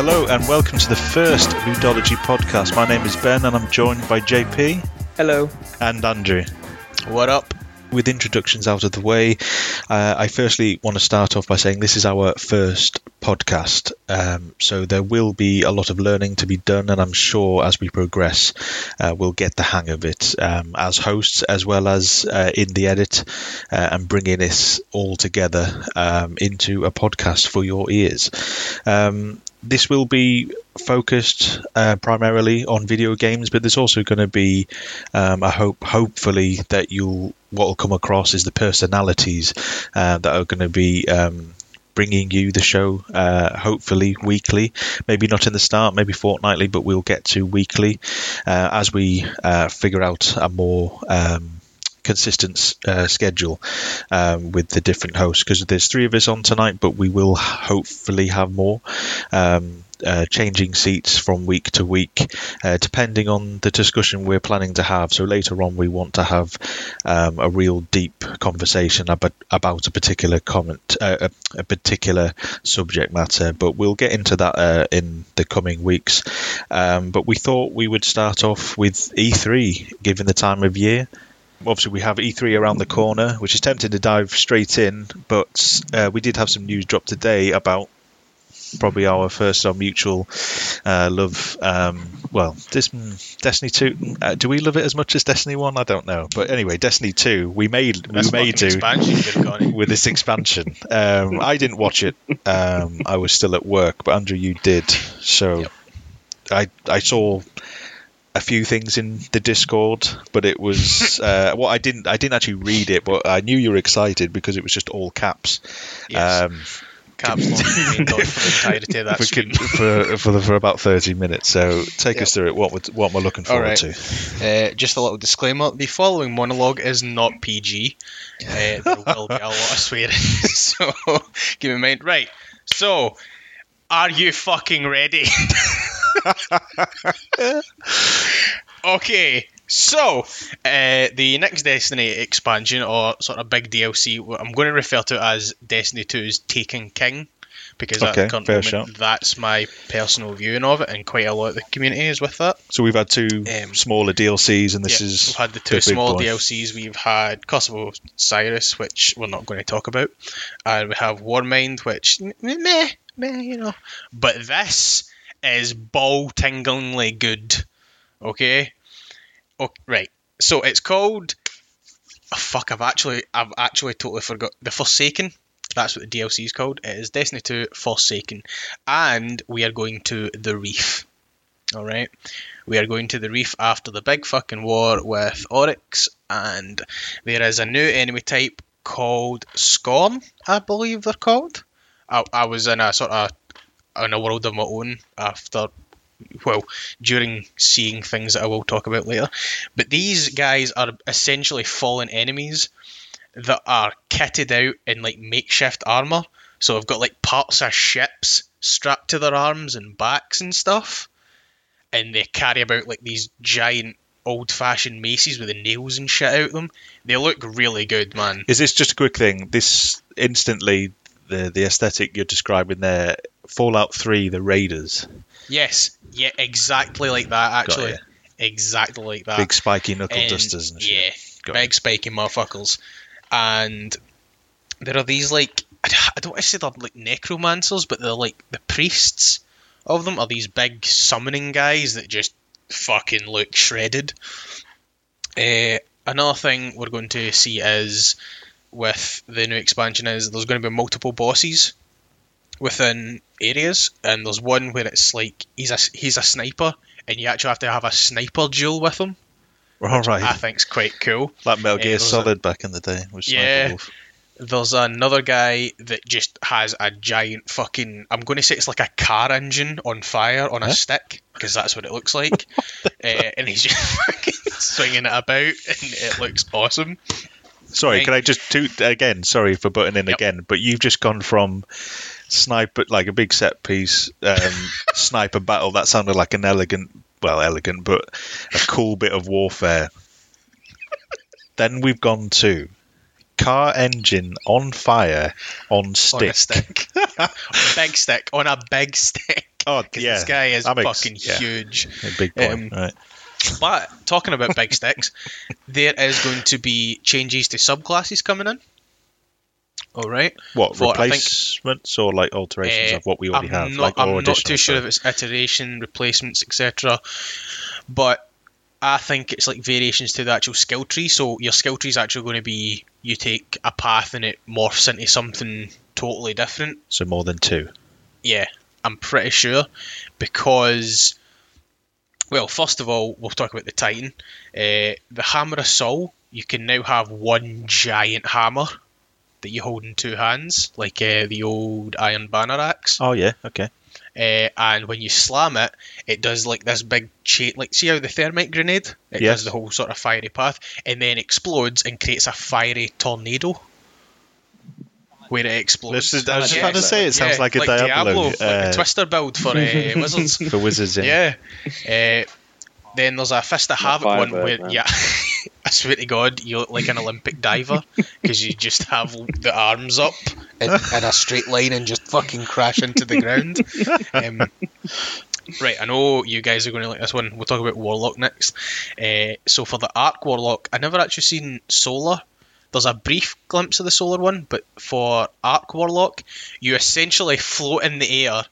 Hello and welcome to the first Ludology podcast. My name is Ben and I'm joined by JP Hello. and Andrew. What up? With introductions out of the way, uh, I firstly want to start off by saying this is our first podcast. Um, so there will be a lot of learning to be done, and I'm sure as we progress, uh, we'll get the hang of it um, as hosts as well as uh, in the edit uh, and bringing this all together um, into a podcast for your ears. This will be focused uh, primarily on video games, but there's also going to be um, a hope, hopefully, that you'll what will come across is the personalities uh, that are going to be. Um, bringing you the show uh, hopefully weekly maybe not in the start maybe fortnightly but we'll get to weekly uh, as we uh, figure out a more um, consistent uh, schedule um, with the different hosts because there's three of us on tonight, but we will hopefully have more. Um, uh, changing seats from week to week, uh, depending on the discussion we're planning to have. So later on, we want to have um, a real deep conversation about, about a particular comment, uh, a, a, particular subject matter. But we'll get into that uh, in the coming weeks. Um, but we thought we would start off with E3, given the time of year obviously we have E3 around the corner, which is tempting to dive straight in, but uh, we did have some news drop today about probably our first our mutual uh, love. Um, well, this Destiny Two. Uh, do we love it as much as Destiny One? I don't know, but anyway, Destiny Two. We made That's we made do with this expansion. Um, I didn't watch it. Um, I was still at work, but Andrew, you did. So Yep. I I saw a few things in the Discord, but it was uh, well, I didn't I didn't actually read it, but I knew you were excited because it was just all caps. Yes. Um, Caps lock for the entirety of that for, for, for, the, for about thirty minutes. So take Yep. us through it. What would, what am I looking forward Alright. to? Uh, just a little disclaimer: the following monologue is not PG. Uh, there will be a lot of swearing, so keep in mind. Right. So, are you fucking ready? okay. So, uh, the next Destiny expansion, or sort of big DLC, I'm going to refer to as Destiny 2's Taken King, because at Okay, the current moment, that's my personal viewing of it, and quite a lot of the community is with that. So we've had two Um, smaller DLCs, and this Yeah, is we've had the two big small boy. DLCs. We've had Kosovo Cyrus, which we're not going to talk about, and we have Warmind, which meh, meh, you know. But this is ball tinglingly good. Okay, oh, right. So it's called. Oh, fuck! I've actually, I've actually totally forgot the Forsaken. That's what the DLC is called. It is Destiny 2 Forsaken, and we are going to the Reef. All right. We are going to the reef after the big fucking war with Oryx, and there is a new enemy type called Scorn, I believe they're called. I, I was in a sort of in a world of my own after, well, during seeing things that I will talk about later. But these guys are essentially fallen enemies that are kitted out in like makeshift armor. So I've got like parts of ships strapped to their arms and backs and stuff and they carry about like these giant old fashioned maces with the nails and shit out them. They look really good, man. Is this just a quick thing? This instantly the the aesthetic you're describing there, Fallout Three, the Raiders, Yes, yeah, exactly like that, actually. Exactly like that. big spiky knuckle And, dusters and shit. Yeah, Got big spiky motherfuckers. And there are these like I don't want to say they're like necromancers, but they're like the priests of them are these big summoning guys that just fucking look shredded. Uh, another thing we're going to see is with the new expansion is there's going to be multiple bosses within areas, and there's one where it's like he's a he's a sniper, and you actually have to have a sniper duel with him. All right, I think's quite cool. like Metal Yeah, Gear a- Solid back in the day. Sniper Yeah. There's another guy that just has a giant fucking. I'm going to say it's like a car engine on fire on a stick because that's what it looks like. uh, and he's just fucking swinging it about, and it looks awesome. Sorry, Right. can I just do again? Sorry for butting in Yep. again, but you've just gone from sniper, like a big set piece um, sniper battle. That sounded like an elegant, well, elegant, but a cool bit of warfare. then we've gone to car engine on fire on On a stick. stick. big stick. On a big stick. Oh, yeah. this guy is makes- fucking yeah. huge. A big point, Um, right? But talking about big sticks, there is going to be changes to subclasses coming in. All right. What for, I think- replacements or like alterations Uh, of what we already I'm have? Not, like, I'm not too sure if it's iteration, replacements, etc. But I think it's like variations to the actual skill tree. So your skill tree is actually going to be you take a path and it morphs into something totally different. So more than two. Yeah, I'm pretty sure because. Well, first of all, we'll talk about the Titan. Uh, the Hammer of Sol, you can now have one giant hammer that you hold in two hands, like uh, the old Iron Banner axe. Oh yeah, okay. Uh, and when you slam it, it does like this big chain. Like, see how the thermite grenade? It Yes. does the whole sort of fiery path, and then explodes and creates a fiery tornado. Where it explodes. This is, I was just about to say it sounds yeah, like a Diablo, like a uh, Twister build for uh, wizards. for wizards. Yeah. Yeah. Then there's a Fist of Havoc one Firebird, where, man. yeah, I swear to God, you look like an Olympic diver because you just have the arms up in, in a straight line and just fucking crash into the ground. Um, right, I know you guys are going to like this one. We'll talk about Warlock next. Uh, so for the Arc Warlock, I never actually seen Solar. There's a brief glimpse of the Solar one, but for Arc Warlock, you essentially float in the air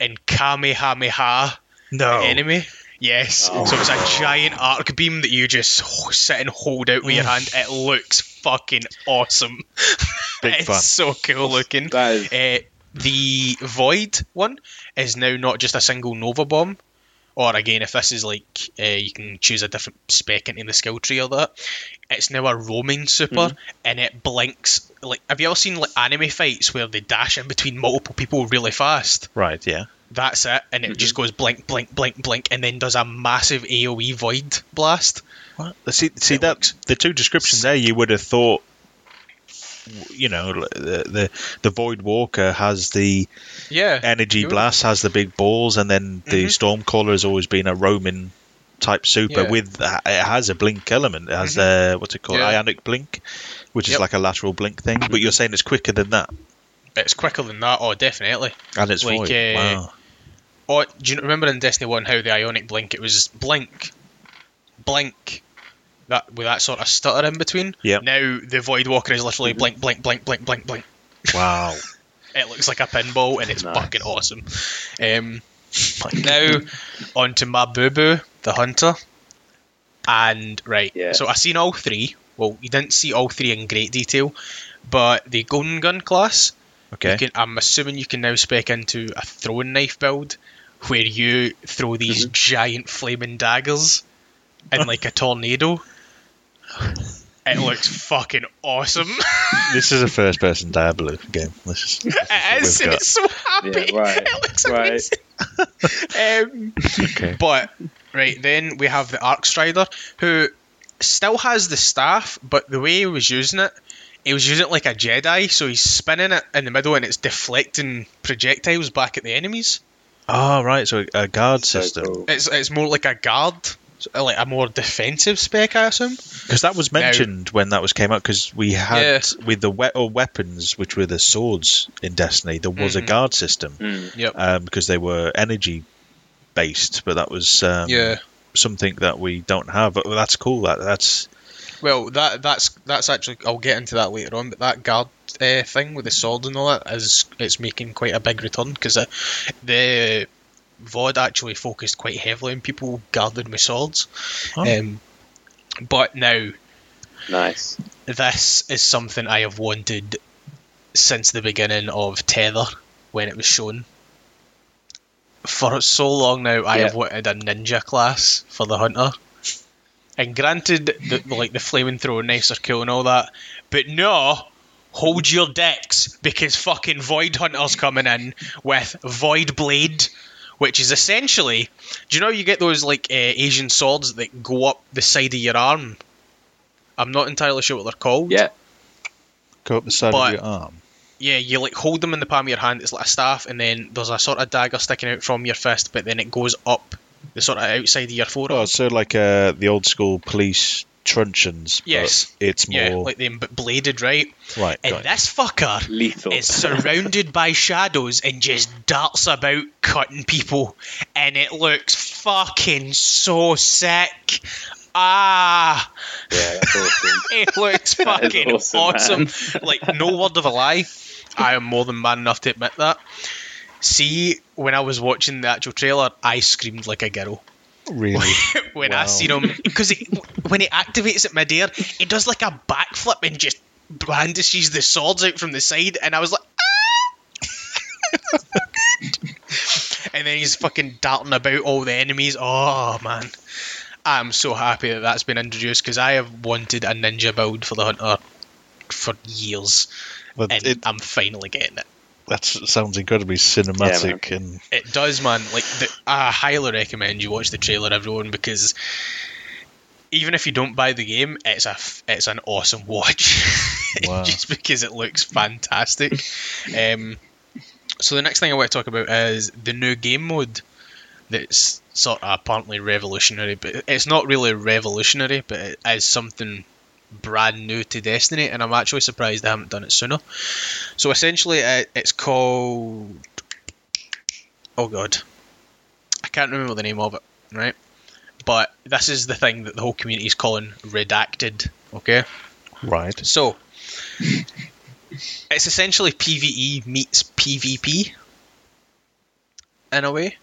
and Kamehameha No. the enemy. Yes. Oh. So it's a giant arc beam that you just sit and hold out with your hand. It looks fucking awesome. Big it's fun. so cool looking. Is Uh, the Void one is now not just a single Nova Bomb. Or again, if this is like uh, you can choose a different spec into the skill tree or that, it's now a roaming super Mm-hmm. and it blinks. Like, have you ever seen like anime fights where they dash in between multiple people really fast? Right. Yeah. That's it, and it just goes blink, blink, blink, blink, and then does a massive AOE void blast. What? See, see It that the two descriptions there, you would have thought, you know, the the, the Void Walker has the Yeah, energy blast, has the big balls, and then the Mhm. Stormcaller has always been a roaming type super Yeah. with it has a blink element. It has a what's it called, Yeah. ionic blink, which is like a lateral blink thing. But you're saying it's quicker than that, it's quicker than that. Oh, definitely. and it's Like, void. uh, wow. Oh, do you remember in Destiny One how the Ionic blink? It was blink, blink, that with that sort of stutter in between. Yep. Now the Void Walker is literally blink, blink, blink, blink, blink, blink. Wow. It looks like a pinball, and it's Nice. fucking awesome. Um, now on to my boo boo, the hunter. And right, Yeah. so I seen all three. Well, you didn't see all three in great detail, but the golden gun class. Okay. You can, I'm assuming you can now spec into a throwing knife build where you throw these Mm-hmm. giant flaming daggers in like a tornado. It looks fucking awesome. this is a first-person Diablo game. This is, this it is, and it's so happy. Yeah, right, It looks right. amazing. um, Okay. but right then we have the Arc Strider who still has the staff, but the way he was using it, he was using it like a Jedi. So he's spinning it in the middle and it's deflecting projectiles back at the enemies. Oh, right. So a guard so system. cool. It's it's more like a guard, like a more defensive spec, I assume. Because that was Now- mentioned when that was came out. Because we had Yeah. with the we- or weapons, which were the swords in Destiny, there was a Mhm. guard system Mm. Yep. um, because they were energy based. But that was um, Yeah. something that we don't have. But that's cool. That that's Well, that that's that's actually I'll get into that later on. But that guard uh, thing with the sword and all that is it's making quite a big return because uh, the VOD actually focused quite heavily on people guarding with swords. Oh. Um, but now Nice. this is something I have wanted since the beginning of Tether when it was shown. For so long now, I Yeah. have wanted a ninja class for the hunter. And granted, the, the- like the flaming thrower knives are cool and all that, but no, hold your decks because fucking Void Hunter's coming in with Void Blade, which is essentially, do you know you get those like uh, Asian swords that go up the side of your arm? I'm not entirely sure what they're called. Yeah. go up the side But- of your arm. Yeah, you like hold them in the palm of your hand. It's like a staff, and then there's a sort of dagger sticking out from your fist, but then it goes up the sort of outside of your forearm. Oh, so like uh, the old school police truncheons. but Yes. it's more Yeah, like them but bladed, right? right. And this fucker Lethal. is surrounded by shadows and just darts about cutting people, and it looks fucking so sick. Ah, yeah, awesome. it looks fucking awesome, awesome. like no word of a lie, I am more than man enough to admit that. See, when I was watching the actual trailer, I screamed like a girl really. when Wow. I seen him because when he activates at midair, he does like a backflip and just brandishes the swords out from the side, and I was like, ah! and then he's fucking darting about all the enemies. Oh man, I'm so happy that that's been introduced because I have wanted a ninja build for the hunter for years, But and it I'm finally getting it. That sounds incredibly cinematic and It does, man. Like, the, I highly recommend you watch the trailer, everyone, because even if you don't buy the game, it's a f- it's an awesome watch, Wow. just because it looks fantastic. Um, so the next thing I want to talk about is the new game mode. That's sort of apparently revolutionary, but it's not really revolutionary, but it is something brand new to Destiny, and I'm actually surprised they haven't done it sooner. So essentially, it, it's called oh god, I can't remember the name of it, right? But this is the thing that the whole community is calling redacted. Okay, right. so it's essentially PVE meets PvP in a way.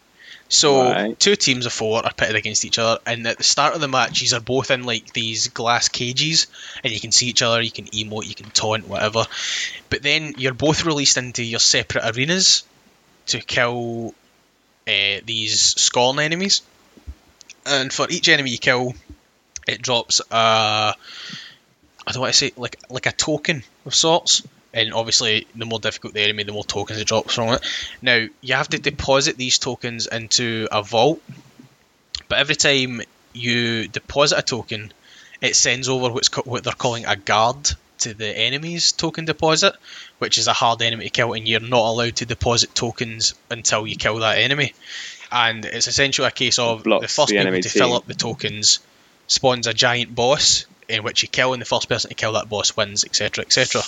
So Right. two teams of four are pitted against each other, and at the start of the matches are both in like these glass cages, and you can see each other, you can emote, you can taunt, whatever. But then you're both released into your separate arenas to kill uh, these scorn enemies, and for each enemy you kill, it drops a I don't want to say like like a token of sorts. And obviously, the more difficult the enemy, the more tokens it drops from it. Now, you have to deposit these tokens into a vault, but every time you deposit a token, it sends over what's co- what they're calling a guard to the enemy's token deposit, which is a hard enemy to kill, and you're not allowed to deposit tokens until you kill that enemy. And it's essentially a case of the first the people to fill up the tokens spawns a giant boss in which you kill, and the first person to kill that boss wins, etc., etc.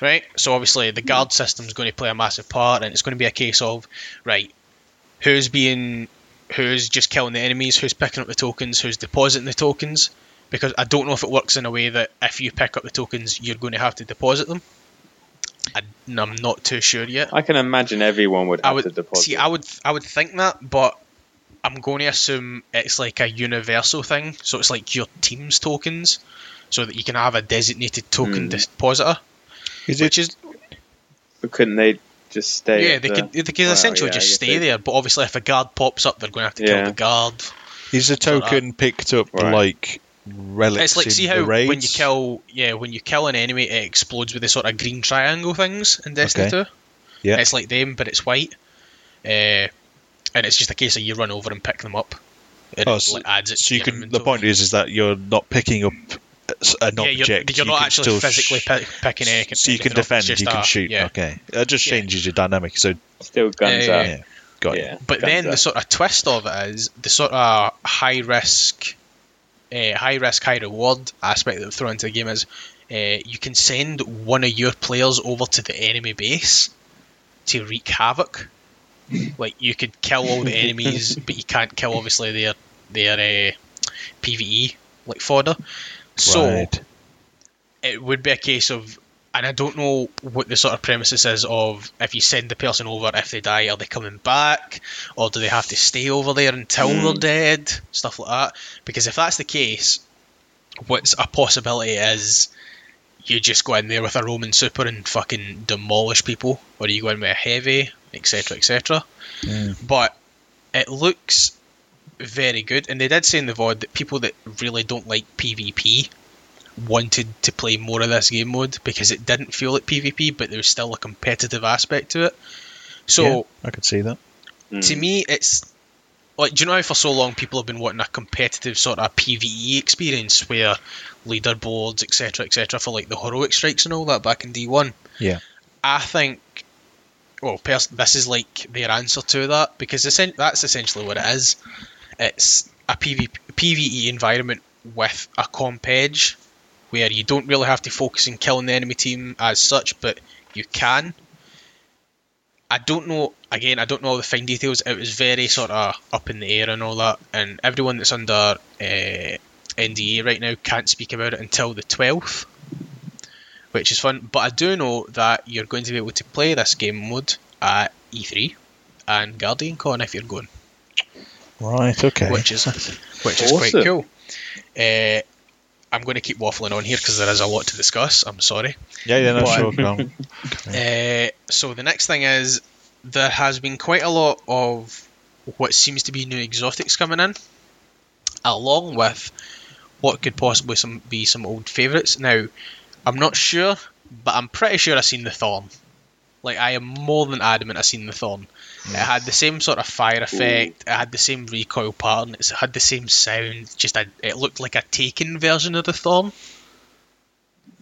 Right? So obviously the guard system is going to play a massive part, and it's going to be a case of right, who's being, who's just killing the enemies, who's picking up the tokens, who's depositing the tokens. Because I don't know if it works in a way that if you pick up the tokens, you're going to have to deposit them. I, I'm not too sure yet. I can imagine everyone would I have would to deposit. see. I would. I would think that, but I'm going to assume it's like a universal thing. So it's like your team's tokens, so that you can have a designated token Hmm. depositor, Is which it is But couldn't they just stay? yeah. They the- could. They could Well, essentially yeah, just stay they- there. But obviously, if a guard pops up, they're going to have to kill the guard. is the Sort of. token picked up Right. like relics? It's like in see the how when you kill yeah when you kill an enemy, it explodes with the sort of green triangle things in Destiny Okay. 2. Yeah. It's like them, but it's white. Uh, and it's just a case of you run over and pick them up. And Oh, it, so- adds it So you can. The point is, is that you're not picking up an yeah, object. you're, you're you not can actually still physically sh- pick, picking anything. So you can anything up, it's defend. You can a- shoot. Yeah. Okay, it just Yeah. changes your dynamic. So Still guns Yeah, up. yeah, got Yeah. it. But guns then the sort of twist of it is the sort of high risk, uh, high risk, high reward aspect that they've thrown into the game is uh, you can send one of your players over to the enemy base to wreak havoc. like you could kill all the enemies, but you can't kill obviously their their uh, PVE like fodder. So right. it would be a case of and I don't know what the sort of premises is of if you send the person over, if they die, are they coming back, or do they have to stay over there until Hmm. they're dead, stuff like that. Because if that's the case, what's a possibility is you just go in there with a roaming super and fucking demolish people, or you go in with a heavy, etc., etc. Mm. But it looks very good, and they did say in the VOD that people that really don't like PvP wanted to play more of this game mode because it didn't feel like PvP, but there was still a competitive aspect to it. So Yeah, I could see that. Mm. to me, it's like, do you know how for so long people have been wanting a competitive sort of PVE experience where leaderboards, etc., etc., for like the heroic strikes and all that back in D1? Yeah. I think, well, pers- this is like their answer to that because that's essentially what it is. It's a PV- PVE environment with a comp edge where you don't really have to focus on killing the enemy team as such, but you can. I don't know. Again, I don't know all the fine details. It was very sort of up in the air and all that, and everyone that's under uh, NDA right now can't speak about it until the twelfth, which is fun. But I do know that you're going to be able to play this game mode at E3 and Guardian Con if you're going, Right. Okay. which is which is quite cool. Uh, I'm going to keep waffling on here because there is a lot to discuss. I'm sorry. yeah. Yeah. No. but- Sure. go. Uh, so the next thing is there has been quite a lot of what seems to be new exotics coming in, along with what could possibly some be some old favourites. Now, I'm not sure, but I'm pretty sure I've seen the Thorn. Like I am more than adamant I've seen the Thorn. It had the same sort of fire effect. It had the same recoil pattern. It had the same sound. Just a, it looked like a taken version of the Thorn,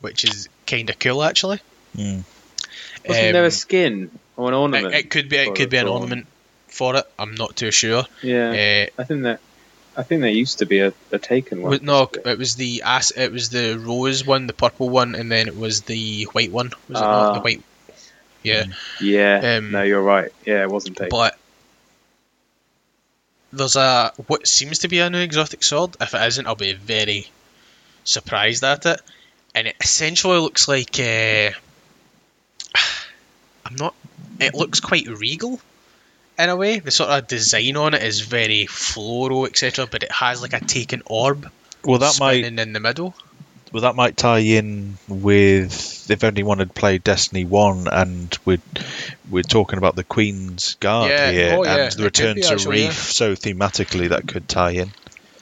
which is kind of cool actually. Mm. Wasn't there Um, a skin or an ornament? It, it could be. It could be an thorn? ornament for it. I'm not too sure. Yeah, Uh, I think that. I think there used to be a, a taken one. no, it was the ass. It was the rose one, the purple one, and then it was the white one. Was it not Ah. the white? Yeah, Yeah, Um, no, you're right. Yeah, it wasn't taken. but there's a what seems to be a new exotic sword. If it isn't, I'll be very surprised at it. And it essentially looks like. Uh, I'm not. It looks quite regal. In a way, the sort of design on it is very floral, etc. But it has like a taken orb Well, that might spinning in the middle. Well that might tie in with if anyone had played Destiny One and we're we're talking about the Queen's Guard Yeah, here oh, yeah, and the could return to Reef. So thematically, that could tie in.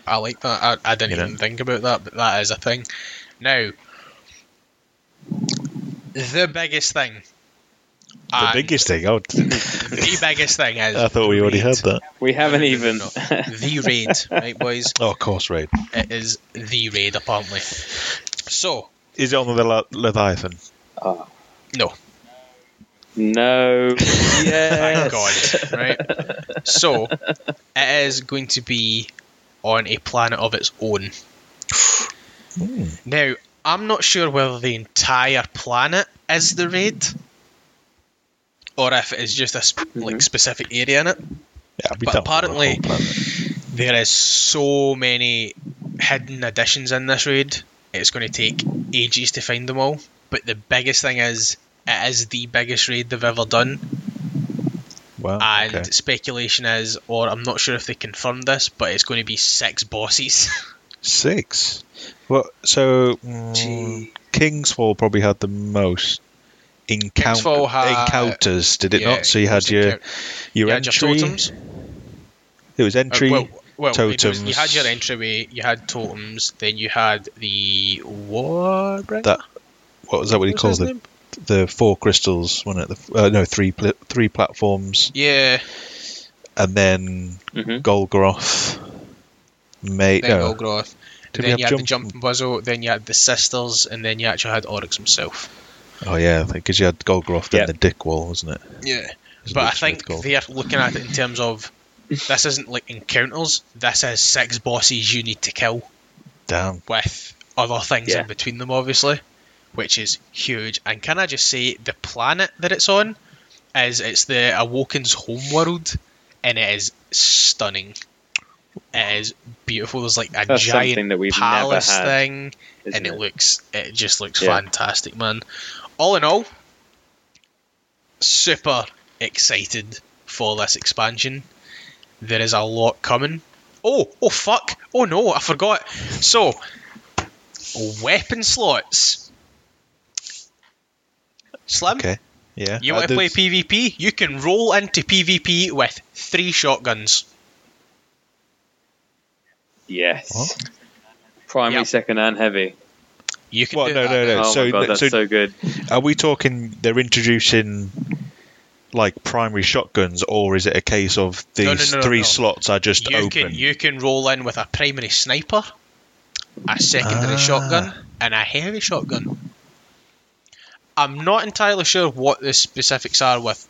I like that. I, I didn't You know? even think about that, but that is a thing. Now, the biggest thing. The and biggest thing. Oh, The biggest thing is. I thought we already raid. had that. we haven't even. The raid, right, boys? Oh, of course, Raid. It is the raid, apparently. So, Is it on the Le- Leviathan? Ah, no, no. thank God, right? So, it is going to be on a planet of its own. Hmm. Now, I'm not sure whether the entire planet is the raid, or if it is just a sp- like mm-hmm. specific area in it. Yeah, But apparently- There is so many hidden additions in this raid. It's going to take ages to find them all. But the biggest thing is, it is the biggest raid they've ever done. Wow. And okay. speculation is, or I'm not sure if they confirmed this, but it's going to be six bosses. Six. Well, so Gee. Kingsfall probably had the most encounter- Kingsfall had- encounters, did it Yeah, not? So you had your encou- your you had your entry. totems. It was Uh, entry. well, well, it was- totems. you had your entryway, you had totems, then you had the Warbringer. That- what was that? What do you Was call his the name? the four crystals? Wasn't it? The, uh, no, three pl- three platforms, Yeah, and then Mhm. Golgoroth. May then no, Golgroth. Did then you had the jump- Jumping Puzzle, then you had the Sisters, and then you actually had Oryx himself. Oh yeah, because you had Golgoroth Yeah. and the Dick Wall, wasn't it? Yeah. Is But I what think called. they're looking at it in terms of this isn't like encounters, this is six bosses you need to kill Damn. with other things Yeah. in between them, obviously, which is huge. And can I just say, the planet that it's on is it's the Awoken's homeworld, and it is stunning. It is beautiful. There's like a That's giant that we've palace thing, and it, it? looks, it just looks Yeah. fantastic, man. All in all, super excited for this expansion. There is a lot coming. Oh, oh fuck! Oh no, I forgot. So, weapon slots. Slim, Okay. Yeah. you Uh, want to play PvP? You can roll into PvP with three shotguns. Yes. What? Primary, Yep. second, and heavy. You can What? do No, that. no, no. Oh so, my god, that's so, so good. are we talking? They're introducing like primary shotguns, or is it a case of these No, no, no, no, three no. slots are just You open? can you can roll in with a primary sniper, a secondary Ah. shotgun, and a heavy shotgun. I'm not entirely sure what the specifics are with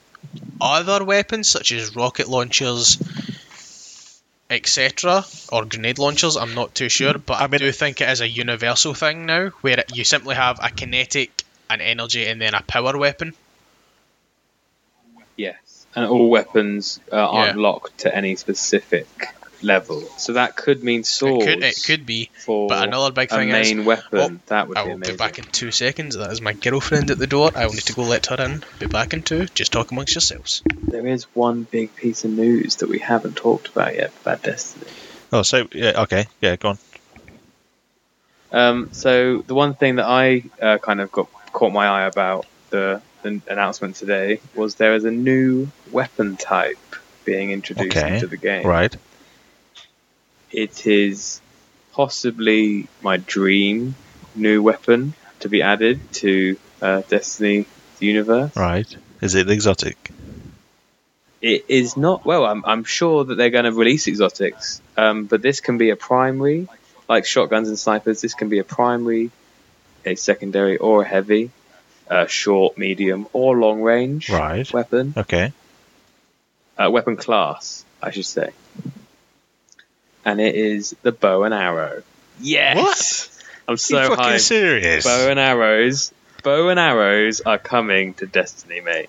other weapons such as rocket launchers, etc., or grenade launchers. I'm not too sure, but I, I do think it is a universal thing now, where you simply have a kinetic, an energy, and then a power weapon. Yes, and all weapons uh, aren't Yeah. locked to any specific level, so that could mean swords. It could, it could be, for but another big a thing is. main weapon. that would I be will be amazing. back in two seconds. That is my girlfriend at the door. I will need to go let her in. Be back in two. Just talk amongst yourselves. There is one big piece of news that we haven't talked about yet about Destiny. Oh, so yeah, okay, yeah, go on. Um, so the one thing that I uh, kind of got caught my eye about the, the announcement today was there is a new weapon type being introduced Okay, into the game. Right. It is possibly my dream new weapon to be added to uh, Destiny universe. Right. Is it exotic? It is not well. I'm I'm sure that they're going to release exotics, um, but this can be a primary, like shotguns and snipers. This can be a primary, a secondary, or a heavy, uh, short, medium, or long range Right. weapon. Okay. Uh, weapon class, I should say. And it is the bow and arrow. Yes. What? I'm so you fucking hyped. serious? Bow and arrows. Bow and arrows are coming to Destiny, mate.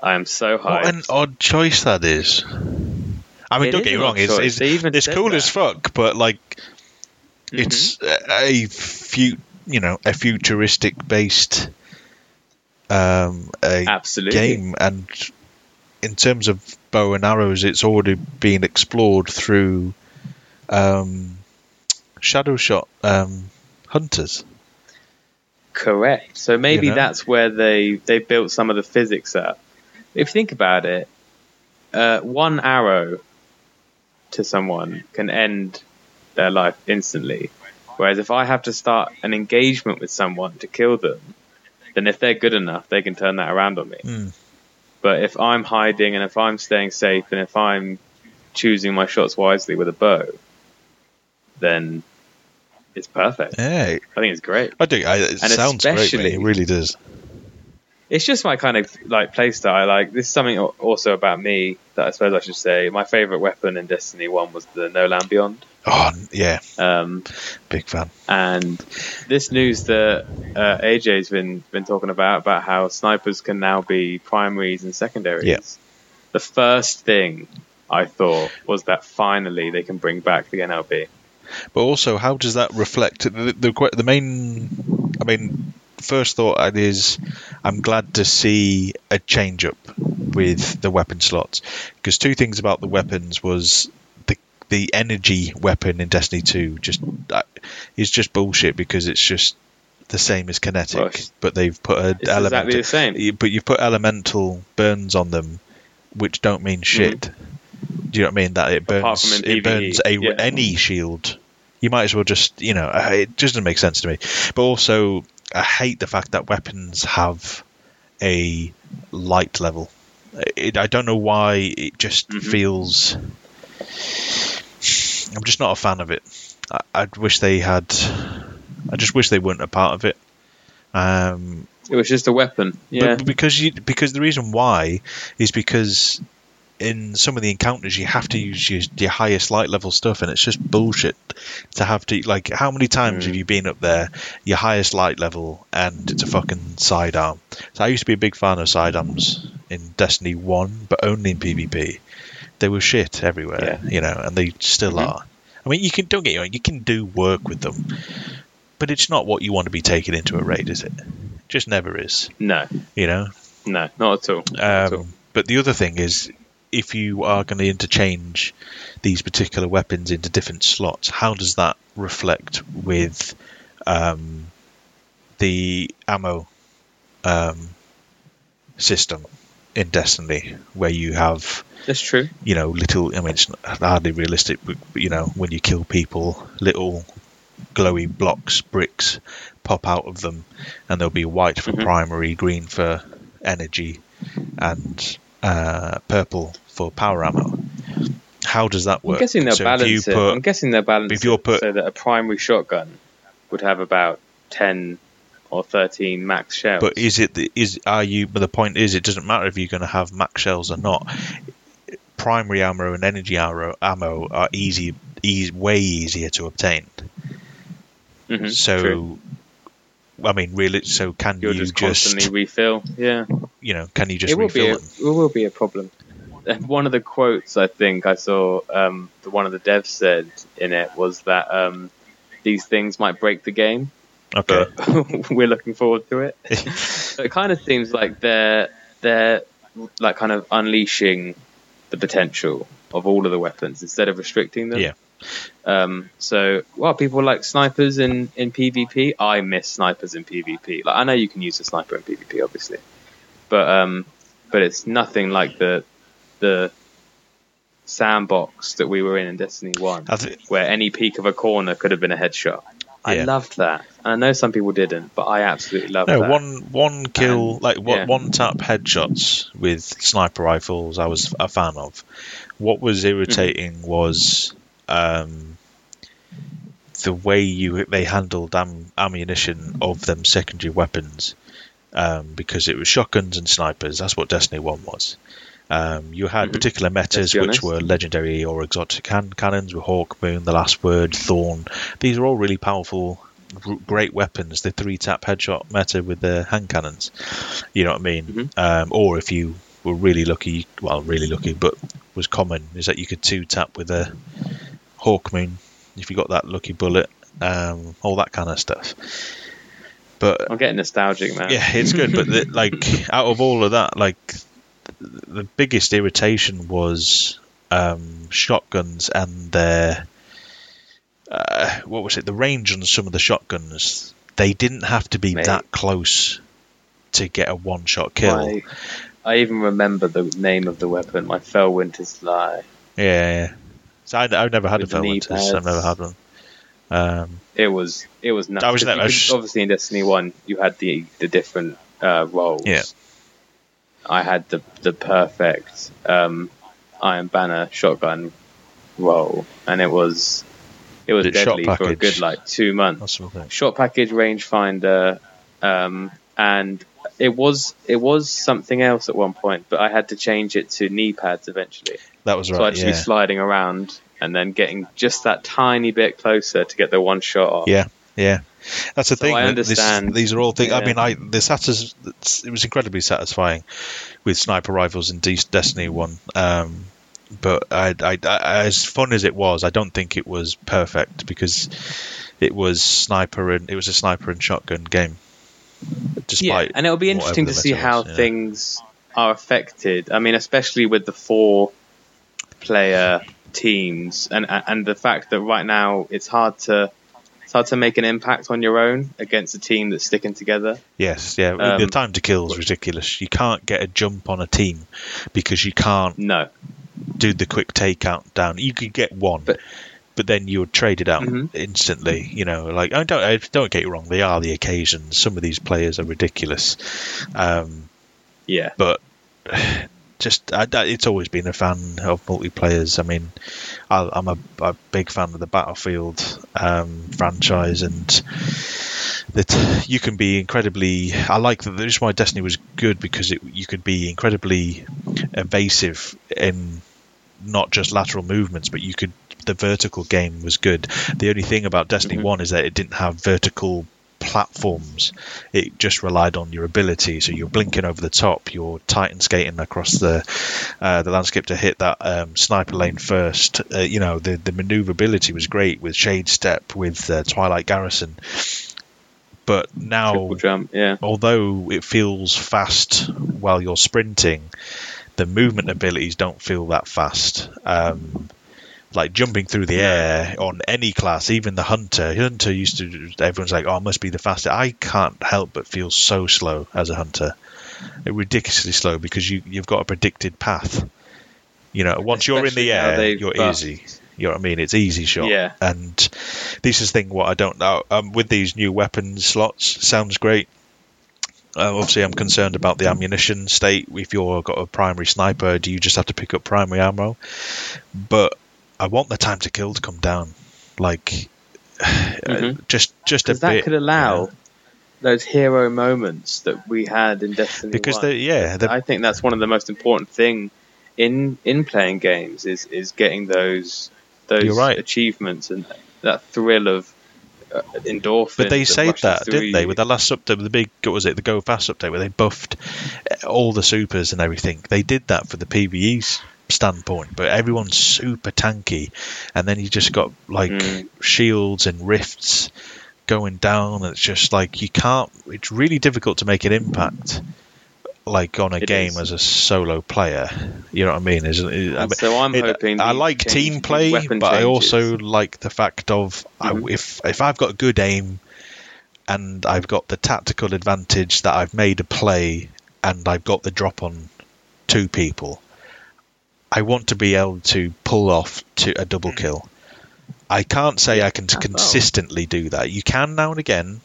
I am so hyped. what an odd choice that is. I mean, It don't get me wrong. It's it's, even it's cool that. as fuck, but like, Mhm. it's a fu- you know a futuristic based um a Absolutely. game and in terms of bow and arrows it's already been explored through um shadow shot um hunters Correct. So maybe You know? that's where they they built some of the physics up. If you think about it, uh, one arrow to someone can end their life instantly. Whereas if I have to start an engagement with someone to kill them, then if they're good enough, they can turn that around on me. Hmm. But if I'm hiding and if I'm staying safe and if I'm choosing my shots wisely with a bow, then it's perfect. yeah I think it's great. i do I, it And sounds great mate. it really does it's just my kind of like play style. Like this is something also about me that I suppose I should say. My favorite weapon in Destiny One was the No Land Beyond, oh yeah um, big fan and this news that uh, AJ's been been talking about about how snipers can now be primaries and secondaries. Yeah. The first thing I thought was that finally they can bring back the NLB. But also, how does that reflect the the, the main? I mean, first thought is, I'm glad to see a change up with the weapon slots because two things about the weapons was the the energy weapon in Destiny Two just that is just bullshit because it's just the same as kinetic, but they've put a It's elemental. exactly the same. But you've put elemental burns on them, which don't mean shit. Do you know what I mean? That it Mm-hmm. Burns, it burns a, yeah. any shield. You might as well just, you know, uh, it just doesn't make sense to me. But also, I hate the fact that weapons have a light level. It, I don't know why it just Mhm. feels. I'm just not a fan of it. I, I wish they had. I just wish they weren't a part of it. Um, It was just a weapon. Yeah. but because you because the reason why is because in some of the encounters you have to use your, your highest light level stuff and it's just bullshit to have to like how many times Mm. have you been up there your highest light level and it's a fucking sidearm. So i used to be a big fan of sidearms in destiny 1 but only in pvp. They were shit everywhere you know and they still Mhm. are. I mean you can don't get me wrong you can do work with them but it's not what you want to be taken into a raid is it? Just never is. No, you know? No, not at all. Not at all. um, but the other thing is, if you are going to interchange these particular weapons into different slots, how does that reflect with um, the ammo um, system in Destiny, where you have That's true. you know little? I mean, it's hardly realistic, but you know when you kill people, little glowy blocks, bricks pop out of them, and there'll be white for Mhm. primary, green for energy, and uh, purple for power ammo. How does that work? I'm guessing they'll So balance it. put- I'm guessing they'll balance if you're put- so that a primary shotgun would have about ten or thirteen max shells. But is it the, is are you? But the point is, it doesn't matter if you're going to have max shells or not. primary ammo and energy ammo, ammo are easy, easy, way easier to obtain. Mhm, so, true. I mean, really, so can you'll you just just, refill. Yeah, you know, can you just it will be refill a, them? it will be a problem. And One of the quotes I think I saw, um, the one of the devs said in it was that um, these things might break the game, Okay. but we're looking forward to it. it kind of seems like they're they're like kind of unleashing the potential of all of the weapons instead of restricting them. Yeah. Um, so, well, people like snipers in, in PvP. I miss snipers in PvP. Like, I know you can use a sniper in PvP, obviously, but um, but it's nothing like the the sandbox that we were in in Destiny One, where any peek of a corner could have been a headshot. I Yeah. loved that. And I know some people didn't, but I absolutely loved No, that. one one kill And, like one, yeah. one tap headshots with sniper rifles. I was a fan of. What was irritating was um, the way you they handled am, ammunition of them secondary weapons, um, because it was shotguns and snipers. That's what Destiny One was. Um, you had Mhm. particular metas which were legendary or exotic can- cannons with Hawk Moon, the Last Word, Thorn. These are all really powerful, r- great weapons. The three tap headshot meta with the hand cannons. You know what I mean? Mhm. Um, or if you were really lucky, well, really lucky, but was common, is that you could two tap with a Hawk Moon if you got that lucky bullet, um, all that kind of stuff. But I'm getting nostalgic, man. yeah, it's good, but the, like out of all of that, like the biggest irritation was um, shotguns and their uh, what was it? The range on some of the shotguns. They didn't have to be Mate. that close to get a one-shot kill. My- I even remember the name of the weapon, my Felwinter's Lie. Yeah, yeah. So I, I've never had a knee I've never had one. Um, It was it was nuts. I was never- I was obviously in Destiny One you had the the different uh, rolls. Yeah. I had the the perfect um, Iron Banner shotgun roll, and it was it was deadly for a good like two months. shot package rangefinder um, and it was it was something else at one point but i had to change it to knee pads eventually That was right. so i'd just yeah. be sliding around and then getting just that tiny bit closer to get the one shot off Yeah, yeah. That's the So thing. I that this- understand. these are all things. I mean, I the satis- It was incredibly satisfying with sniper rifles in De- Destiny One. Um, but I, I, I, as fun as it was, I don't think it was perfect because it was sniper and it was a sniper and shotgun game. yeah and it'll be interesting to see how was, yeah. things are affected i mean especially with the four player teams and and the fact that right now it's hard to it's hard to make an impact on your own against a team that's sticking together Yes, yeah. the Um, time to kill is ridiculous. You can't get a jump on a team because you can't no do the quick takeout down. You could get one, but, But- then you would trade it out Mhm. instantly. You know, like I don't I don't get you wrong. They are the occasions. Some of these players are ridiculous, um, yeah but just I, it's always been a fan of multiplayers. I mean, I, I'm a, a big fan of the Battlefield um, franchise and that you can be incredibly. I like that. That's why Destiny was good because it, you could be incredibly evasive in not just lateral movements, but you could. The vertical game was good. The only thing about Destiny Mhm. One is that it didn't have vertical platforms. It just relied on your ability. So you're blinking over the top, you're titan skating across the uh, the landscape to hit that um, sniper lane first. Uh, you know the the maneuverability was great with Shade Step, with uh, Twilight Garrison. But now, jump yeah although it feels fast while you're sprinting, the movement abilities don't feel that fast. Um, like jumping through the air on any class, even the hunter. Hunter used to. Everyone's like, "Oh, must be the fastest." I can't help but feel so slow as a hunter, ridiculously slow because you you've got a predicted path. You know, once you're in the air, you're buffed- easy. You know what I mean? It's easy shot. Yeah. And this is the thing what I don't know. Um, with these new weapons slots, sounds great. Uh, obviously, I'm concerned about the ammunition state. If you've got a primary sniper, do you just have to pick up primary ammo? But I want the time to kill to come down. Like, uh, Mhm. just just a because that bit. could allow you know? those hero moments that we had in Destiny because 1. they yeah, they're, I think that's one of the most important thing in in playing games is is getting those those right. achievements and that thrill of uh, endorphins. But they said that, didn't they? With the last update, the big, what was it, the Go Fast update, where they buffed uh, all the supers and everything. They did that for the PVE's standpoint, but everyone's super tanky, and then you just got like Mm. shields and rifts going down, and it's just like you can't. It's really difficult to make an impact. Like on a It game is. as a solo player, you know what I mean? Is it, I mean, so I'm it- hoping I like team play, but I also like the fact of I, Mhm. if if I've got good aim and I've got the tactical advantage that I've made a play and I've got the drop on two people, I want to be able to pull off to a double kill. I can't say I can Oh. consistently do that. You can now and again,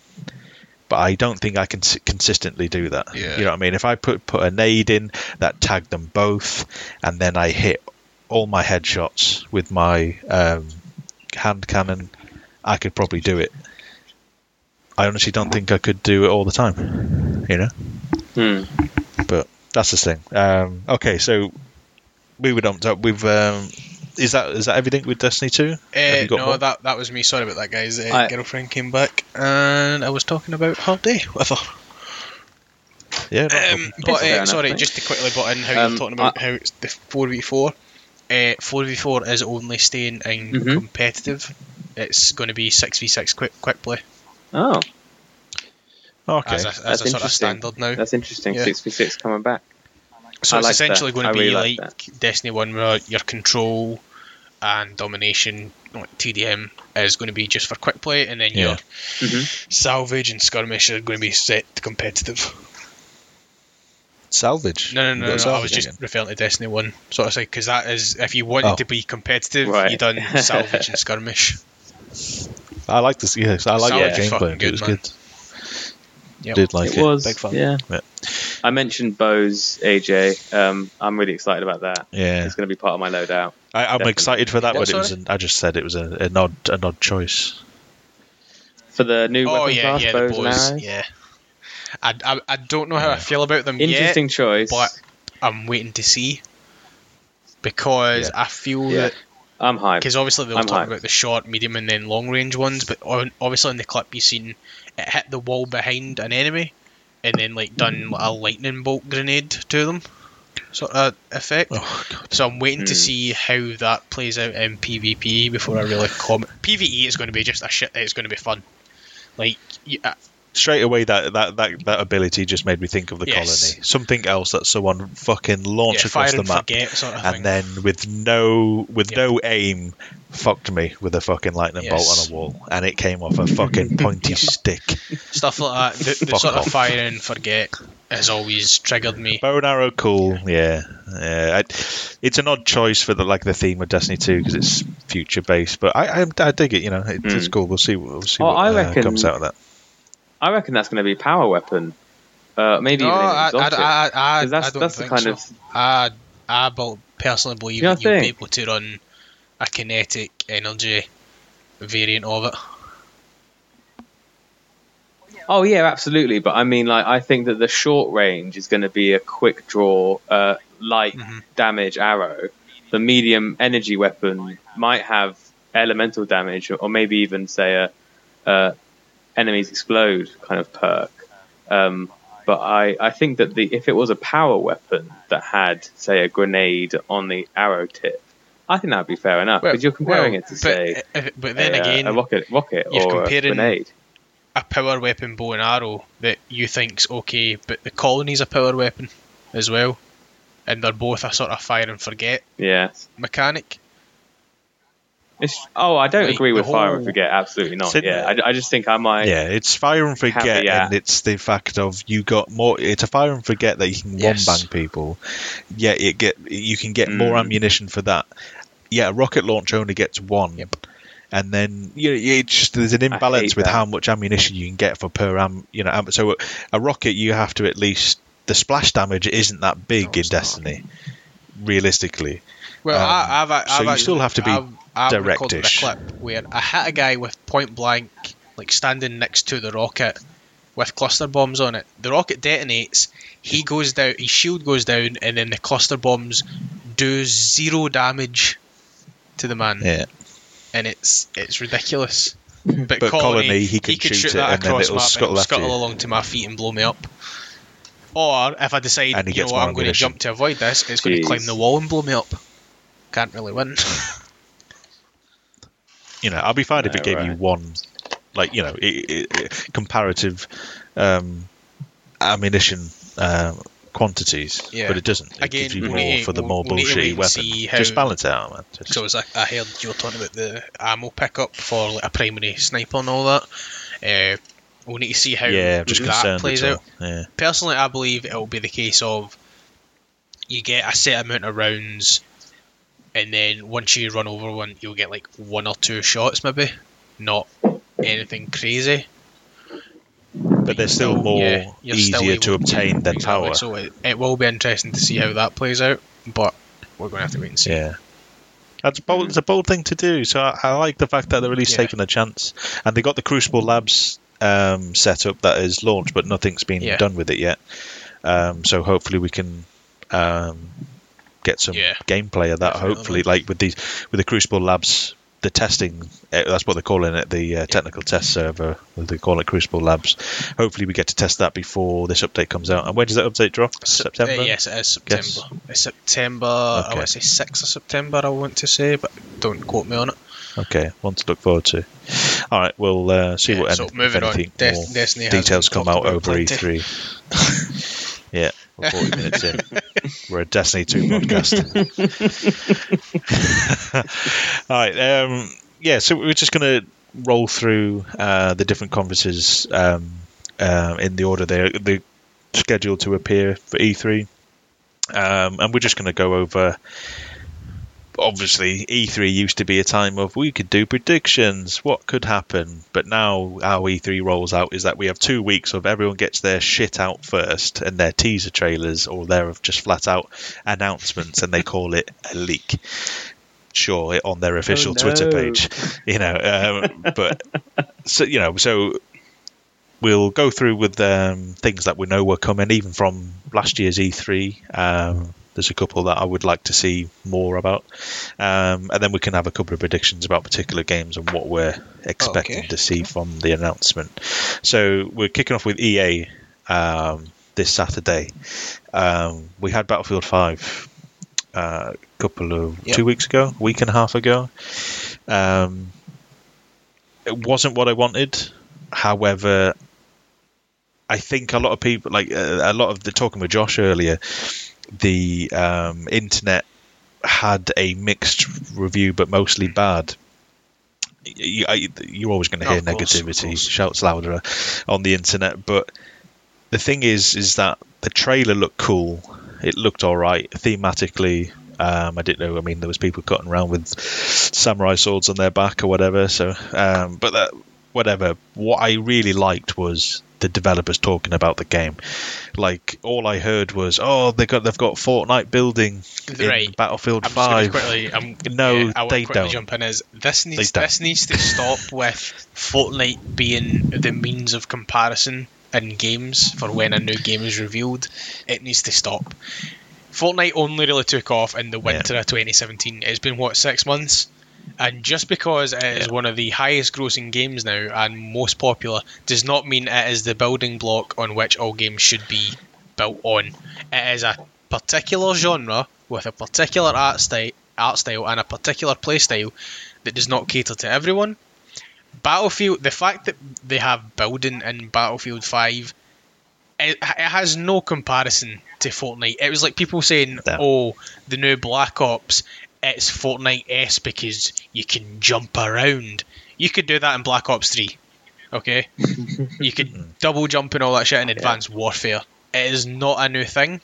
but I don't think I can s- consistently do that. Yeah. You know what I mean? If I put put a nade in that tagged them both, and then I hit all my headshots with my um, hand cannon, I could probably do it. I honestly don't think I could do it all the time. You know, Hmm. but that's the thing. Um, okay, so moving on. So we've um, is that is that everything with Destiny Two? Uh, no, more? that that was me. Sorry about that, guys. Uh, I- girlfriend came back, and I was talking about her day with her. Yeah, Um, but uh, sorry, mate. just to quickly butt in how Um, you're talking about how it's the four v four. Four v four is only staying in Mhm. competitive. It's going to be six v six quick quick play Oh, okay. as a, as That's a sort of interesting. standard now. that's interesting. Yeah. Six v six coming back. So I it's like essentially that. going I to be really like like Destiny One, where your control and domination, like TDM, is going to be just for quick play, and then Yeah. your hmm salvage and skirmish are going to be set to competitive. salvage. No, no, no, no. Got I was salvage just again. referring to Destiny One, sort of thing, because that is if you wanted Oh. to be competitive, Right. you done salvage and skirmish. I like this. Yes, I like Salvage the is fucking gameplay. good, it was man. good. Yep. Did like it. it was Big fun. Yeah. Yeah. I mentioned bows AJ. Um, I'm really excited about that. Yeah. It's going to be part of my loadout. I, I'm Definitely. excited for that, but it was. An, I just said it was a, an odd, an odd choice. For the new Oh weapon yeah, class, yeah, the bows boys. Yeah. I, I, I don't know how I feel about them yet. Interesting choice. but I'm waiting to see because Yeah. I feel Yeah. that I'm hyped. because obviously they were I'm talking hyped. about the short, medium, and then long range ones, but on, obviously in the clip you've seen it hit the wall behind an enemy and then like done a lightning bolt grenade to them, sort of effect. Oh. So I'm waiting to Hmm. see how that plays out in PvP before I really comment. PvE is going to be just a shit. It's going to be fun. Like you, uh, Straight away, that, that, that, that ability just made me think of the Yes. colony. Something else that someone fucking launched yeah, across the and map, forget sort of thing. and then with no with Yep. no aim, fucked me with a fucking lightning bolt on a wall, and it came off a fucking pointy stick. Stuff like that. The, the sort off. of fire and forget has always triggered me. Bow and arrow, cool. Yeah, yeah. I, it's an odd choice for the like the theme of Destiny Two because it's future based, but I, I I dig it. You know, it, it's Mm. cool. We'll see. We'll see Oh, what I uh, reckon- comes out of that. I reckon that's going to be power weapon. Uh, maybe No, even I, I. I, I, that's I don't that's the think kind so. of I, I personally believe You don't you'll be able to run a kinetic energy variant of it. Oh yeah, absolutely. But I mean, like, I think that the short range is going to be a quick draw, uh, light Mhm. damage arrow. The medium energy weapon might have elemental damage, or maybe even say a, uh enemies explode kind of perk. Um, but I, I think that the if it was a power weapon that had say a grenade on the arrow tip, I think that would be fair enough because you're comparing well, it to but, say uh, but then a, uh, again, a rocket rocket or a grenade. a power weapon bow and arrow that you think's okay, but the colony's a power weapon as well, and they're both a sort of fire and forget Yeah. mechanic. It's, oh, I don't Like, agree with fire and forget. Absolutely not. Yeah, I, I just think I might. Yeah, it's fire and forget, Happy, yeah. and it's the fact of you got more. It's a fire and forget that you can Yes. one bang people. Yeah, it get you can get more Mm. ammunition for that. Yeah, a rocket launch only gets one. Yep. And then you know, it's just there's an imbalance with that. how much ammunition you can get for per am. You know, am, so a, a rocket you have to at least the splash damage isn't that big No, in it's not. Destiny, realistically. Well, Um, I, I've, I've so you actually- still have to be I've, I've recorded a clip where I hit a guy with point blank, like standing next to the rocket with cluster bombs on it. The rocket detonates. He goes down. His shield goes down, and then the cluster bombs do zero damage to the man, Yeah. and it's it's ridiculous. But, But Colony, he can could shoot it that and then it'll map, scuttle scuttle you. along to my feet and blow me up. Or if I decide, you know what, I'm going to jump to avoid this, it's going to climb the wall and blow me up. Can't really win. You know, I'll be fine if it Yeah, gave you one, like you know, i i i comparative um, ammunition um, quantities, Yeah. but it doesn't. It Again, gives you more need for the more we need to wait bullshitty weapon. see how- Just balance it out, man. Just- So as I, I heard you were talking about the ammo pickup for like a primary sniper and all that. Uh, we'll need to see how yeah, just that plays out. Yeah. Personally, I believe it'll be the case of you get a set amount of rounds, and then once you run over one, you'll get like one or two shots, maybe, not anything crazy. But they're still more yeah, still easier able- to obtain than exactly, power. So it, it will be interesting to see how that plays out, but we're going to have to wait and see. Yeah. That's bold, it's a bold thing to do. So I, I like the fact that they're at least Yeah. taking a chance. And they got the Crucible Labs um, set up that is launched, but nothing's been Yeah. done with it yet. Um, so hopefully we can um, get some Yeah. gameplay of that. Definitely. Hopefully, like with these with the Crucible Labs, the testing. Uh, that's what they're calling it, the uh, technical test server. They call it Crucible Labs. Hopefully, we get to test that before this update comes out. And when does that update drop? Sep- September. uh, yes, it is September. It's September. I Okay. want to say 6th of September. I want to say, but don't quote me on it. Okay, one to look forward to. All right, we'll uh, see Yeah, what so if moving on. anything more Destiny details come out over plenty. E3. yeah, we're 40 minutes in. We're a Destiny 2 podcast. All right, um, yeah, so we're just going to roll through uh, the different conferences um, uh, in the order they're, they're scheduled to appear for E3. Um, and we're just going to go over obviously E3 used to be a time of we could do predictions, what could happen, but now how E3 rolls out is that we have two weeks of everyone gets their shit out first and their teaser trailers or their just flat out announcements and they call it a leak. Sure, on their official no. Twitter page, you know, um, but so you know, so we'll go through with um, things that we know were coming, even from last year's E3. Um, there's a couple that I would like to see more about, um, and then we can have a couple of predictions about particular games and what we're expecting Okay. to see from the announcement. So we're kicking off with EA um, this Saturday. Um, we had Battlefield Five uh, a couple of Yep. two weeks ago, week and a half ago. Um, it wasn't what I wanted. However, I think a lot of people, like uh, a lot of the talking with Josh earlier, the um, internet had a mixed review, but mostly bad. You, you're always going to Oh, hear course, negativity, shouts louder on the internet. But the thing is, is that the trailer looked cool. It looked all right thematically. Um, I didn't know. I mean, there was people cutting around with samurai swords on their back or whatever. So, um, but that, whatever. What I really liked was the developers talking about the game. Like all I heard was, "Oh, they got they've got Fortnite building in Battlefield I'm just going Five. to quickly. I'm, No, yeah, I they don't. jump in. Is this needs don't. this needs to stop with Fortnite being the means of comparison in games for when a new game is revealed. It needs to stop. Fortnite only really took off in the winter of 2017. It's been what six months, and just because it is Yeah. one of the highest grossing games now and most popular does not mean it is the building block on which all games should be built on. It is a particular genre with a particular art style, art style and a particular play style that does not cater to everyone. Battlefield, the fact that they have building in Battlefield 5, it, it has no comparison to Fortnite. It was like people saying, oh, the new Black Ops, it's Fortnite S because you can jump around. You could do that in Black Ops 3. Okay? you could double jump and all that shit in Advanced Warfare. It is not a new thing.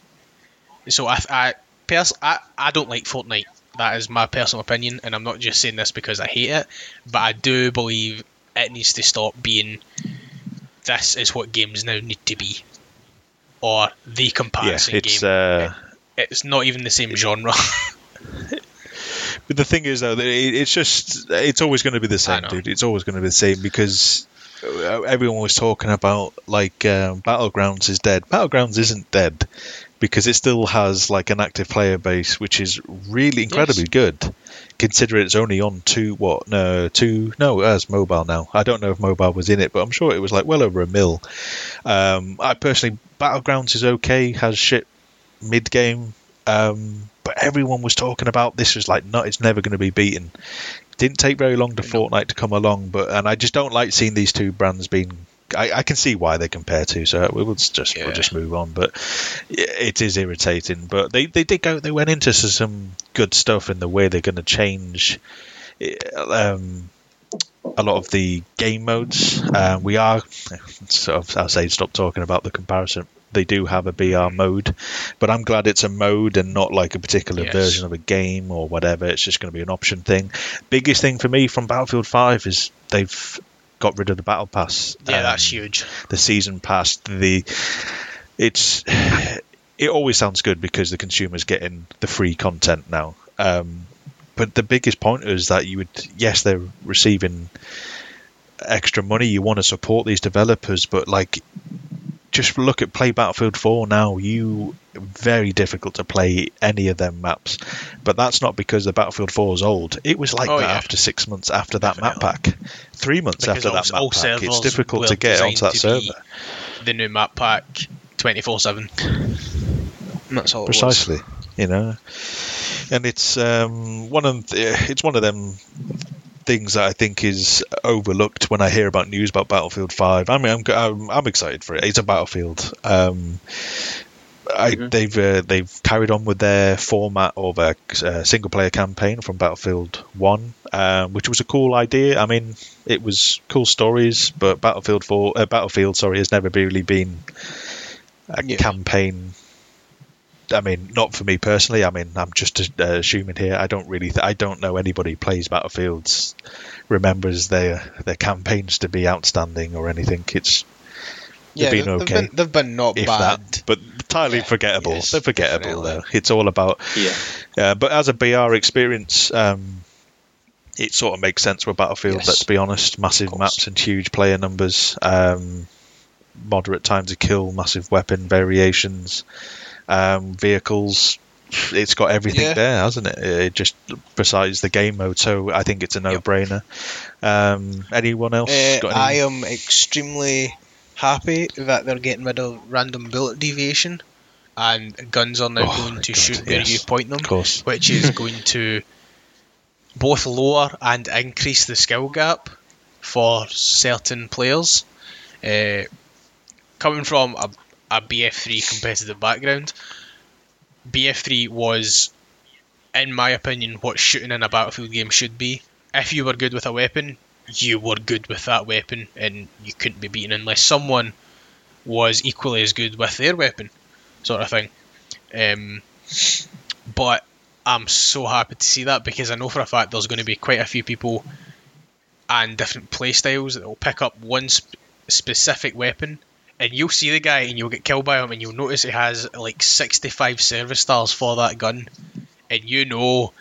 So I, I, pers- I, I don't like Fortnite. That is my personal opinion, and I'm not just saying this because I hate it, but I do believe it needs to stop being this is what games now need to be, or the yeah, comparison it's game. uh, it's not even the same genre. But the thing is, though, that it, it's just it's always going to be the same, dude. It's always going to be the same because uh, everyone was talking about like um, battlegrounds is dead. Battlegrounds isn't dead. because it still has like an active player base, which is really incredibly good, considering it's only on two what no two no as mobile now. I don't know if mobile was in it, but I'm sure it was like well over a mil. Um, I personally Battlegrounds is okay, has shit mid game, um, but everyone was talking about this was like not it's never going to be beaten. Didn't take very long to Fortnite to come along, but and I just don't like seeing these two brands being I, I, can see why they compare to, so we'll just yeah. we'll just move on. But it is irritating. But they, they did go. They went into some good stuff in the way they're going to change um, a lot of the game modes. Um, we are sort of I'll say stop talking about the comparison. They do have a BR mode, but I'm glad it's a mode and not like a particular yes. version of a game or whatever. It's just going to be an option thing. Biggest thing for me from Battlefield 5 is they've got rid of the battle pass. Yeah, um, that's huge. The season pass. The it's it always sounds good because the consumer's getting the free content now. Um, but the biggest point is that you would yes they're receiving extra money. You want to support these developers, but like just look at play Battlefield 4 now. You very difficult to play any of them maps, but that's not because the Battlefield 4 is old. It was like oh, that yeah. after six months after that Definitely. map pack, three months because after that map pack. It's difficult to get onto that server. The new map pack, twenty four seven. That's all. Precisely, you know, and it's um, one of the, it's one of them things that I think is overlooked when I hear about news about Battlefield Five. I mean, I'm I'm, I'm excited for it. It's a Battlefield. Um, I, mm-hmm. they've uh, they've carried on with their format of a uh, single player campaign from Battlefield One, um, which was a cool idea. I mean, it was cool stories, but Battlefield Four, uh, Battlefield, sorry, has never really been a yeah. campaign I mean, not for me personally. I mean, I'm just uh, assuming here. I don't really, th- I don't know anybody who plays Battlefields remembers their their campaigns to be outstanding or anything. It's yeah, they've been okay. They've been, they've been not bad, that, but entirely yeah, forgettable. Yes, They're forgettable definitely. though. It's all about yeah. Uh, but as a BR experience, um, it sort of makes sense with Battlefield. Yes. Let's be honest, massive maps and huge player numbers, um, moderate time to kill, massive weapon variations um, vehicles. It's got everything yeah. there, hasn't it? It just besides the game mode, so I think it's a no-brainer. Um, anyone else? Uh, I am extremely happy that they're getting rid of random bullet deviation, and guns are now oh, going to God, shoot where you point them, which is going to both lower and increase the skill gap for certain players. Uh, coming from a a BF3 competitive background. BF3 was, in my opinion, what shooting in a Battlefield game should be. If you were good with a weapon, you were good with that weapon, and you couldn't be beaten unless someone was equally as good with their weapon, sort of thing. Um, but I'm so happy to see that because I know for a fact there's going to be quite a few people and different playstyles that will pick up one sp- specific weapon and you'll see the guy and you'll get killed by him and you'll notice he has like 65 service stars for that gun. And you know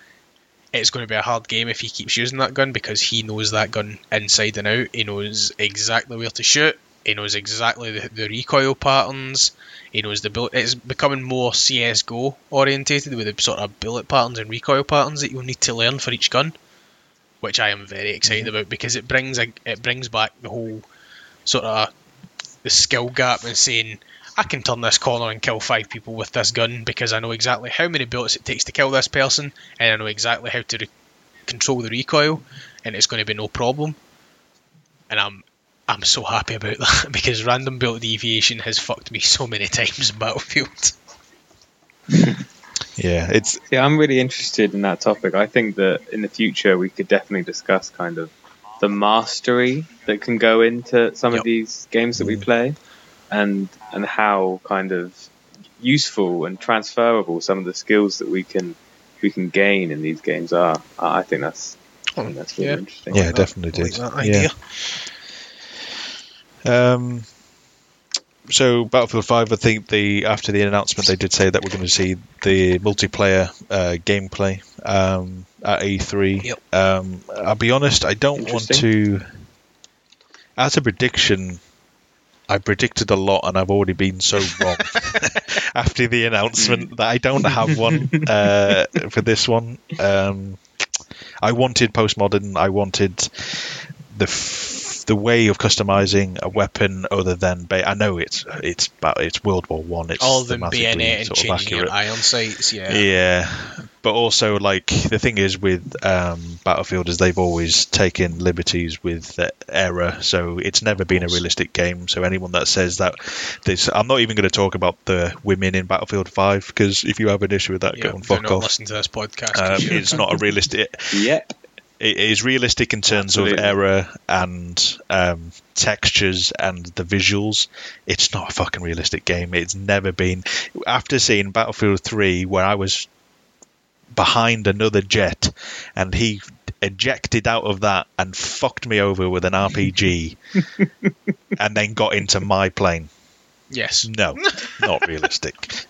it's going to be a hard game if he keeps using that gun because he knows that gun inside and out. He knows exactly where to shoot. He knows exactly the, the recoil patterns. He knows the bullet it's becoming more csgo orientated with the sort of bullet patterns and recoil patterns that you'll need to learn for each gun which i am very excited mm-hmm. about because it brings a, it brings back the whole sort of the skill gap and saying I can turn this corner and kill five people with this gun because I know exactly how many bullets it takes to kill this person and I know exactly how to re- control the recoil and it's going to be no problem. And I'm I'm so happy about that because random bullet deviation has fucked me so many times in Battlefield. yeah, it's yeah. I'm really interested in that topic. I think that in the future we could definitely discuss kind of the mastery that can go into some yep. of these games that we mm. play, and and how kind of useful and transferable some of the skills that we can we can gain in these games are. I think that's I think that's really yeah. interesting. Yeah, like definitely did. Like yeah. Um, so Battlefield Five, I think the after the announcement they did say that we're going to see the multiplayer uh, gameplay um, at E3. Yep. Um, I'll be honest, I don't want to. As a prediction, I predicted a lot and I've already been so wrong. after the announcement that I don't have one uh, for this one. Um, I wanted postmodern. I wanted the f- the way of customizing a weapon other than ba- I know it's it's about it's World War One. It's All of them thematically bayonet and changing accurate. your iron sights. Yeah. Yeah, but also like the thing is with um, Battlefield is they've always taken liberties with the error, so it's never been a realistic game. So anyone that says that, this I'm not even going to talk about the women in Battlefield Five because if you have an issue with that, Yeah, go and fuck not off. listen to this podcast. Um, 'cause you're it's not a realistic. Yep. It is realistic in terms Absolutely. of error and um, textures and the visuals. It's not a fucking realistic game. It's never been. After seeing Battlefield 3, where I was behind another jet and he ejected out of that and fucked me over with an RPG and then got into my plane. Yes. No, not realistic.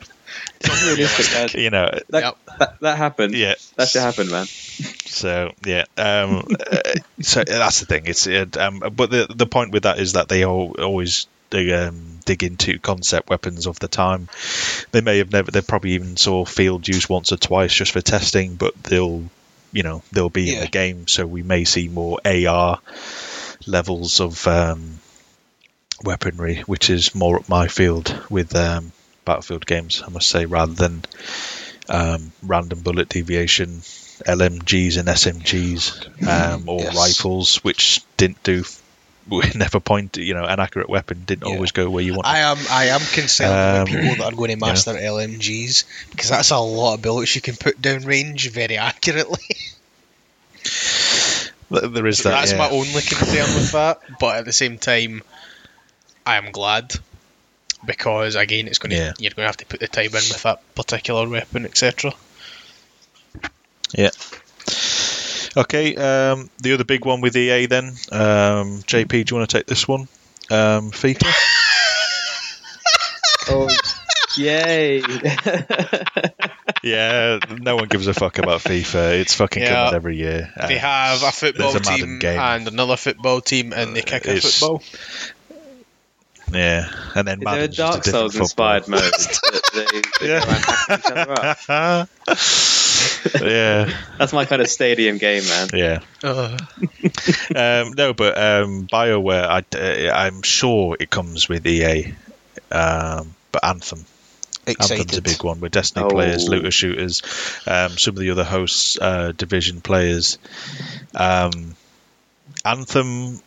Not realistic, lad. You know, That, Yep. that, that happened. yeah. That should happen, man. So yeah, um, uh, so that's the thing. It's it, um, but the the point with that is that they all, always they, um, dig into concept weapons of the time. They may have never. They probably even saw field use once or twice just for testing, but they'll you know they'll be in the game, so we may see more AR levels of um, weaponry, which is more up my field with um, Battlefield games. I must say, rather than um, random bullet deviation, LMGs and SMGs, um, or Yes. rifles, which didn't do. Never point, you know, an accurate weapon didn't Yeah. always go where you want. I am I am concerned Um, with people that are going to master LMGs because that's a lot of bullets you can put down range very accurately. There is that. that's yeah. my only concern with that. But at the same time, I am glad because again, it's going to Yeah. you're going to have to put the time in with that particular weapon, etc. Yeah. Okay. Um, the other big one with EA then. Um, JP, do you want to take this one? Um, FIFA. Oh, yay! yeah. No one gives a fuck about FIFA. It's fucking Yeah. coming every year. They Um, have a football a team game. and another football team, and they kick a football. Yeah, and then Is there a Madden's just Dark Souls inspired football. mode they, they Yeah. go around hacking each other up? yeah, That's my kind of stadium game, man. yeah. Uh, Um, no, but um, Bioware, I, uh, I'm sure it comes with EA. Um, but Anthem, Anthem's a big one with Destiny Oh. players, looter shooters, um, some of the other hosts, uh, Division players. Um, Anthem,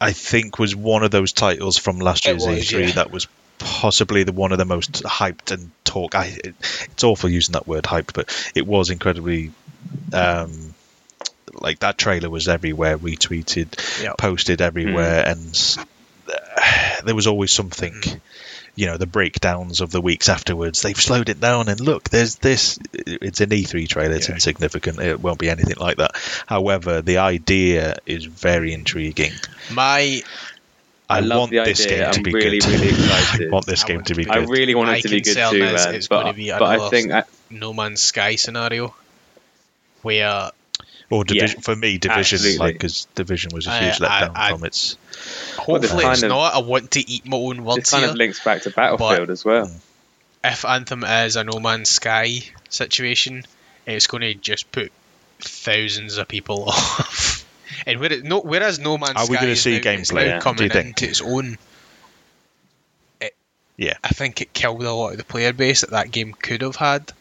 I think, was one of those titles from last year's was, E3 yeah. that was possibly the one of the most hyped and talk. I, it, it's awful using that word hyped, but it was incredibly. Um, like that trailer was everywhere, retweeted, Yep. posted everywhere, and uh, there was always something. You know the breakdowns of the weeks afterwards. They've slowed it down, and look, there's this. It's an E3 trailer. It's Yeah. insignificant. It won't be anything like that. However, the idea is very intriguing. My I, I love want the this idea. game to I'm be really, good. really excited. I want this I game to to be be I good. really want My it to be good too, man. it's But, gonna be but I another- think I, No Man's Sky scenario where or division Yeah, for me, division absolutely. like because division was a huge I- letdown I- from its. Hopefully it's of- not. I want to eat my own words this kind here. of links back to Battlefield as well. if Anthem is a No Man's Sky situation, it's going to just put thousands of people off. And where it, no, whereas No Man's Are we gonna see now, it's gameplay, now do coming you think? into its own. It, Yeah. I think it killed a lot of the player base that that game could have had.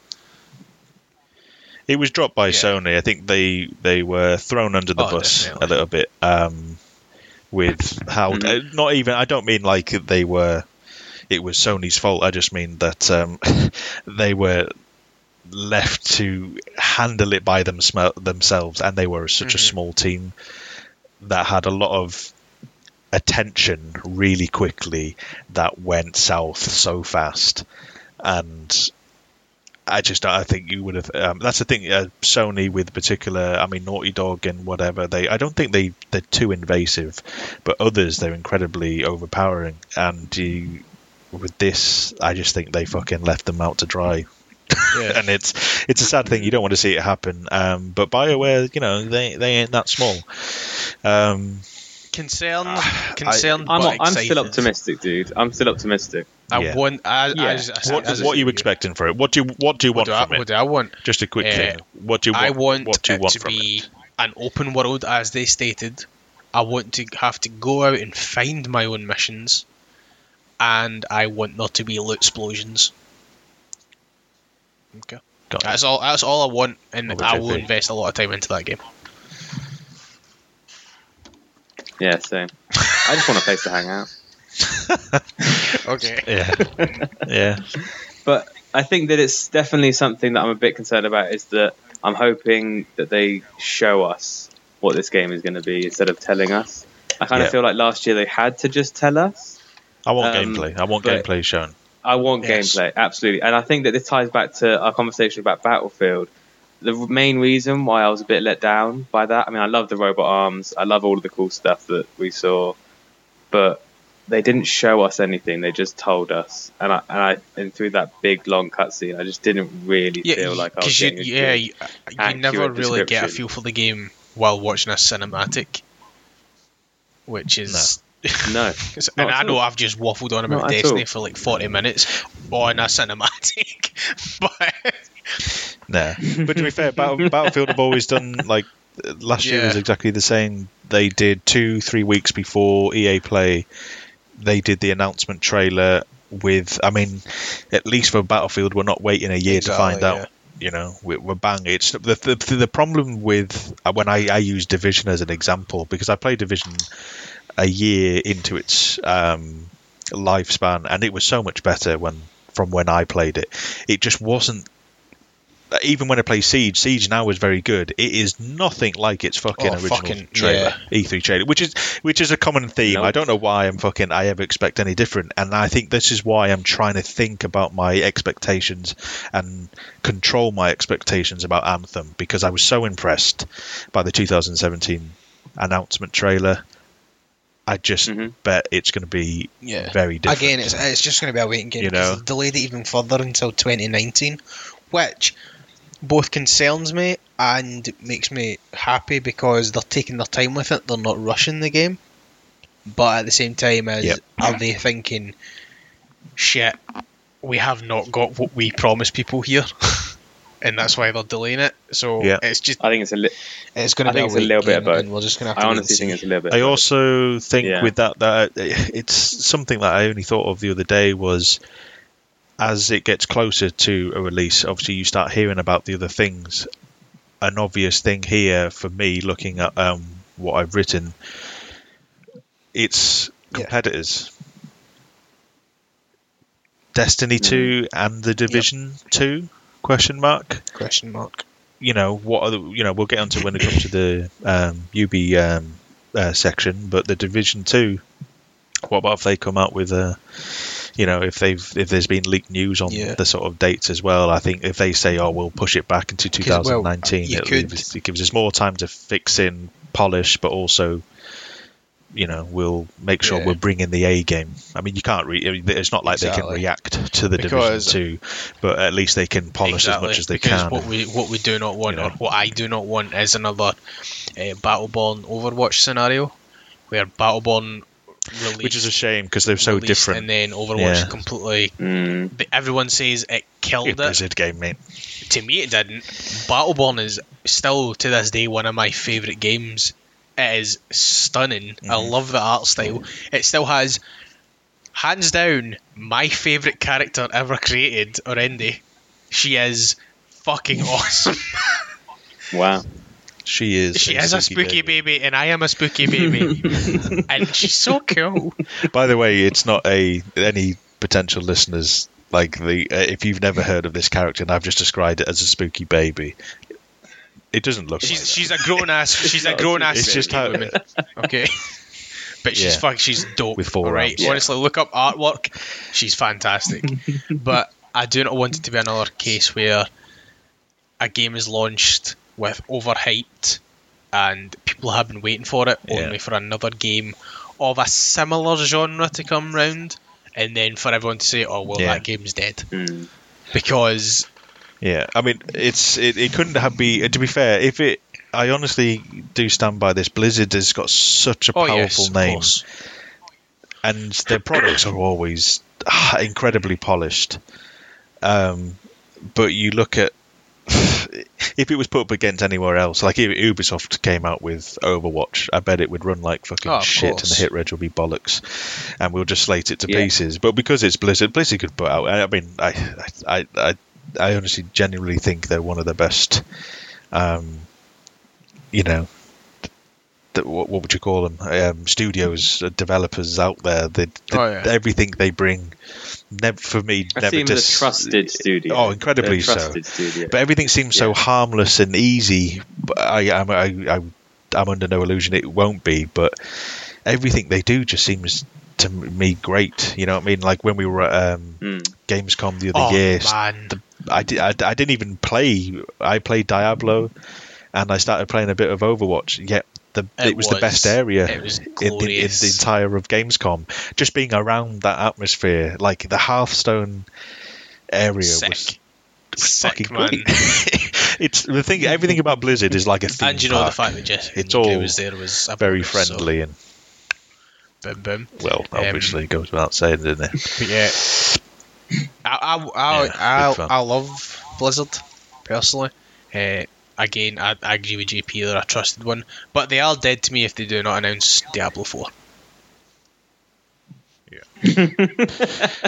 It was dropped by Yeah. Sony. I think they they were thrown under the Oh, bus definitely. a little bit um, with how. Mhm. uh, not even. I don't mean like they were. It was Sony's fault. I just mean that um, they were left to handle it by them, themselves, and they were such a Mhm. small team that had a lot of attention really quickly that went south so fast and I just I think you would have. Um, that's the thing. Uh, Sony with particular. I mean, Naughty Dog and whatever. They. I don't think they they're too invasive, but others they're incredibly overpowering. And you, with this, I just think they fucking left them out to dry. Yeah. and it's it's a sad thing. You don't want to see it happen. Um, but Bioware, you know, they they ain't that small. Um, concerned, concerned, I'm, but I'm still optimistic, dude. I'm still optimistic. I Yeah. want. As, Yeah. as, as, What, as- what are you expecting for it? What do you what do you What want do, I, from what do I want? Just a quick Uh, thing. What do you want? I want what do you it want to from be it? an open world, as they stated. I want to have to go out and find my own missions, and I want there to be loot explosions. Okay, Got it. that's all. That's all I want, and I will invest a lot of time into that game. Yeah, same. I just want a place to hang out. Okay. Yeah, yeah. But I think that it's definitely something that I'm a bit concerned about is that I'm hoping that they show us what this game is going to be instead of telling us. I kind Yeah. of feel like last year they had to just tell us. I want Um, gameplay. I want gameplay shown. I want Yes. gameplay, absolutely. And I think that this ties back to our conversation about Battlefield. The main reason why I was a bit let down by that, I mean, I love the robot arms, I love all of the cool stuff that we saw, but they didn't show us anything. They just told us, and I and I and through that big long cutscene, I just didn't really feel like I was because you, getting a yeah, good- you, you never really get a feel for the game while watching a cinematic, which is. no. and I at know all. I've just waffled on about Not Destiny for like forty minutes on a cinematic, but Nah. But to be fair, Battle, Battlefield have always done like last year was exactly the same. They did two, three weeks before EA Play. They did the announcement trailer with. I mean, at least for Battlefield, we're not waiting a year to find Exactly, out. You know, we're, we're bang. It's the, the the problem with uh, when I, I use Division as an example because I play Division a year into its um, lifespan, and it was so much better when from when I played it. It just wasn't. Even when I play Siege, Siege now is very good. It is nothing like its fucking Oh, original fucking- trailer, E3 trailer, which is which is a common theme. Nope. I don't know why I'm fucking I ever expect any different, and I think this is why I'm trying to think about my expectations and control my expectations about Anthem because I was so impressed by the 2017 announcement trailer. I just Mhm. bet it's going to be yeah. very different. Again, it's it's just going to be a waiting game You know? delayed it even further until 2019, which both concerns me and makes me happy because they're taking their time with it. They're not rushing the game, but at the same time, as Yep. are they thinking, shit, we have not got what we promised people here. And that's why they're delaying it. So Yeah. it's just I think it's a li- it's going to be a, it's a little bit of both. and we're just going to have I to wait and honestly think it's a little bit. I also think Yeah. with that that it's something that I only thought of the other day was as it gets closer to a release, obviously you start hearing about the other things. An obvious thing here for me, looking at um, what I've written, it's Yeah. competitors. Destiny Mm. two and the Division two question mark Question mark. you know what are the, you know we'll get onto when it comes to the um, UB um, uh, section, but the Division Two. What about if they come out with a, you know, if they've if there's been leaked news on Yeah. the sort of dates as well? I think if they say, oh, we'll push it back into 2019, you it, could- it gives us more time to fix in, polish, but also. You know, we'll make sure Yeah. we're bringing the A game. I mean, you can't. Re- it's not like they can react to the Because- Division Two, but at least they can polish as much as they because can. what we what we do not want, You know. or what I do not want, is another uh, Battleborn Overwatch scenario where Battleborn released, which is a shame because they're so different. and then Overwatch Yeah. completely. Mm, Everyone says it killed Good it. Blizzard game, mate. To me, it didn't. Battleborn is still to this day one of my favourite games. It is stunning. I Mhm. love the art style. It still has, hands down, my favourite character ever created, Orendi. She is fucking awesome. wow. She is. she is a spooky baby. and I am a spooky baby, and she's so cool. By the way, it's not a any potential listeners like the uh, if you've never heard of this character and I've just described it as a spooky baby. It doesn't look. She's like she's a grown ass. She's a grown ass. It's just how- woman. Okay. But she's Yeah. fuck. She's dope. With four right? arms. Yeah. Honestly, look up artwork. She's fantastic. but I do not want it to be another case where a game is launched with overhyped and people have been waiting for it Yeah. only for another game of a similar genre to come round and then for everyone to say, "Oh well, Yeah. that game's dead," Mm. because Yeah, I mean, it's it, it couldn't have be. To be fair, if it I honestly do stand by this. Blizzard has got such a Oh powerful yes, name, course. and their products are always ah, incredibly polished. Um, but you look at if it was put up against anywhere else, like if Ubisoft came out with Overwatch, I bet it would run like fucking Oh, shit, and the hit rate would be bollocks, and we'll just slate it to Yeah. pieces. But because it's Blizzard, Blizzard could put out. I mean, I, I, I, I honestly, genuinely think they're one of the best. Um, you know, th- what, what would you call them? Um, studios, uh, developers out there. They, they- Oh, yeah. everything they bring, never for me, I never see them as dis- trusted studio. Oh, incredibly They're so. studio. But everything seems so harmless and easy. I, I'm, I, I, I'm under no illusion it won't be. But everything they do just seems to me great. You know what I mean? Like when we were at um, Mm. Gamescom the other Oh year, man, the- I, did, I, I didn't even play. I played Diablo, and I started playing a bit of Overwatch. Yet the it, It was, the best area in the, in the entire of Gamescom. Just being around that atmosphere, like the Hearthstone area, sick, was sick fucking man. great. it's the thing. Everything about Blizzard is like a theme and you know the fact that Jess It's all was there was very bonus, so friendly and boom, boom. well, Um, obviously it goes without saying, doesn't it? Yeah, I I I, Yeah, I. I love Blizzard personally. Uh, again, I, I agree with JP. They're a trusted one, but they are dead to me if they do not announce Diablo Four. Yeah,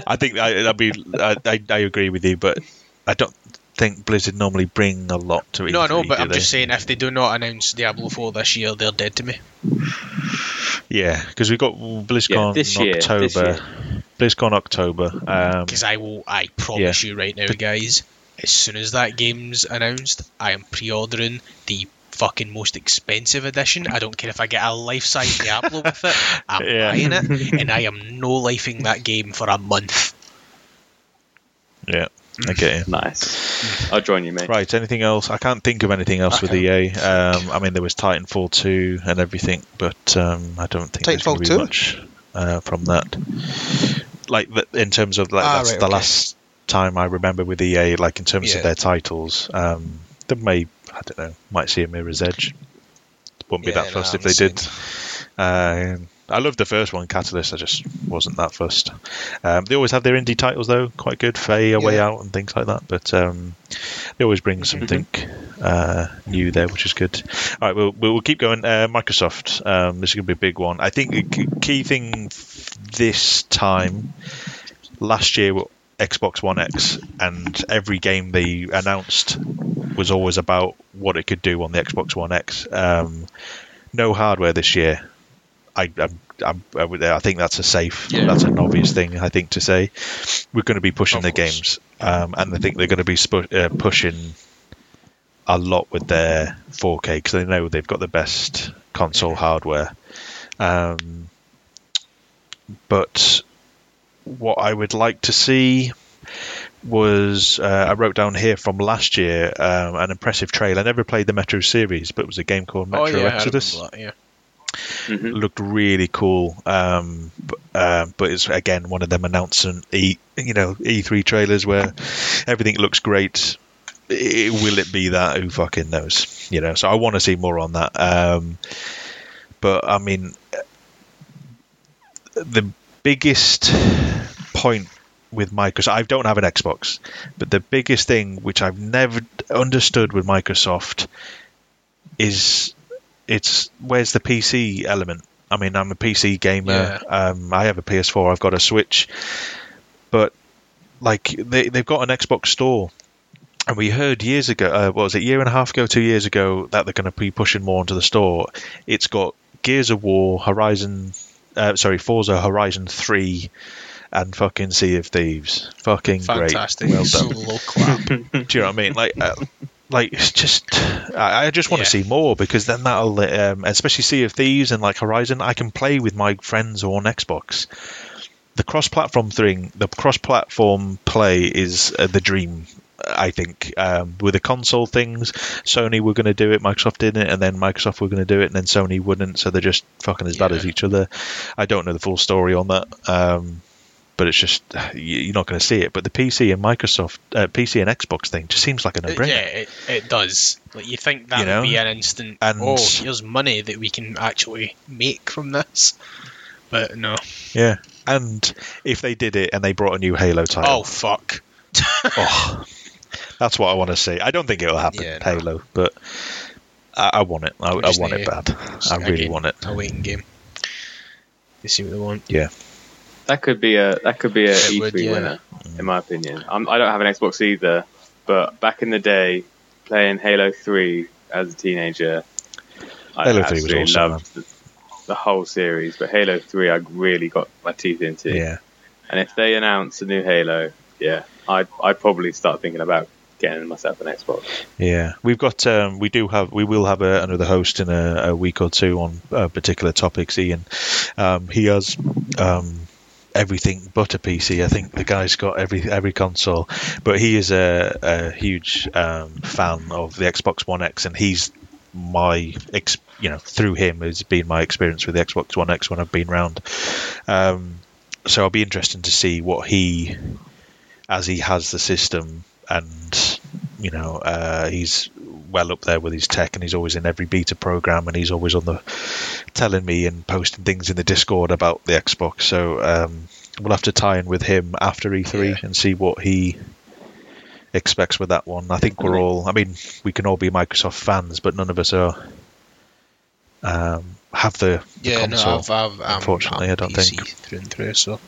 I think I, I mean I, I, I agree with you, but I don't think Blizzard normally bring a lot to it. No, I know, but I'm just saying if they do not announce Diablo Four this year, they're dead to me. Yeah, because we've got BlizzCon Yeah, this year, October. this year. BlizzCon October. Um, Because I will, I promise you right now, guys. As soon as that game's announced, I am pre-ordering the fucking most expensive edition. I don't care if I get a life-size Diablo with it. I'm Yeah. buying it, and I am no lifing that game for a month. yeah, I get you. Nice. I'll join you, mate. Right, anything else? I can't think of anything else with Okay. EA. Um, I mean, there was Titanfall 2 and everything, but um, I don't think there's going Titanfall to be 2? much uh, from that. Like, in terms of, like, Ah, that's right, the okay. last time I remember with EA, like, in terms Yeah. of their titles. Um, they may, I don't know, might see a Mirror's Edge. Wouldn't be that no, fussed I'm if they did. Um, I loved the first one, Catalyst. I just wasn't that fussed. Um, they always have their indie titles though, quite good. Fe, A Way Yeah. Out, and things like that. But um, they always bring something uh, new there, which is good. All right, we'll we'll keep going. Uh, Microsoft. Um, this is going to be a big one. I think the key- thing this time, last year, Xbox One X, and every game they announced was always about what it could do on the Xbox One X. Um, no hardware this year. I, I'm, I'm, I, would- I think that's a safe, Yeah. that's an obvious thing. I think to say we're going to be pushing Of the course. games, um, and I think they're going to be spu- uh, pushing a lot with their 4K because they know they've got the best console hardware. Um, but what I would like to see was uh, I wrote down here from last year um, an impressive trailer. I never played the Metro series, but it was a game called Metro oh yeah, Exodus that, yeah. Mhm. looked really cool. Um, but, uh, but it's again one of them announcing e you know E3 trailers where everything looks great. I will it be that? Who fucking knows? You know. So I want to see more on that. Um, but I mean, the biggest point with Microsoft, I don't have an Xbox, but the biggest thing which I've never understood with Microsoft is it's where's the PC element? I mean, I'm a PC gamer. Yeah. Um, I have a PS4. I've got a Switch, but like they they've got an Xbox store, and we heard years ago, uh, what was it, a year and a half ago, two years ago, that they're going to be pushing more into the store. It's got Gears of War, Horizon, uh, sorry, Forza Horizon Three, and fucking Sea of Thieves. Fucking Fantastic. great. Well done. Clap. Do you know what I mean? Like, uh, like it's just I, I just want to see more because then that'll, um, especially Sea of Thieves and like Horizon, I can play with my friends on Xbox. The cross-platform thing, the cross-platform play is uh, the dream. I think um, with the console things, Sony were going to do it, Microsoft didn't, and then Microsoft were going to do it, and then Sony wouldn't. So they're just fucking as bad Yeah. as each other. I don't know the full story on that. Um, but it's just you- you're not going to see it. But the PC and Microsoft, uh, PC and Xbox thing just seems like a Uh, no-brainer. Yeah, it, it does. Like you think that You know? would be an instant. And- oh, here's money that we can actually make from this. But no. Yeah. And if they did it and they brought a new Halo title, Oh fuck. oh, that's what I want to see. I don't think it'll happen, Yeah, no. Halo, but I, I want it. I, I want it bad. I really again, want it. A waiting game. You see what they want. That could be a that could be a It E3 would, yeah. winner, in my opinion. I'm, I don't have an Xbox either, but back in the day, playing Halo 3 as a teenager, I Halo 3 was absolutely awesome, loved the, the whole series. But Halo 3, I really got my teeth into. Yeah. And if they announce a new Halo, yeah, I'd I'd probably start thinking about getting myself an Xbox. Yeah, we've got um, we do have we will have a, another host in a, a week or two on uh, particular topics. Ian, um, he has um, everything but a PC. I think the guy's got every every console, but he is a, a huge um, fan of the Xbox One X, and he's my ex, you know through him has been my experience with the Xbox One X when I've been round. Um, so I'll be interested to see what he, as he has the system, and you know uh, he's well up there with his tech, and he's always in every beta program, and he's always on the telling me and posting things in the Discord about the Xbox. So um, we'll have to tie in with him after E3 Yeah. and see what he expects with that one. I think we're all. I mean, we can all be Microsoft fans, but none of us are. Um, have the, the Yeah, console. no, I've, I've, I'm, unfortunately, I'm I don't PC think. through and through. So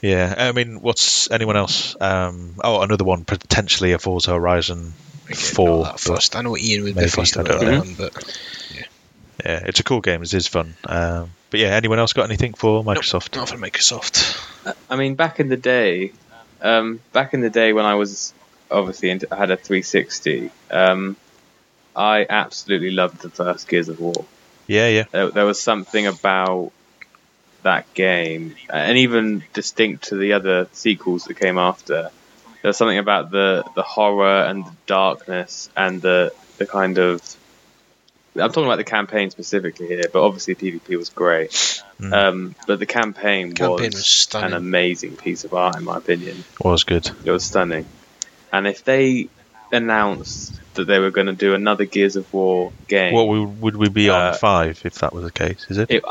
Yeah, I mean, what's anyone else? Um, oh, another one potentially a Forza Horizon I get Four, first. I know Ian would be maybe, fussed I don't that know. one, but Yeah, it's a cool game. It is fun. Um, but yeah, anyone else got anything for Microsoft? not for Microsoft. I mean, back in the day, um, back in the day when I was obviously into, I had a 360, um, I absolutely loved the first Gears of War. Yeah, yeah, There, there was something about that game, and even distinct to the other sequels that came after. there's something about the, the horror and the darkness and the the kind of. I'm talking about the campaign specifically here, but obviously PvP was great. Mm. Um, but the campaign, Campaign was, was an amazing piece of art, in my opinion. It was good. It was stunning. And if they announced that they were going to do another Gears of War game, What we, would we be on Uh, five if that was the case? Is it? it,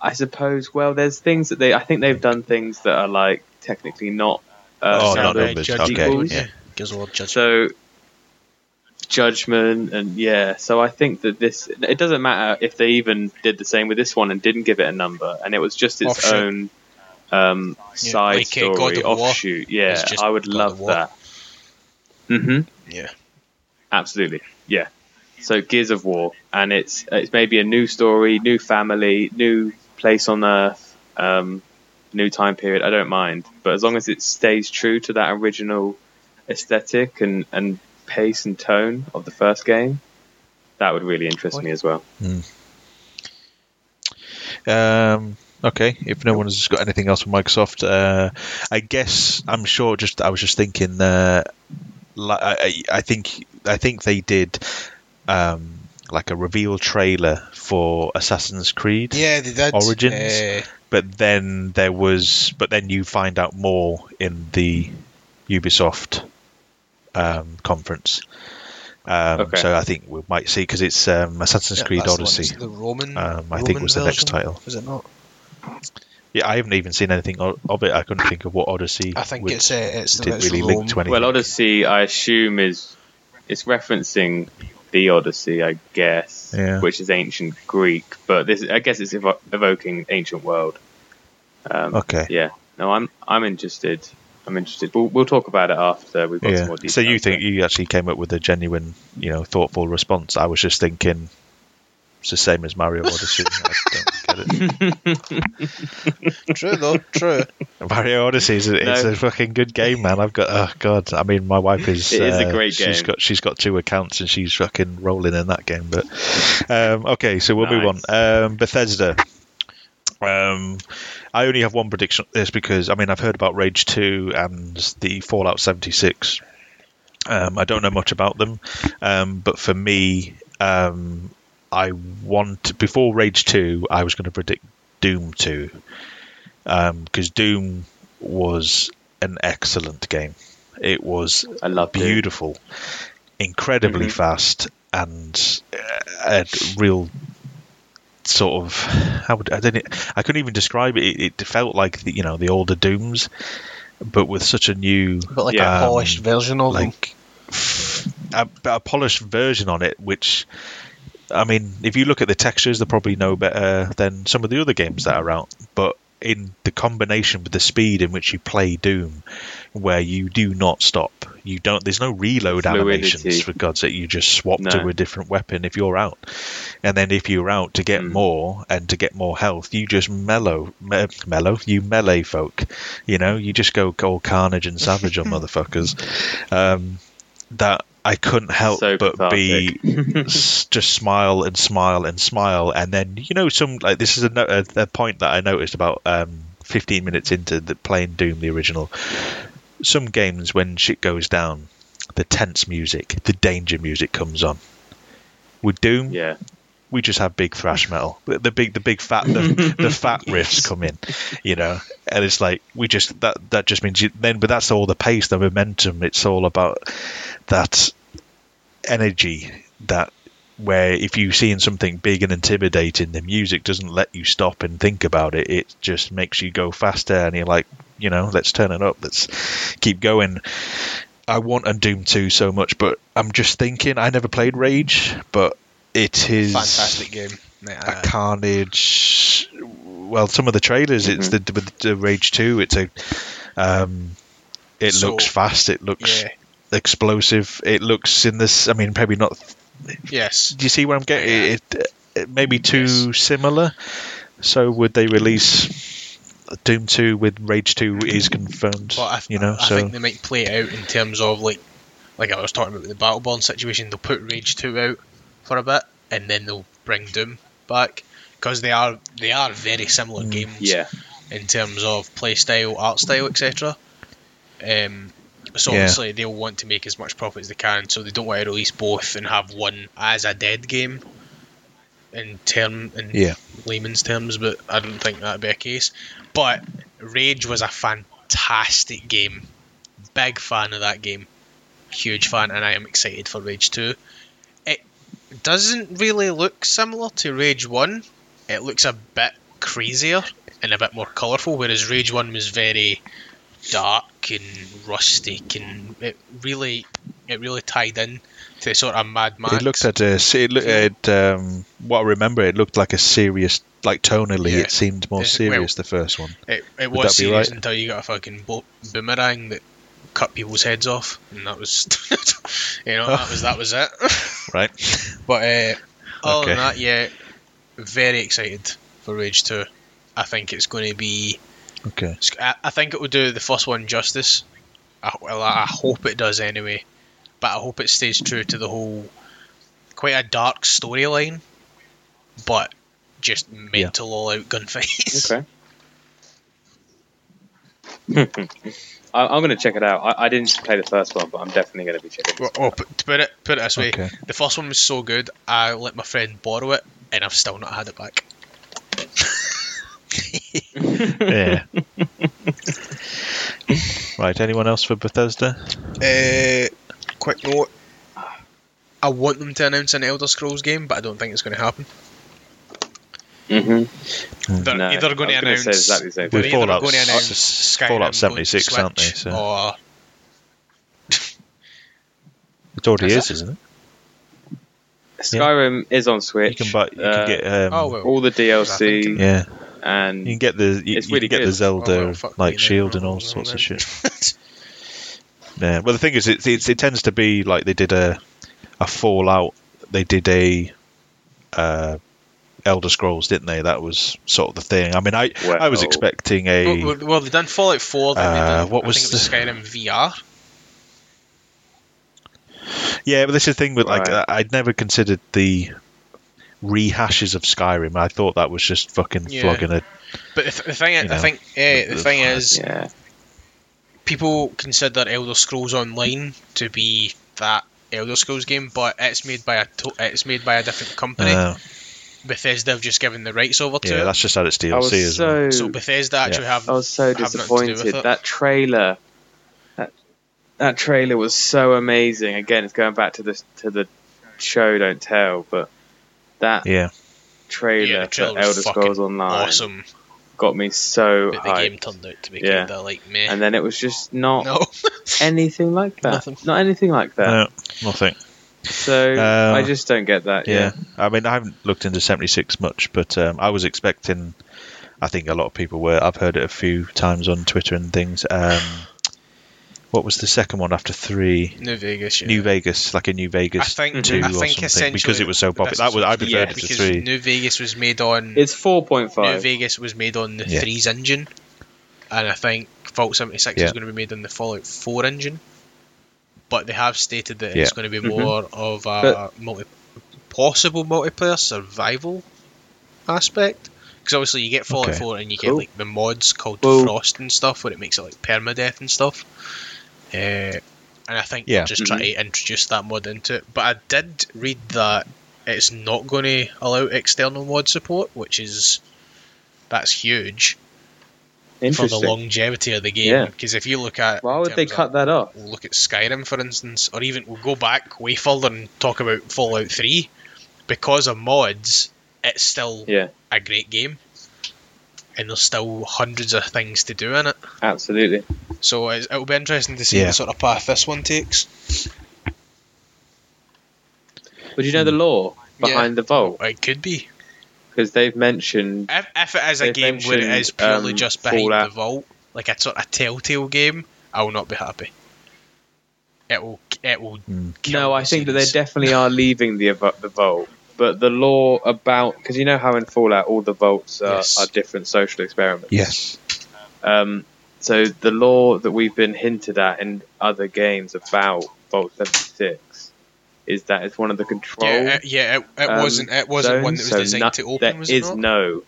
I suppose. Well, there's things that they. I think they've done things that are like technically not. Uh, Oh, not numbers, Judge okay, sequels. yeah. Gears Judge. So judgment and yeah. So I think that this. It doesn't matter if they even did the same with this one and didn't give it a number, and it was just its Offshoot. own um, Yeah, side like, God story of War. offshoot. Yeah, I would God love of War. that. hmm yeah. Absolutely, yeah. So Gears of War, and it's it's maybe a new story, new family, new place on Earth, um, new time period. I don't mind, but as long as it stays true to that original aesthetic and and pace and tone of the first game, that would really interest me as well. Um, okay, if no one's got anything else from Microsoft, uh, I guess I'm sure. Just I was just thinking. Uh, I I think I think they did um, like a reveal trailer for Assassin's Creed. Yeah, they did. Origins? Uh, but then there was but then you find out more in the ubisoft um, conference um, Okay. so i think we might see because it's um, assassin's yeah, creed that's the odyssey The Roman. um, i Roman think was the next title Is it not? yeah i haven't even seen anything of it i couldn't think of what odyssey I think would- it's uh, it's didn't it's really Rome. link to anything Well, Odyssey, I assume is it's referencing the Odyssey, I guess, Yeah. which is ancient Greek, but this I guess it's evo- evoking ancient world. Um, okay Yeah. No, I'm I'm interested. I'm interested. We'll, we'll talk about it after we've got some yeah more details. so you think you actually came up with a genuine you know thoughtful response i was just thinking it's the same as mario odyssey i don't get it True though, true. Mario Odyssey is a, it's a fucking good game, man. I've got oh god. I mean, my wife is. It is a uh, great She's game. got she's got two accounts and she's fucking rolling in that game. But um, okay, so we'll move on. Um, Bethesda. Um, I only have one prediction on this because I mean I've heard about Rage Two and the Fallout seventy six. Um, I don't know much about them, um, but for me, um, I want before Rage Two, I was going to predict Doom Two because Doom was an excellent game. It was I love Doom. beautiful, incredibly Mhm. fast, and uh, a real sort of how would I don't I couldn't even describe it. It, it felt like the, you know the older Dooms, but with such a new But like Yeah. a polished version of them. like a, a polished version on it, which I mean, if you look at the textures, they're probably no better than some of the other games that are out. But in the combination with the speed in which you play Doom, where you do not stop, you don't. There's no reload Fluidity. animations for God's sake. You just swap to a different weapon if you're out, and then if you're out to get Mm. more and to get more health, you just mellow, me- mellow. You melee folk, you know. You just go all carnage and savage on motherfuckers. Um, that I couldn't help So but be cathartic. s- just smile and smile and smile, and then you know some like this is a, no- a, a point that I noticed about um, 15 minutes into the playing Doom the original. Some games when shit goes down, the tense music, the danger music comes on. With Doom, yeah. we just have big thrash metal. The, the big, the big fat, the, the fat riffs come in, you know, and it's like we just that that just means you, then, but that's all the pace, the momentum. It's all about that energy that where if you're seeing something big and intimidating, the music doesn't let you stop and think about it. It just makes you go faster, and you're like, you know, let's turn it up, let's keep going. I want a Doom 2 so much, but I'm just thinking, I never played Rage, but it is Fantastic game. a Uh, carnage. Well, some of the trailers, it's the, the Rage Two. It's a, um, it So- looks fast. It looks yeah. Explosive. It looks in this. I mean, maybe not. Yes. Do you see where I'm getting? It, it maybe too similar. So would they release Doom Two with Rage Two is confirmed? But I, you know, I so think they might play it out in terms of like, like I was talking about the Battleborn situation. They'll put Rage Two out for a bit, and then they'll bring Doom back because they are they are very similar Mm. games Yeah. in terms of play style, art style, etc. Um, so Yeah. obviously they'll want to make as much profit as they can, so they don't want to release both and have one as a dead game. In term, in Yeah. layman's terms, but I don't think that'd be a case. But Rage was a fantastic game. Big fan of that game. Huge fan, and I am excited for Rage 2. It doesn't really look similar to Rage 1. It looks a bit crazier and a bit more colourful, whereas Rage 1 was very dark and rustic and it really it really tied in to sort of Mad Max. it looked at a. It looked at um, what I remember. It looked like a serious, like tonally, Yeah. it seemed more serious. the first one. It, it was serious right? until you got a fucking bo- boomerang that cut people's heads off, and that was, you know, that was that was it. Right. but uh, other Okay. than that, yeah, very excited for Rage Two. I think it's going to be. Okay. I, I think it will do the first one justice. I, well, I hope it does anyway, but I hope it stays true to the whole quite a dark storyline, but just mental all out gunfights. Okay. I, I'm going to check it out. I, I didn't play the first one, but I'm definitely going to be checking. Well, oh, put, to put it put it this way, Okay. the first one was so good, I let my friend borrow it, and I've still not had it back. Yeah. right. Anyone else for Bethesda? Uh, quick note: I want them to announce an Elder Scrolls game, but I don't think it's going to happen. Mm-hmm. They're No, either going to was gonna say announce exactly the they're either Fallout going to announce s- Skyrim Fallout going to 76, aren't they? So- Or It already Is is, it? isn't it? Skyrim is on Switch. You can buy. You Uh, can get. Um, oh well, all the DLC? Yeah. And You can get the. You, It's you really can get the. Zelda Oh, well, like shield and Oh, all well, sorts of shit. Yeah. Well, the thing is, it, it, it tends to be like they did a a Fallout. They did a. Uh, Elder Scrolls, didn't they? That was sort of the thing. I mean, I I was expecting a. Well, well, they've done Fallout 4. Then Uh, done, what I was think it was the- Skyrim VR. Yeah, but this is the thing with like Right. I'd never considered the rehashes of Skyrim. I thought that was just fucking Yeah. flogging a. But the, th- the thing, You I know. think, uh, the thing is, yeah, people consider Elder Scrolls Online to be that Elder Scrolls game, but it's made by a to- it's made by a different company. Uh, Bethesda have just given the rights over to Yeah, it. that's just how its I was DLC as well. so, So Bethesda actually have I was so have nothing to do with disappointed. That trailer, that, that trailer was so amazing. Again, it's going back to the to the show, don't tell, but that Yeah, trailer yeah, the for Elder Scrolls Online awesome, got me so but the game turned out to be Yeah. kind of like meh. and then it was just not no, anything like that. Nothing. Not anything like that. no, nothing. So Uh, I just don't get that. Yeah. Yeah. I mean, I haven't looked into 76 much, but um, I was expecting. I think a lot of people were. I've heard it a few times on Twitter and things. Um, what was the second one after three? New Vegas. Yeah. New Vegas, like a New I Vegas think two I or think something, essentially because it was so popular. That was I is- preferred yeah, it to because three. New Vegas was made on It's four point five. New. Vegas was made on the Yeah. threes engine, and I think Fallout 76 Yeah. is going to be made on the Fallout 4 engine. But they have stated that Yeah. it's going to be Mhm. more of a But- multi- possible multiplayer survival aspect. Because obviously you get Fallout Okay. 4 and you get like the mods called Well- Frost and stuff, where it makes it like permadeath and stuff. Uh, and I think Yeah. they're just trying to introduce that mod into it. But I did read that it's not going to allow external mod support, which is that's huge for the longevity of the game. Yeah. Because if you look at Why would they terms of- cut that up? look at Skyrim, for instance, or even we'll go back way further and talk about Fallout 3. Because of mods, it's still Yeah, a great game, and there's still hundreds of things to do in it. absolutely. So it's, it'll be interesting to see Yeah. the sort of path this one takes. But you know the law behind the vault It could be. because they've mentioned If, if it is a game where it mentioned, is purely um, just behind Fallout. the vault, like a sort of Telltale game, I will not be happy. It will. It will. Mm. kill no. the I think that they definitely are leaving the avo- the vault, but the law about because you know how in Fallout all the vaults are, Yes. are different social experiments. Yes. Um, so the law that we've been hinted at in other games about Vault 76 is that it's one of the control. Yeah, it, yeah. It, it um, wasn't. It wasn't one that was so designed no- to open. There was is not? no.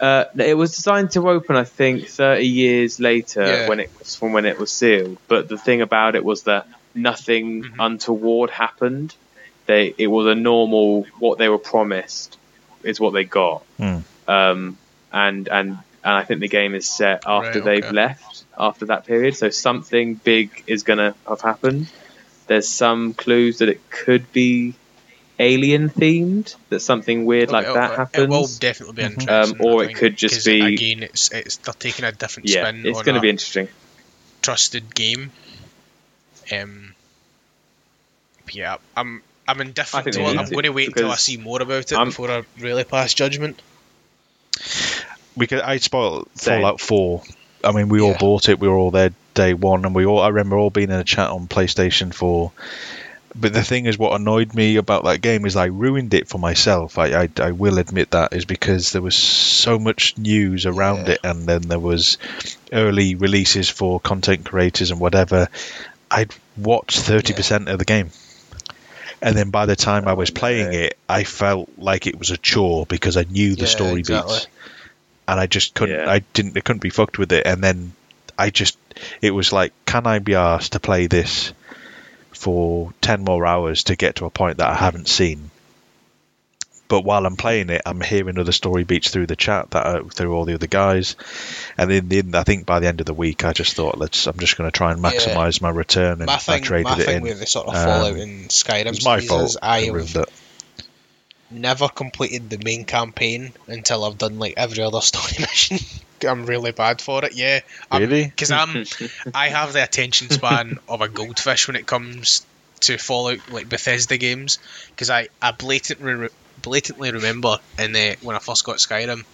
Uh, it was designed to open, I think, 30 years later Yeah. when it was from when it was sealed. But the thing about it was that nothing Mhm. untoward happened. They it was a normal what they were promised is what they got. Hmm. Um, and and and I think the game is set after Right, they've okay. left after that period. So something big is gonna have happened. There's some clues that it could be alien themed. That something weird like It'll- that happens. It will definitely be Mhm. interesting. Um, or I it think, could just be- again. It's it's they're taking a different yeah, spin it's going to be interesting. trusted game. Um, yeah, I'm I'm indifferent think to it. I'm going to wait until I see more about it I'm- before I really pass judgment. we could I spoiled Same. Fallout Four. I mean, we all bought it. We were all there day one, and we all. I remember all being in a chat on PlayStation Four. But the thing is, what annoyed me about that game is I ruined it for myself. I I, I will admit that is because there was so much news around Yeah. it, and then there was early releases for content creators and whatever. I'd watched thirty percent of the game. And then by the time I was Oh, no. playing it, I felt like it was a chore because I knew the Yeah, story exactly. beats and I just couldn't. Yeah. I didn't. I couldn't be fucked with it. And then I just. It was like, can I be asked to play this for ten more hours to get to a point that I haven't seen? But while I'm playing it, I'm hearing other story beats through the chat that are, through all the other guys, and then, the end, I think by the end of the week, I just thought, let's. I'm just going to try and Yeah. maximize my return, and my I thing, traded my it thing in. with the sort of Um, Fallout and Skyrim It was my series fault. is I I have ruined never completed the main campaign until I've done like every other story mission. I'm really bad for it. Yeah, Really? because I'm I have the attention span of a goldfish when it comes to Fallout like Bethesda games because I I blatantly re- blatantly remember in the when I first got Skyrim.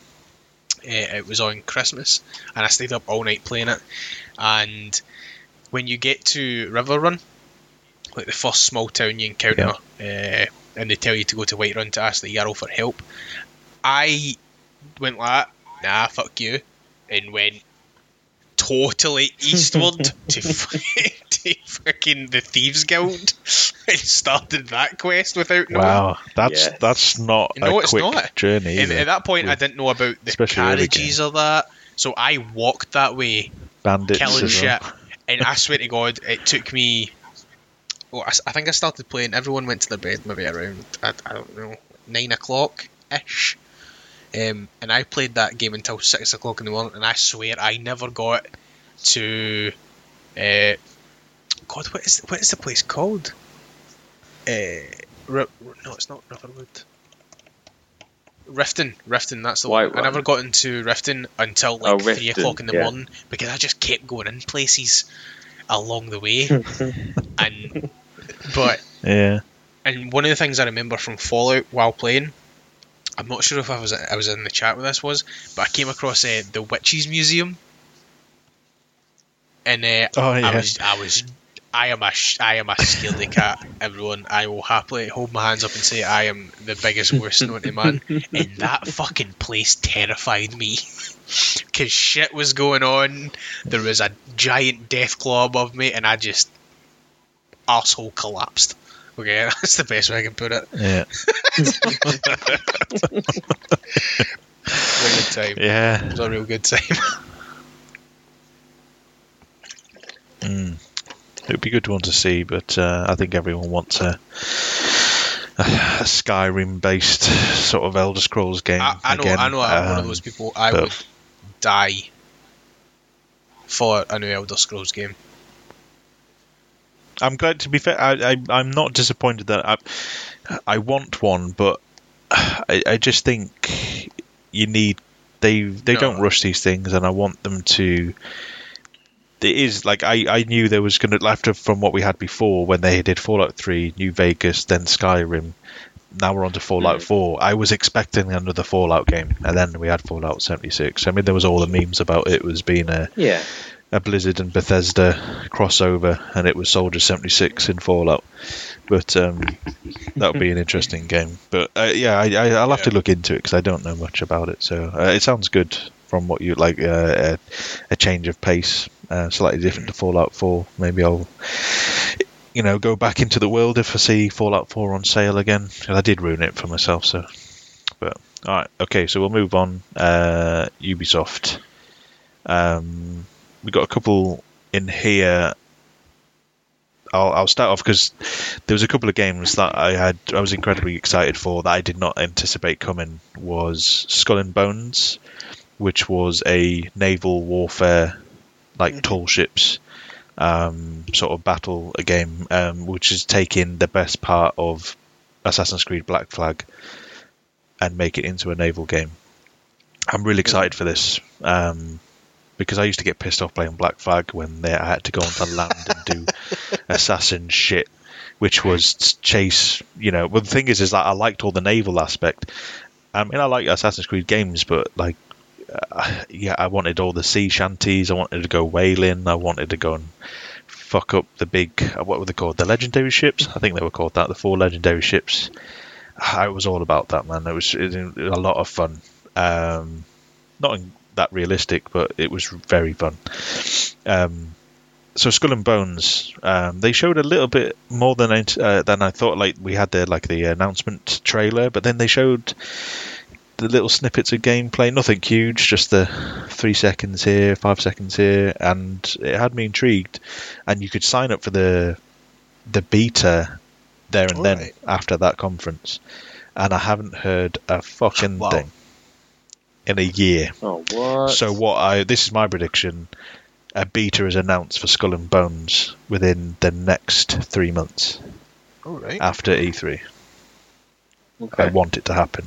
Uh, it was on Christmas, and I stayed up all night playing it. And when you get to Riverrun, like the first small town you encounter, uh, and they tell you to go to Whiterun to ask the Jarl for help, I went like, nah, fuck you, and went totally eastward to f- to fucking the Thieves Guild and started that quest without knowing. Wow, that's Yeah. that's not No, a it's quick not. journey. And at that point, I didn't know about the especially early carriages or that, so I walked that way bandits killing as well. shit. And I swear to God, it took me oh, I, s- I think I started playing. Everyone went to their bed maybe around I, I don't know nine o'clock ish, um, and I played that game until six o'clock in the morning. And I swear I never got to. Uh, God, what is what is the place called? Uh, Ri- no, it's not Riverwood. Riften, Riften, that's the one. I never got into Riften until like Oh, three Riften, o'clock in the yeah. morning because I just kept going in places along the way. and but Yeah. and one of the things I remember from Fallout while playing, I'm not sure if I was I was in the chat when this was, but I came across uh, the Witches Museum, and uh, Oh, I was I was I am a sh- I am a scaredy cat. Everyone, I will happily hold my hands up and say I am the biggest worst naughty man, and that fucking place terrified me. Cause shit was going on. There was a giant death claw above me, and I just asshole collapsed. Okay, that's the best way I can put it. Yeah. It a good time. It Yeah. was a real good time. Mm. It would be good one to see, but uh, I think everyone wants a, a Skyrim-based sort of Elder Scrolls game. I, I know, again. I know. I'm one of Um, those people. I would die for a new Elder Scrolls game. I'm glad to be fair. I, I I'm not disappointed that I I want one, but I, I just think you need they they No. don't rush these things, and I want them to. It is like I, I knew there was going to after from what we had before when they did Fallout Three, New Vegas, then Skyrim. Now we're on to Fallout Mm. Four. I was expecting another Fallout game, and then we had Fallout seventy six. I mean, there was all the memes about it was being a yeah. A Blizzard and Bethesda crossover, and it was Soldier 76 in Fallout. But um, that would be an interesting game. But uh, yeah, I, I, I'll have to look into it because I don't know much about it. So uh, it sounds good from what you like. Uh, a, a change of pace, uh, slightly different to Fallout 4. Maybe I'll. You know, go back into the world if I see Fallout 4 on sale again. I did ruin it for myself, so. But all right, okay, so we'll move on. Uh, Ubisoft. Um, we got a couple in here. I'll, I'll start off because there was a couple of games that I had I was incredibly excited for that I did not anticipate coming. Was Skull and Bones, which was a naval warfare like tall ships um, sort of battle a game, um, which is taking the best part of Assassin's Creed Black Flag and make it into a naval game. I'm really excited for this. Um, because I used to get pissed off playing Black Flag when they, I had to go onto land and do assassin shit, which was chase. You know, well the thing is, is that I liked all the naval aspect. I mean, I like Assassin's Creed games, but like, uh, yeah, I wanted all the sea shanties. I wanted to go whaling. I wanted to go and fuck up the big. uh, What were they called? The legendary ships. I think they were called that. The four legendary ships. I was all about that, man. It was, it was a lot of fun. Um, not in, that realistic, but it was very fun. Um, so Skull and Bones, um, they showed a little bit more than I, uh, than I thought. Like we had the like the announcement trailer, but then they showed the little snippets of gameplay. Nothing huge, just the three seconds here, five seconds here, and it had me intrigued. And you could sign up for the the beta there and then Alright. after that conference, and I haven't heard a fucking Wow. thing in a year. Oh, what? So what I this is my prediction. A beta is announced for Skull and Bones within the next three months All right. after E3. Okay. I want it to happen.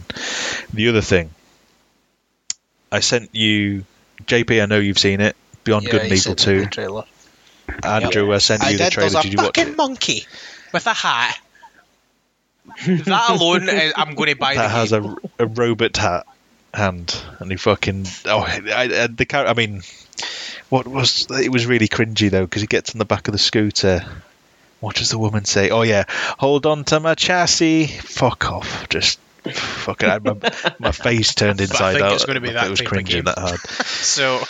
The other thing, I sent you, JP. I know you've seen it. Beyond Good and Evil Two. Trailer. Andrew, I sent I you the did. trailer. There's Did a you watch fucking it? monkey with a hat. that alone, eh, I'm going to buy That the has a, a robot hat hand, and he fucking oh, I, I, the character. I mean, what was it was really cringy though because he gets on the back of the scooter. What does the woman say? Oh yeah, hold on to my chassis. Fuck off. Just fucking. I, my, my face turned inside think out. it's gonna be that It was type of cringing that hard. So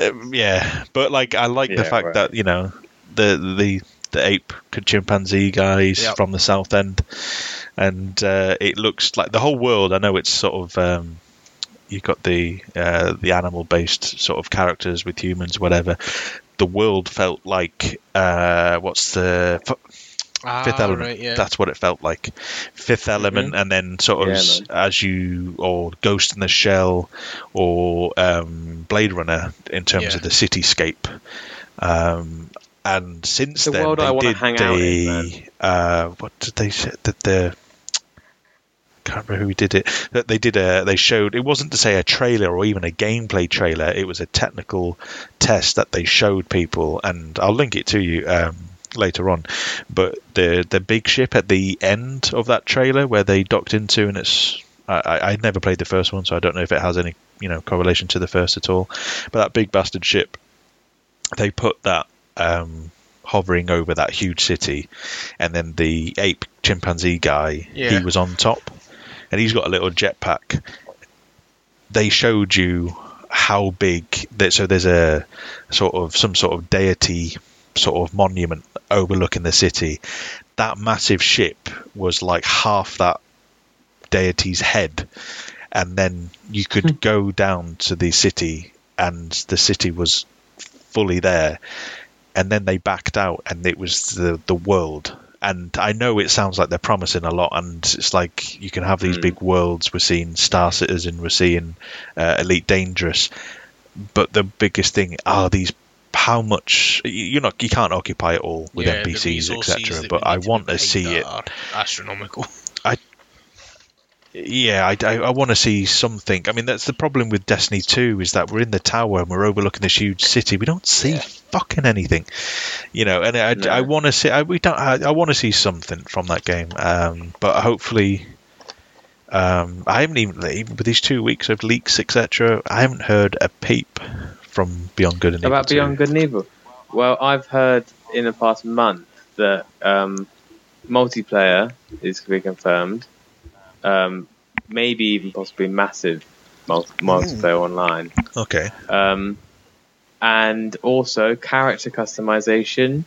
Um, yeah, but like I like the fact right. that you know the the the ape chimpanzee guys Yep. from the south end, and uh, it looks like the whole world. I know it's sort of um, you've got the uh, the animal based sort of characters with humans, whatever. the world felt like uh, what's the f- Ah, Fifth Element. right, yeah. That's what it felt like. Fifth Element, and then sort of Yeah, s- man. as you or Ghost in the Shell or um, Blade Runner in terms Yeah. of the cityscape. Um, and since The then, world they I wanna did hang out in, uh, what did they say? That the can't remember who did it. That they did a they showed it wasn't to say a trailer or even a gameplay trailer. It was a technical test that they showed people, and I'll link it to you um, later on. But the the big ship at the end of that trailer where they docked into, and it's I, I I'd never played the first one, so I don't know if it has any you know correlation to the first at all. But that big bastard ship, they put that. Um, hovering over that huge city and then the ape chimpanzee guy Yeah. he was on top and he's got a little jetpack. They showed you how big that so there's a sort of some sort of deity sort of monument overlooking the city. That massive ship was like half that deity's head, and then you could hmm. go down to the city, and the city was fully there. And then they backed out, and it was the the world and I know it sounds like they're promising a lot, and it's like you can have these Mm. big worlds. We're seeing Star Citizen, we're seeing uh, Elite Dangerous, but the biggest thing are these. How much you- you're not you can't occupy it all with Yeah, NPCs etc. But I want to see it. astronomical. Yeah, I, I, I want to see something. I mean, that's the problem with Destiny 2 is that we're in the tower and we're overlooking this huge city. We don't see Yeah. fucking anything, you know. And I, No. I want to see. I, we don't. I, I want to see something from that game. Um, but hopefully, um, I haven't even even with these two weeks of leaks, etc. I haven't heard a peep from Beyond Good and Evil About 2. Beyond Good and Evil. Well, I've heard in the past month that um, multiplayer is to be confirmed. Um, maybe even possibly massive multi- multiplayer online. Okay. Um, and also character customization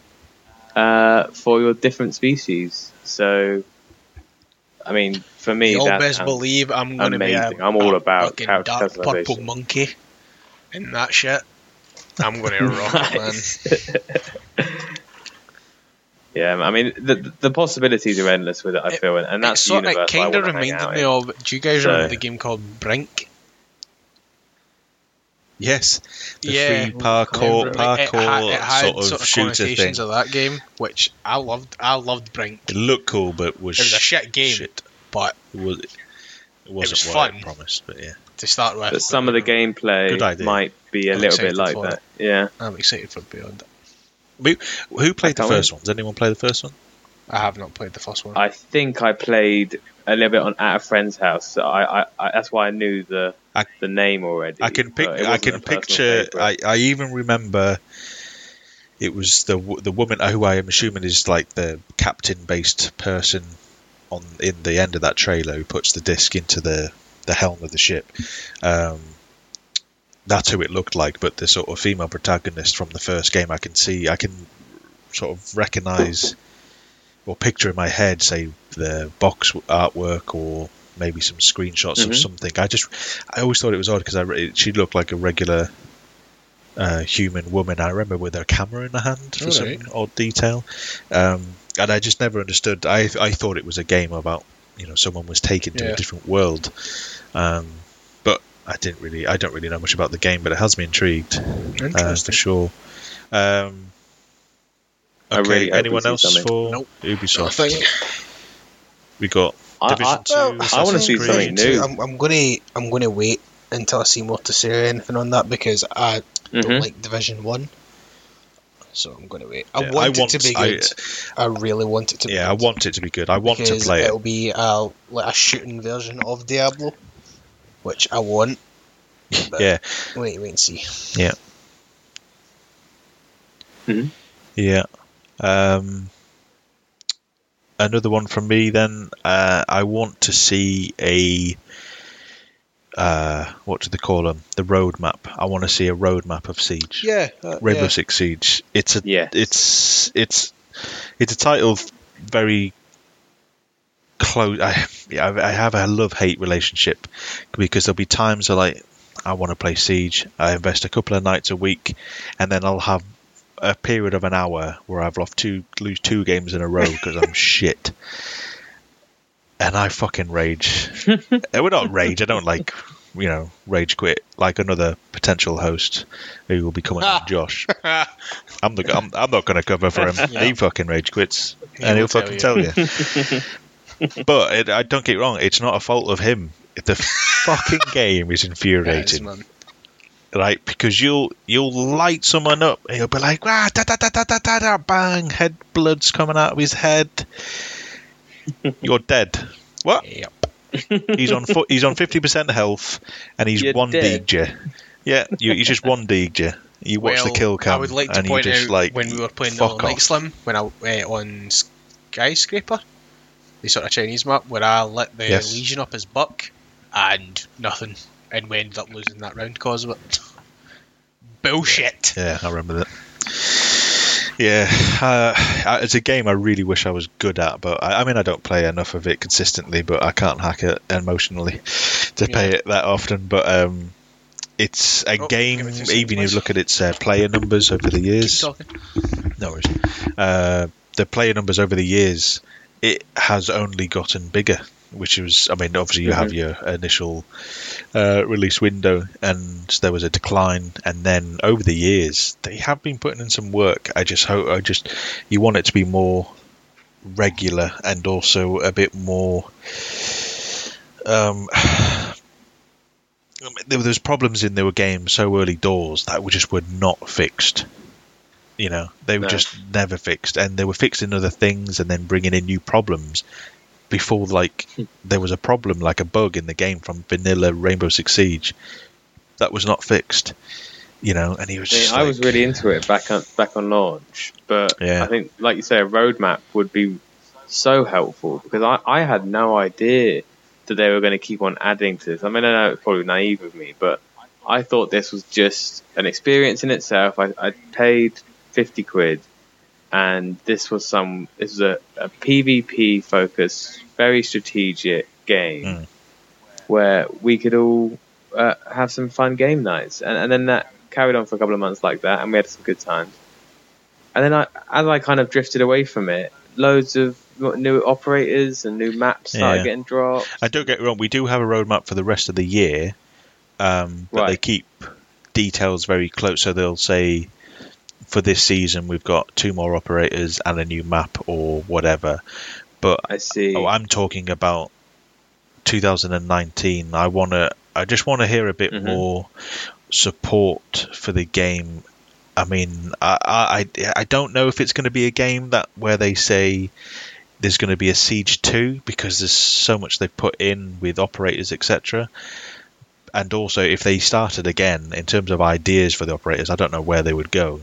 uh, for your different species. So, I mean, for me, You'll best believe I'm going to be a. I'm all a about character dark purple monkey and that shit. I'm going to rock man. Nice. yeah, I mean, the the possibilities are endless with it. I It- feel, and, and that's it the universe I kind of wanna hang reminded out me in. of. Do you guys So- remember the game called Brink? Yes. The Yeah. free parkour, parkour it had, it had sort of shooter thing. connotations of that game, which I loved. I loved Brink. It looked cool, but was, It was a shit game, Shit. but It was. It wasn't was what fun. I promised, but yeah. to start with, But some of the Good gameplay might be a I'm little bit like for that. Yeah, I'm excited for Beyond. Who played the first one? Does anyone play the first one? I have not played the first one. I think I played a little bit on at a friend's house. So I, I, I that's why I knew the I- the name already. I can pic- but it I can picture. I, I even remember. It was the the woman who I am assuming is like the captain based person on in the end of that trailer who puts the disc into the the helm of the ship. Um, that's who it looked like, but the sort of female protagonist from the first game, I can see, I can sort of recognize or picture in my head, say the box artwork or maybe some screenshots of Mhm. something. I just, I always thought it was odd because I she looked like a regular uh, human woman. I remember with her camera in her hand for Alright. some odd detail, um, and I just never understood. I I thought it was a game about you know someone was taken to Yeah. a different world, um, I didn't really. I don't really know much about the game, but it has me intrigued uh, for sure. Um, I okay, really anyone else for Nope. Ubisoft? Nothing. We got I, Division I, Two. I want to see Creed. something new. I'm, I'm gonna I'm gonna wait until I see more to say or anything on that because I don't Mhm. like Division One. So I'm gonna wait. I Yeah, want I it to be good. I, really want it to be Yeah, I good. want it to be good. I want to because play it. It'll be a, like a shooting version of Diablo, which I want. but Yeah, Wait, wait and see. yeah. yeah Um, another one from me. Then uh, I want to see a. Uh, what do they call them? The roadmap. I want to see a roadmap of Siege. Yeah, uh, Rainbow yeah. Six Siege. It's a Yeah. it's it's it's a title very close. I yeah, I have a love hate relationship because there'll be times I like I want to play Siege. I invest a couple of nights a week, and then I'll have a period of an hour where I've lost two lose two games in a row because I'm shit, and I fucking rage. Uh, well, not rage. I don't like you know rage quit like another potential host who will be coming on, Josh. I'm the I'm, I'm not going to cover for him. Yeah. He fucking rage quits, He and he'll tell fucking you. tell you. But it, I don't get it wrong. It's not a fault of him. The fucking game is infuriating man. right? Because you'll you'll light someone up and you'll be like, ah, da da da da da da da, bang, head blood's coming out of his head. You're dead. What? Yep. He's on foot. He's on fifty percent health, and he's You're one dead. deed you. Yeah, you, you just one deed you. You watch well, the kill cam, I would like to and you point just out like when we were playing the fuck Slim when I uh, on Skyscraper, the sort of Chinese map where I lit the Yes. Lesion up as Buck and nothing, and we ended up losing that round because of it. Bullshit. Yeah, I remember that. Yeah, uh, it's a game I really wish I was good at, but I, I mean, I don't play enough of it consistently, but I can't hack it emotionally to play it that often. But um, it's a Oh, game, give me two seconds, even if you look at its uh, player numbers over the years, no worries. Uh, the player numbers over the years, it has only gotten bigger. Which was, I mean, obviously you have Mhm. your initial uh, release window, and there was a decline, and then over the years they have been putting in some work. I just hope, I just, you want it to be more regular and also a bit more. Um, there was problems in their games so early doors that were just were not fixed. You know, they were No. just never fixed, and they were fixing other things and then bringing in new problems before like hmm. there was a problem like a bug in the game from vanilla Rainbow Six Siege that was not fixed. You know, and he was I, mean, just. I was really into it back on back on launch, but Yeah. I think, like you say, a roadmap would be so helpful because I, I had no idea that they were going to keep on adding to this. I mean, I know it's probably naive of me, but I thought this was just an experience in itself. I, I paid fifty quid, and this was some this was a, a PvP focused, very strategic game Mm. where we could all uh, have some fun game nights, and, and then that carried on for a couple of months like that, and we had some good times. And then I, as I kind of drifted away from it, loads of new operators and new maps started Yeah. getting dropped. I don't get me wrong. We do have a roadmap for the rest of the year, um, but they keep details very close. So they'll say for this season we've got two more operators and a new map or whatever. But I see. oh, I'm talking about 2019. I want to. I just want to hear a bit Mhm. more support for the game. I mean, I, I I- don't know if it's going to be a game that where they say there's going to be a Siege 2 because there's so much they've put in with operators, etc. And also, if they started again in terms of ideas for the operators, I don't know where they would go.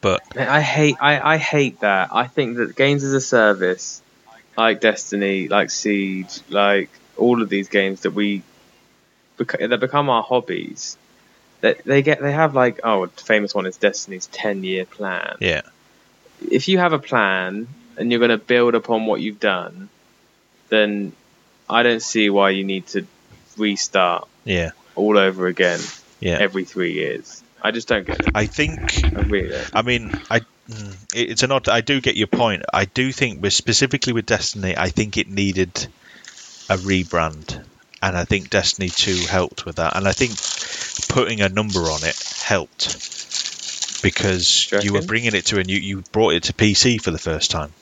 But I hate I, I hate that. I think that games as a service, like Destiny, like Siege, like all of these games that we bec- that become our hobbies, that they get they have like oh famous one is Destiny's ten year plan. yeah, If you have a plan and you're going to build upon what you've done, then I don't see why you need to restart yeah, all over again yeah. every three years. I just don't get it. I think I really. I mean, I mm, it's an odd. I do get your point. I do think, with specifically with Destiny, I think it needed a rebrand, and I think Destiny Two helped with that. And I think putting a number on it helped because You you were bringing it to a new. You brought it to PC for the first time.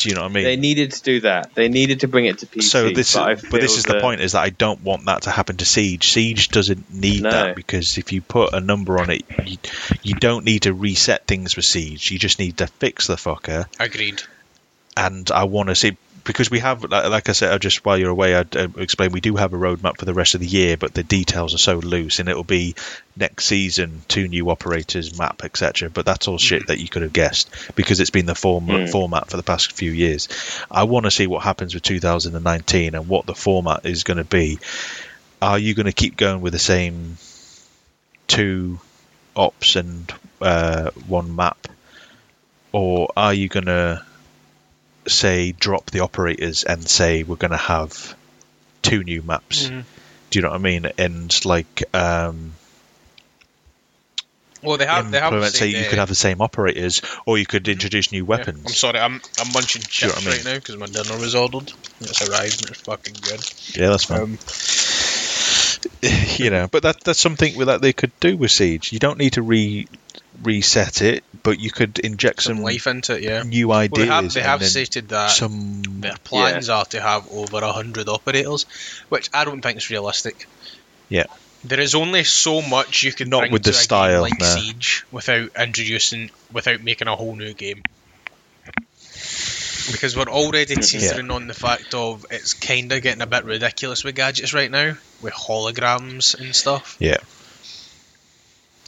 Do you know what I mean? They needed to do that. They needed to bring it to PC. so this, but, I but this feel is the point: is that I don't want that to happen to Siege. Siege doesn't need No. that because if you put a number on it, you, you don't need to reset things for Siege. You just need to fix the fucker. Agreed. And I want to see because we have, like, I said, just while you're away, I'd uh, explain we do have a roadmap for the rest of the year, but the details are so loose, and it'll be next season, two new operators, map, etc. But that's all shit that you could have guessed because it's been the form, Mm. format for the past few years. I want to see what happens with 2019 and what the format is going to be. Are you going to keep going with the same two ops and uh, one map, or are you going to say drop the operators and say we're going to have two new maps? Mhm. Do you know what I mean? And like, um, Well, they have. They have. Say you could have the same operators, or you could introduce new yeah. weapons. I'm sorry, I'm I'm munching See what chips I mean? right now because my dinner was ordered. It's arrived and it's fucking good. Yeah, that's fine. Um, you know, but that that's something that they could do with Siege. You don't need to re reset it, but you could inject some some, life into it, yeah. new Well, ideas. they have, they have stated that some. their plans are to have over a hundred operators, which I don't think is realistic. Yeah. There is only so much you can Not bring with to the a style, game like no. Siege without introducing, without making a whole new game. Because we're already teetering on the fact of it's kind of getting a bit ridiculous with gadgets right now, with holograms and stuff. Yeah.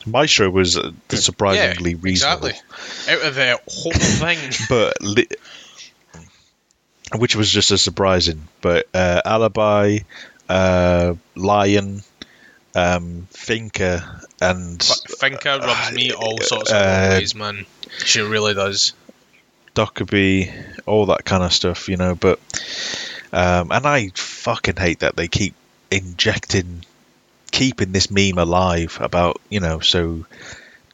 Maestro was uh, surprisingly yeah, reasonable, Exactly. Out of the whole thing. but li- which was just as surprising. But uh, Alibi, uh, Lion, um, Finka, and F- Finka rubs me all sorts of Uh, ways, man. She really does. Dokkaebi, all that kind of stuff, you know. But um, and I fucking hate that they keep injecting, keeping this meme alive about you know. So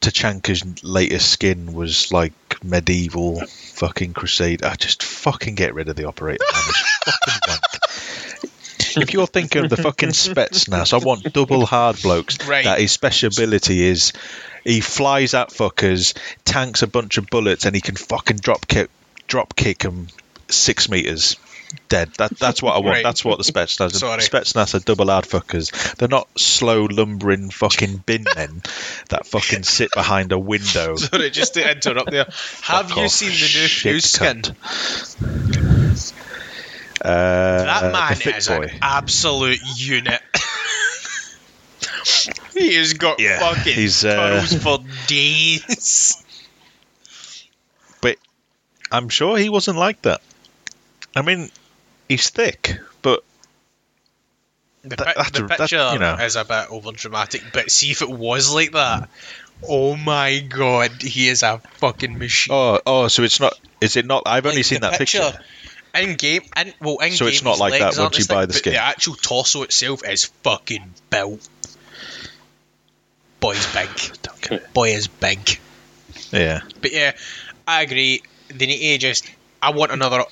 Tachanka's latest skin was like medieval fucking crusade. I just fucking get rid of the operator. Man. It's fucking wank. If you're thinking of the fucking Spetsnaz, I want double hard blokes. Right. That his special ability is he flies at fuckers, tanks a bunch of bullets, and he can fucking drop kick, drop kick them six meters. Dead. That, that's what I want. Right. That's what the Spetsnaz. Sorry. Spetsnaz are double hard fuckers. They're not slow lumbering fucking bin men that fucking sit behind a window. Sorry, just to interrupt there. Have Fuck you seen the new Fuse skin? Uh, That man is boy. an absolute unit. he has got Yeah, fucking he's, uh, for days. But I'm sure he wasn't like that. I mean, he's thick, but The, That- the a- that- picture you know. is a bit over dramatic, but see if it was like that. Oh my god, he is a fucking machine. oh, oh, so it's not. Is it not? I've only Like, seen that picture. In game, in, well, in So it's not like that once you buy the skin. The actual torso itself is fucking built. Boy's big. Boy is big. Yeah, But yeah, I agree. They need to just. I want another.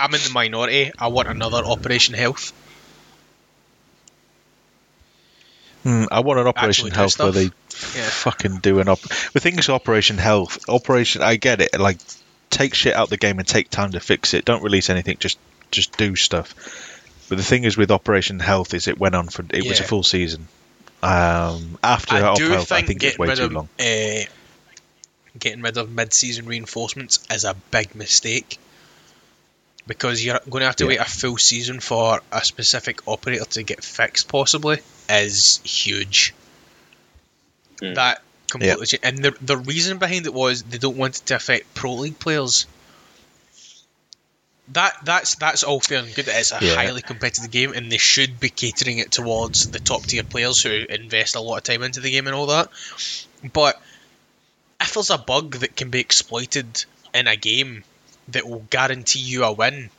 I'm in the minority. I want another Operation Health. Hmm, I want an Operation Actually Health where they. Yeah. fucking do an op. The thing is, Operation Health, Operation. I get it. Like, take shit out the game and take time to fix it. Don't release anything. Just, just do stuff. But the thing is with Operation Health is it went on for it was a full season. Um, after I Op do Health, I think think it's way too of long. uh, getting rid of mid-season reinforcements is a big mistake because you're going to have to Yeah. wait a full season for a specific operator to get fixed. Possibly is huge. Mm. That completely cha- and the the reason behind it was they don't want it to affect pro league players. That that's that's all fair and good. It's a Yeah. highly competitive game, and they should be catering it towards the top tier players who invest a lot of time into the game and all that. But if there's a bug that can be exploited in a game that will guarantee you a win,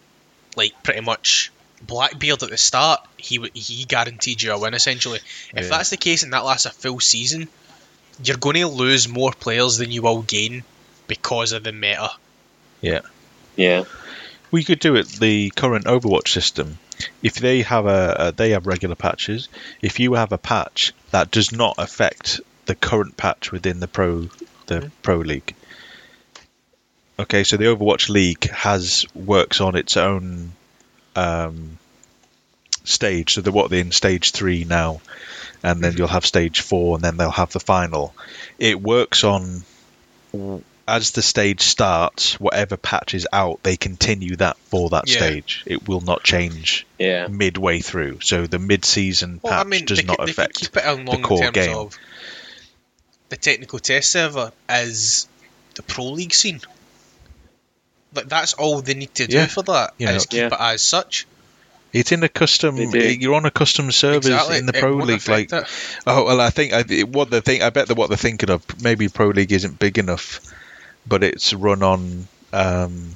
like pretty much Blackbeard at the start, he he guaranteed you a win essentially. If Yeah. that's the case and that lasts a full season, you're going to lose more players than you will gain because of the meta. Yeah. Yeah. We could do it the current Overwatch system. If they have a, a they have regular patches. If you have a patch that does not affect the current patch within the pro the mm-hmm. pro league. Okay, so the Overwatch League has works on its own um, stage. So they're what they're in stage three now, and then you'll have stage four, and then they'll have the final. It works on as the stage starts, whatever patch is out, they continue that for that Yeah. stage. It will not change Yeah. midway through. So the mid-season Well, patch I mean, does they, not could, they affect. keep it along core terms game. of the technical test server as the pro league scene. Like that's all they need to do Yeah. for that You is know- keep Yeah. it as such. It's in a custom. You're on a custom servers Exactly. in the It pro league. Like, it. oh well, I think I, what they think. I bet that what they're thinking of. Maybe pro league isn't big enough, but it's run on. Um,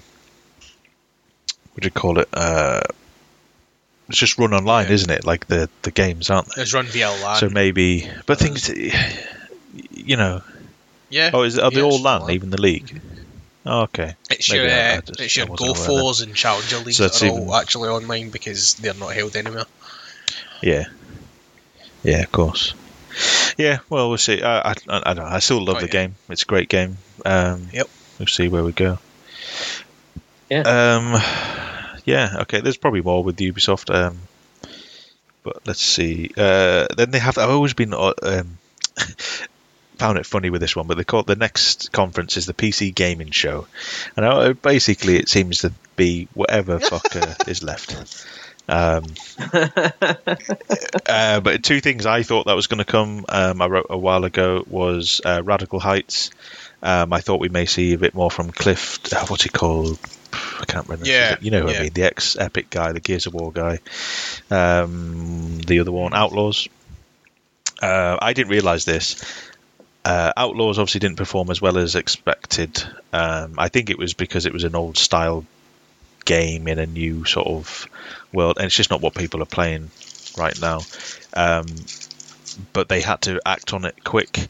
what do you call it? Uh, it's just run online, Yeah. isn't it? Like the the games, aren't they? It's run via LAN. So maybe, but things, you know, Yeah. Oh, is it, are they Yeah, all it's LAN, LAN. even the league? Oh, okay. It's Maybe your, I- I uh, just- it's your wasn't aware of Go4s and Challenger leagues So that are even- all actually online because they're not held anymore. Yeah. Yeah, of course. Yeah, well, we'll see. I, I, I don't know. I still love Oh, the yeah. game. It's a great game. Um, Yep. We'll see where we go. Yeah. Um, yeah. Okay. There's probably more with Ubisoft. Um, but let's see. Uh, then they have. I've always been uh, um, found it funny with this one, but they call the next conference is the PC Gaming Show, and uh, basically it seems to be whatever fucker is left. Um, uh, but two things I thought that was going to come. Um, I wrote a while ago was uh, Radical Heights. Um, I thought we may see a bit more from Cliff. Uh, what's he called? I can't remember. Yeah, you know who I mean. The ex Epic guy, the Gears of War guy. Um, the other one, Outlaws. Uh, I didn't realize this. Uh, Outlaws obviously didn't perform as well as expected. Um, I think it was because it was an old style game in a new sort of world, and it's just not what people are playing right now. Um, but they had to act on it quick.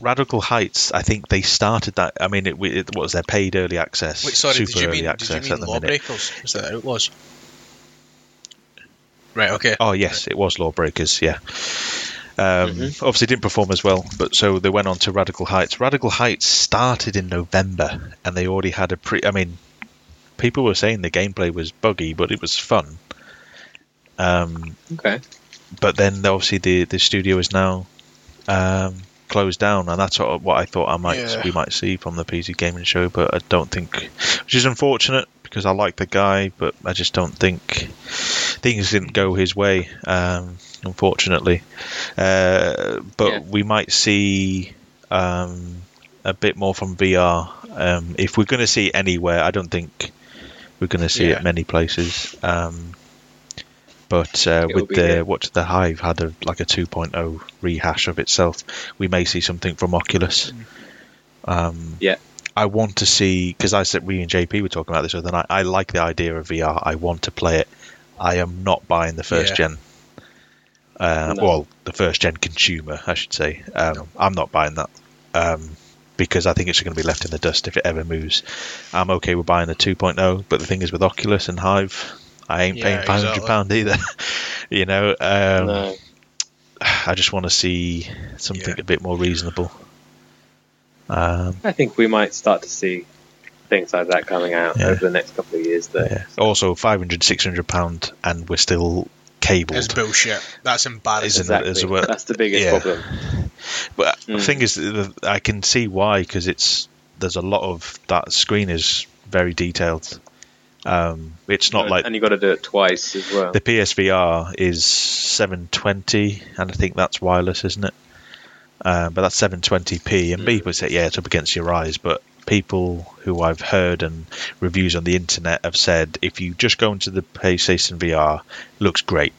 Radical Heights, I think they started that. I mean, it, it was their paid early access, Wait, sorry, super did you early mean, did access you at mean the. Lawbreakers? Was that Outlaws? Right, okay. Oh yes, it was Lawbreakers. Yeah. Um, Mhm. Obviously, didn't perform as well, but so they went on to Radical Heights. Radical Heights started in November, and they already had a pre. I mean, people were saying the gameplay was buggy, but it was fun. Um, okay. but then obviously the the studio is now um, closed down, and that's what, what I thought I might Yeah. we might see from the PC gaming show. But I don't think, which is unfortunate because I like the guy, but I just don't think things didn't go his way. Um, unfortunately, uh, but Yeah. we might see um, a bit more from VR. Um, if we're going to see it anywhere, I don't think we're going to see Yeah. it many places. Um, but uh, with the here. what the Vive had a like a 2.0 rehash of itself, we may see something from Oculus. Um, Yeah. I want to see because I said we and JP were talking about this other night. I like the idea of VR. I want to play it. I am not buying the first Yeah. gen. Uh, No. Well, the first gen consumer, I should say. Um, I'm not buying that um, because I think it's going to be left in the dust if it ever moves. I'm okay with buying the 2.0, but the thing is with Oculus and Vive, I ain't Yeah, paying 500 pound either. you know, um, no. I just want to see something Yeah. a bit more reasonable. Um, I think we might start to see things like that coming out Yeah. over the next couple of years. Though. yeah. Also, 500, 600 pound, and we're still cabled. It's bullshit. That's embarrassing. Isn't it? Exactly. as well. That's the biggest Yeah. problem. But the Mm. thing is, I can see why because it's there's a lot of that screen is very detailed. Um, it's not like and you got to do it twice as well. the PSVR is 720, and I think that's wireless, isn't it? Uh, but that's 720p, and Mm. people say, yeah, it's up against your eyes. But people who I've heard and reviews on the internet have said if you just go into the PlayStation VR, it looks great.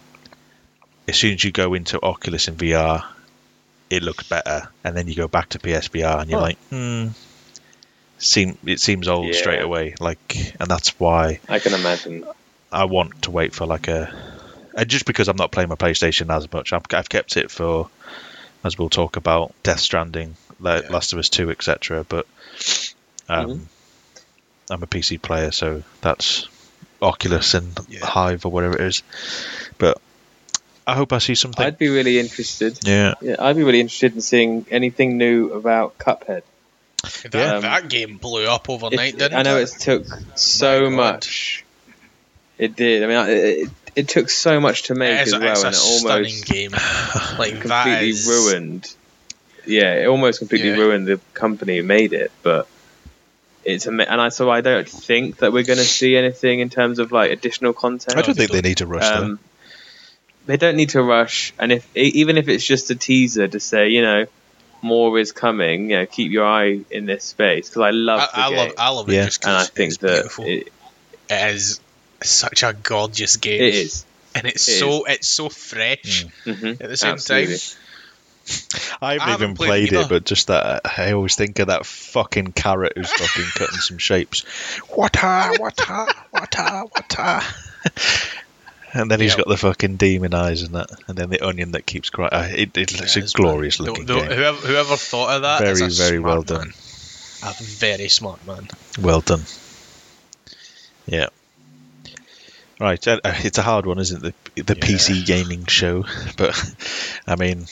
As soon as you go into Oculus and VR, it looks better, and then you go back to PSVR, and you're Huh. like, hmm. Seem it seems old Yeah. straight away, like, and that's why I can imagine. I want to wait for like a, and just because I'm not playing my PlayStation as much, I've, I've kept it for, as we'll talk about, Death Stranding, Yeah. Last of Us Two, etc. But um, Mhm. I'm a PC player, so that's Oculus and Yeah. Vive or whatever it is. But I hope I see something. I'd be really interested. yeah, Yeah, I'd be really interested in seeing anything new about Cuphead. That, Yeah. that game blew up overnight, It- didn't I know it? it took so much. It did. I mean, it, it, it took so much to make It is as a, well, it's a and it stunning almost game. Like completely is ruined. Yeah, it almost completely Yeah. ruined the company who made it. But it's ama- and I so I don't think that we're going to see anything in terms of like additional content. I don't they think they need to rush Um, they don't need to rush, and if e- even if it's just a teaser to say, you know, more is coming, you know, keep your eye in this space because I love I, the I game, love, I love Yeah. it just 'cause and I it's- think it's that beautiful. it, it is such a gorgeous game. it is. and it's It so it's so fresh hmm at the same Absolutely. time. I haven't I even played played, it, but just that I always think of that fucking carrot who's fucking cutting some shapes. Wata, wata, wata, wata. And then he's got the fucking demon eyes and that, and then the onion that keeps crying. Uh, it, it, it's Yeah, a glorious The- looking the- game. Whoever, whoever thought of that? Very, very well done. man. A very smart man. Well done. Yeah. Right, uh, it's a hard one, isn't it? The, the Yeah. PC gaming show, but I mean,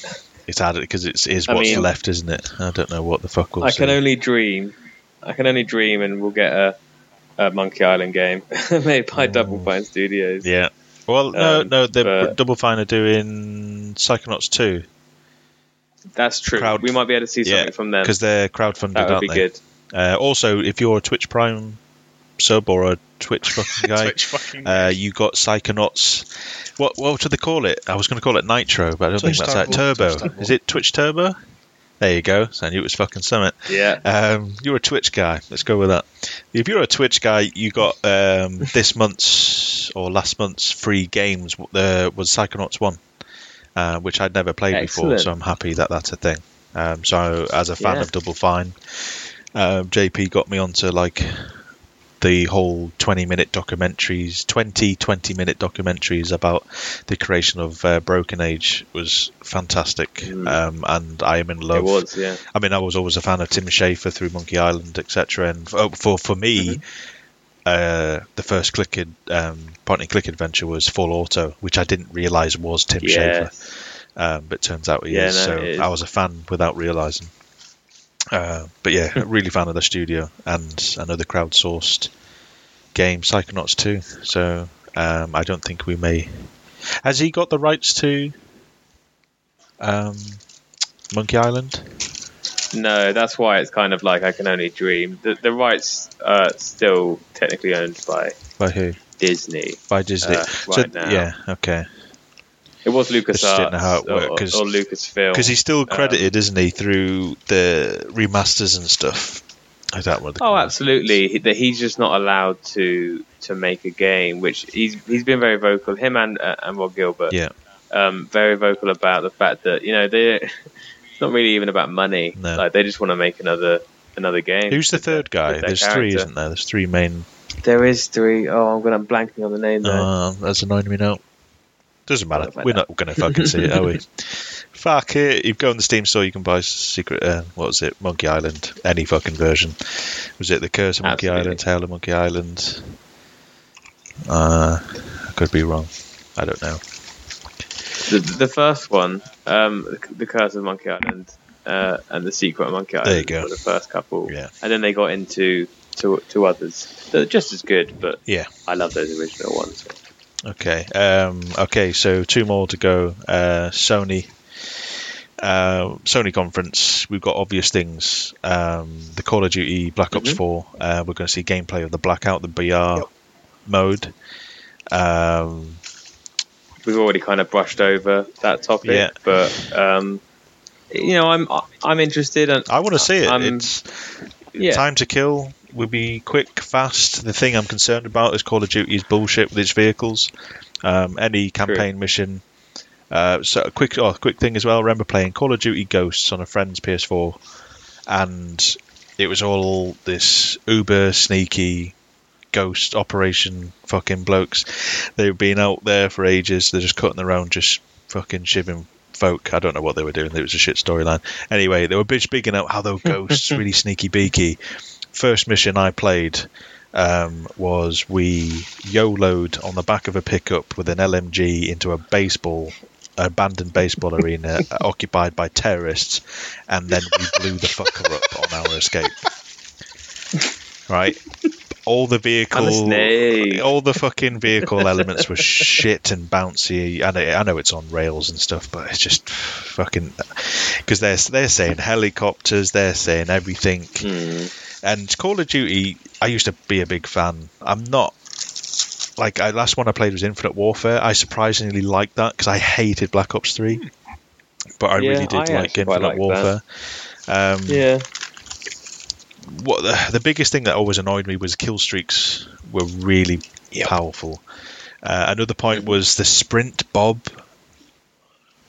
it's hard because it's is what's mean- left, isn't it? I don't know what the fuck we'll I see. can only dream. I can only dream, and we'll get a, a Monkey Island game made by Double Fine Studios. Yeah. Well, no, Um, no, the Double Fine are doing Psychonauts 2 That's true. Crowd- we might be able to see something Yeah, from them. because they're crowdfunded, That would be they? good. Uh, also, if you're a Twitch Prime sub or a Twitch fucking guy, Twitch fucking. Uh, you got Psychonauts. What what do they call it? I was going to call it Nitro, but I don't Twitch think that's that. Turbo. Turbo. Is it Twitch Turbo? There you go. So I knew it was fucking Summit. Yeah. Um, you're a Twitch guy. Let's go with that. If you're a Twitch guy, you got um, this month's or last month's free games uh, was Psychonauts One, uh, which I'd never played before. So I'm happy that that's a thing. Um, so as a fan Yeah. of Double Fine, uh, JP got me onto like the whole 20 minute documentaries 20 20 minute documentaries about the creation of uh, broken age was fantastic Mm. um, and i am in love. It was, yeah. i mean i was always a fan of tim schafer through monkey island etc and for, for for me Mm-hmm. uh, the first click um, point and click adventure was Full Throttle which i didn't realize was tim Yeah. schafer um, but turns out he Yeah, is. no, so is. I was a fan without realizing. Uh, but yeah, really fan of the studio and another crowdsourced game, Psychonauts 2. So um, I don't think we may. Has he got the rights to um, Monkey Island? No, that's why it's kind of like I can only dream. The, the rights are still technically owned by By who? Disney. By Disney. Uh, so, right now. Yeah, okay. It was Lucas. just didn't know how it LucasArts worked, or, 'cause- or Lucasfilm. Because he's still Um, credited, isn't he, through the remasters and stuff? Is that what they Oh, call it? absolutely. He- That he's just not allowed to to make a game, which he's he's been very vocal. Him and uh, and Ron Gilbert, Yeah. um, very vocal about the fact that you know they it's not really even about money. No. Like they just want to make another another game. Who's the with their- third guy? with their There's three, isn't there? There's three main There is three. Oh, I'm gonna I'm blanking on the name there. Uh, that's annoying me now. Doesn't matter. We're not going to fucking see it, are we? Fuck it. You go on the Steam store, you can buy Secret. Uh, what was it? Monkey Island. Any fucking version. Was it the Curse of Monkey Absolutely. Island? Tale of Monkey Island? Uh, I could be wrong. I don't know. The, the first one, um, the, the Curse of Monkey Island, uh, and the Secret of Monkey Island. There you go. Were the first couple. Yeah. And then they got into two two others They're just as good, but Yeah. I love those original ones. Okay. Um, okay. So two more to go. Uh, Sony. Uh, Sony conference. We've got obvious things. Um, the Call of Duty Black Ops Mhm. 4. Uh, we're going to see gameplay of the Blackout, the BR mode. Um, We've already kind of brushed over that topic, Yeah. but um, you know, I'm I'm interested, and I want to see it. I'm- it's yeah, time to kill. Will be quick, fast. The thing I'm concerned about is Call of Duty's bullshit with its vehicles. Um, any campaign mission. Uh, so a quick, oh, quick thing as well. I remember playing Call of Duty Ghosts on a friend's PS4, and it was all this uber sneaky ghost operation fucking blokes. They've been out there for ages. They're just cutting around, just fucking shivving folk. I don't know what they were doing. It was a shit storyline. Anyway, they were bitch bigging out how they were ghosts, really sneaky beaky. First mission I played um, was we YOLO'd on the back of a pickup with an LMG into a baseball, abandoned baseball arena occupied by terrorists, and then we blew the fucker up on our escape. Right? All the I'm vehicle, all the fucking vehicle elements were shit and bouncy. I know, I know it's on rails and stuff, but it's just fucking because they're they're saying helicopters, they're saying everything. Hmm. And Call of Duty, I used to be a big fan. I'm not like I, last one I played was Infinite Warfare. I surprisingly liked that because I hated Black Ops Three, but I Yeah, really did I like Infinite liked Warfare. Um, Yeah, what the, the biggest thing that always annoyed me was kill streaks were really Yep. powerful. Uh, another point was the sprint bob.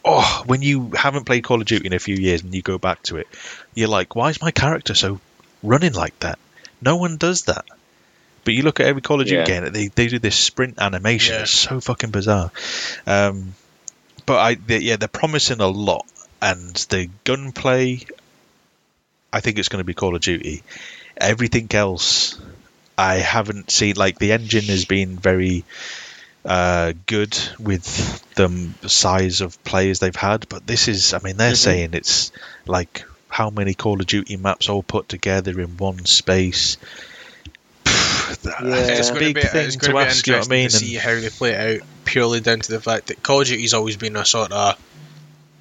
Oh, when you haven't played Call of Duty in a few years and you go back to it, you're like, why is my character so running like that? No one does that. But you look at every Call of Duty Yeah. game, they they do this sprint animation. Yeah. It's so fucking bizarre. Um, but I they, yeah, they're promising a lot, and the gunplay. I think it's going to be Call of Duty. Everything else, I haven't seen. Like the engine has been very uh, good with the size of players they've had, but this is. I mean, they're Mhm. saying it's like how many Call of Duty maps all put together in one space. It's It's a going big be, thing it's to going to be ask. You know what I mean? to see how they play it out purely down to the fact that Call of Duty's always been a sort of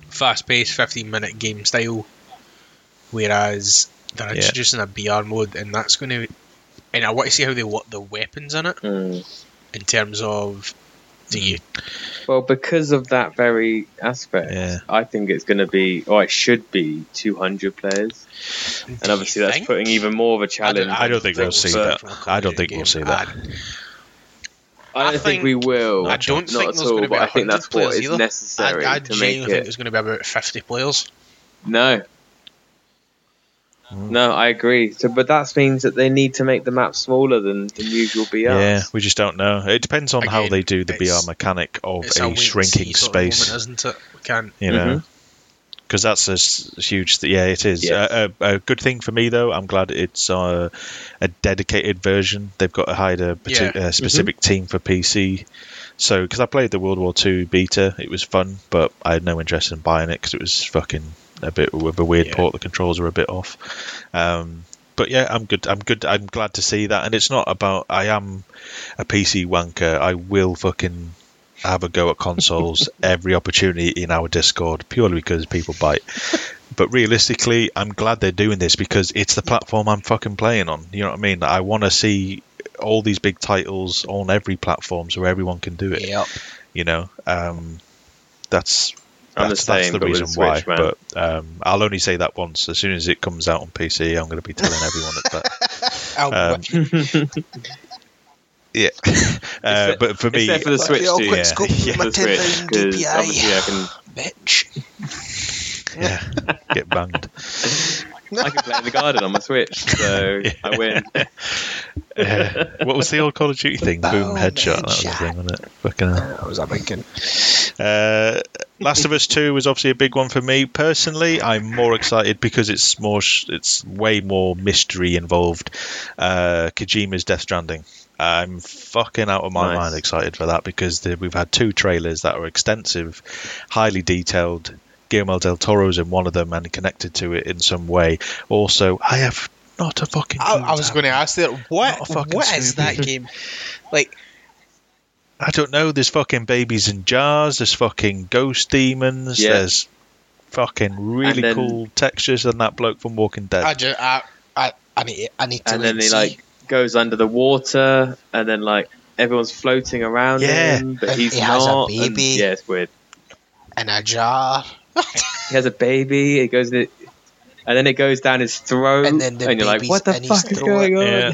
fast-paced, 15-minute game style, whereas they're Yeah. introducing a BR mode, and that's going to. And I want to see how they work the weapons in it Mm. in terms of. Do you Well, because of that very aspect, Yeah. I think it's going to be, or it should be, 200 players. And obviously, that's think? putting even more of a challenge. I don't think we'll see that. from a Call I don't think we'll see that. I- I don't think, we will. I don't not think at there's going all, to be I think 100 that's what players either. necessary I, I to make genuinely think it. there's going to be about 50 players. No. No, I agree. So, but that means that they need to make the map smaller than, than usual BR. Yeah, we just don't know. It depends on how they do the BR mechanic of a, shrinking see sort of space. moment, isn't it? We can't. you know, Mhm. because that's a huge. Th- yeah, it is. Yeah. Uh, a, a good thing for me though. I'm glad it's uh, a dedicated version. They've got to hire a parti- Yeah. a specific team for PC. So, because I played the World War Two beta, it was fun, but I had no interest in buying it because it was fucking a bit with a weird Yeah. port. The controls are a bit off. Um, but yeah, I'm good. I'm good. I'm glad to see that. And it's not about. I am a PC wanker. I will fucking have a go at consoles every opportunity in our Discord purely because people bite. But realistically, I'm glad they're doing this because it's the platform I'm fucking playing on. You know what I mean? I want to see all these big titles on every platform so everyone can do it. Yep. You know, um, that's I'm the that's, that's the but with reason why. Man. But um, I'll only say that once. As soon as it comes out on PC, I'm going to be telling everyone it's that. I'll Um, Yeah, uh, Except- but for me, Except for the Switch the awkward too. yeah, scope yeah. of my The Switch, 10,000 because DPI. obviously I can Bitch. yeah, get banged. I can play in the garden on my Switch, so I win. Uh, what was the old Call of Duty thing? Boom, Boom, headshot. That was the thing, wasn't it? Fucking hell. That was a thinking. Uh, Last of Us Two was obviously a big one for me personally. I'm more excited because it's more, sh- it's way more mystery involved. Uh, Kojima's Death Stranding. I'm fucking out of my Nice. mind excited for that because the, we've had two trailers that are extensive, highly detailed. Guillermo del Toro's in one of them and connected to it in some way. Also, I have not a fucking. I, clue I was going to ask that. What? What is that game? Like, I don't know. There's fucking babies in jars. There's fucking ghost demons. Yeah. There's fucking really then- cool textures and that bloke from Walking Dead. I just, I, I, I need, I need to and wait then he see. like goes under the water, and then like everyone's floating around Yeah. him, but And he's he has a not. and- baby. yeah, it's weird. in a jar. He has a baby. It goes in, and then it goes down his throat, And then the you're like, baby's "What the fuck is going on?" Yeah.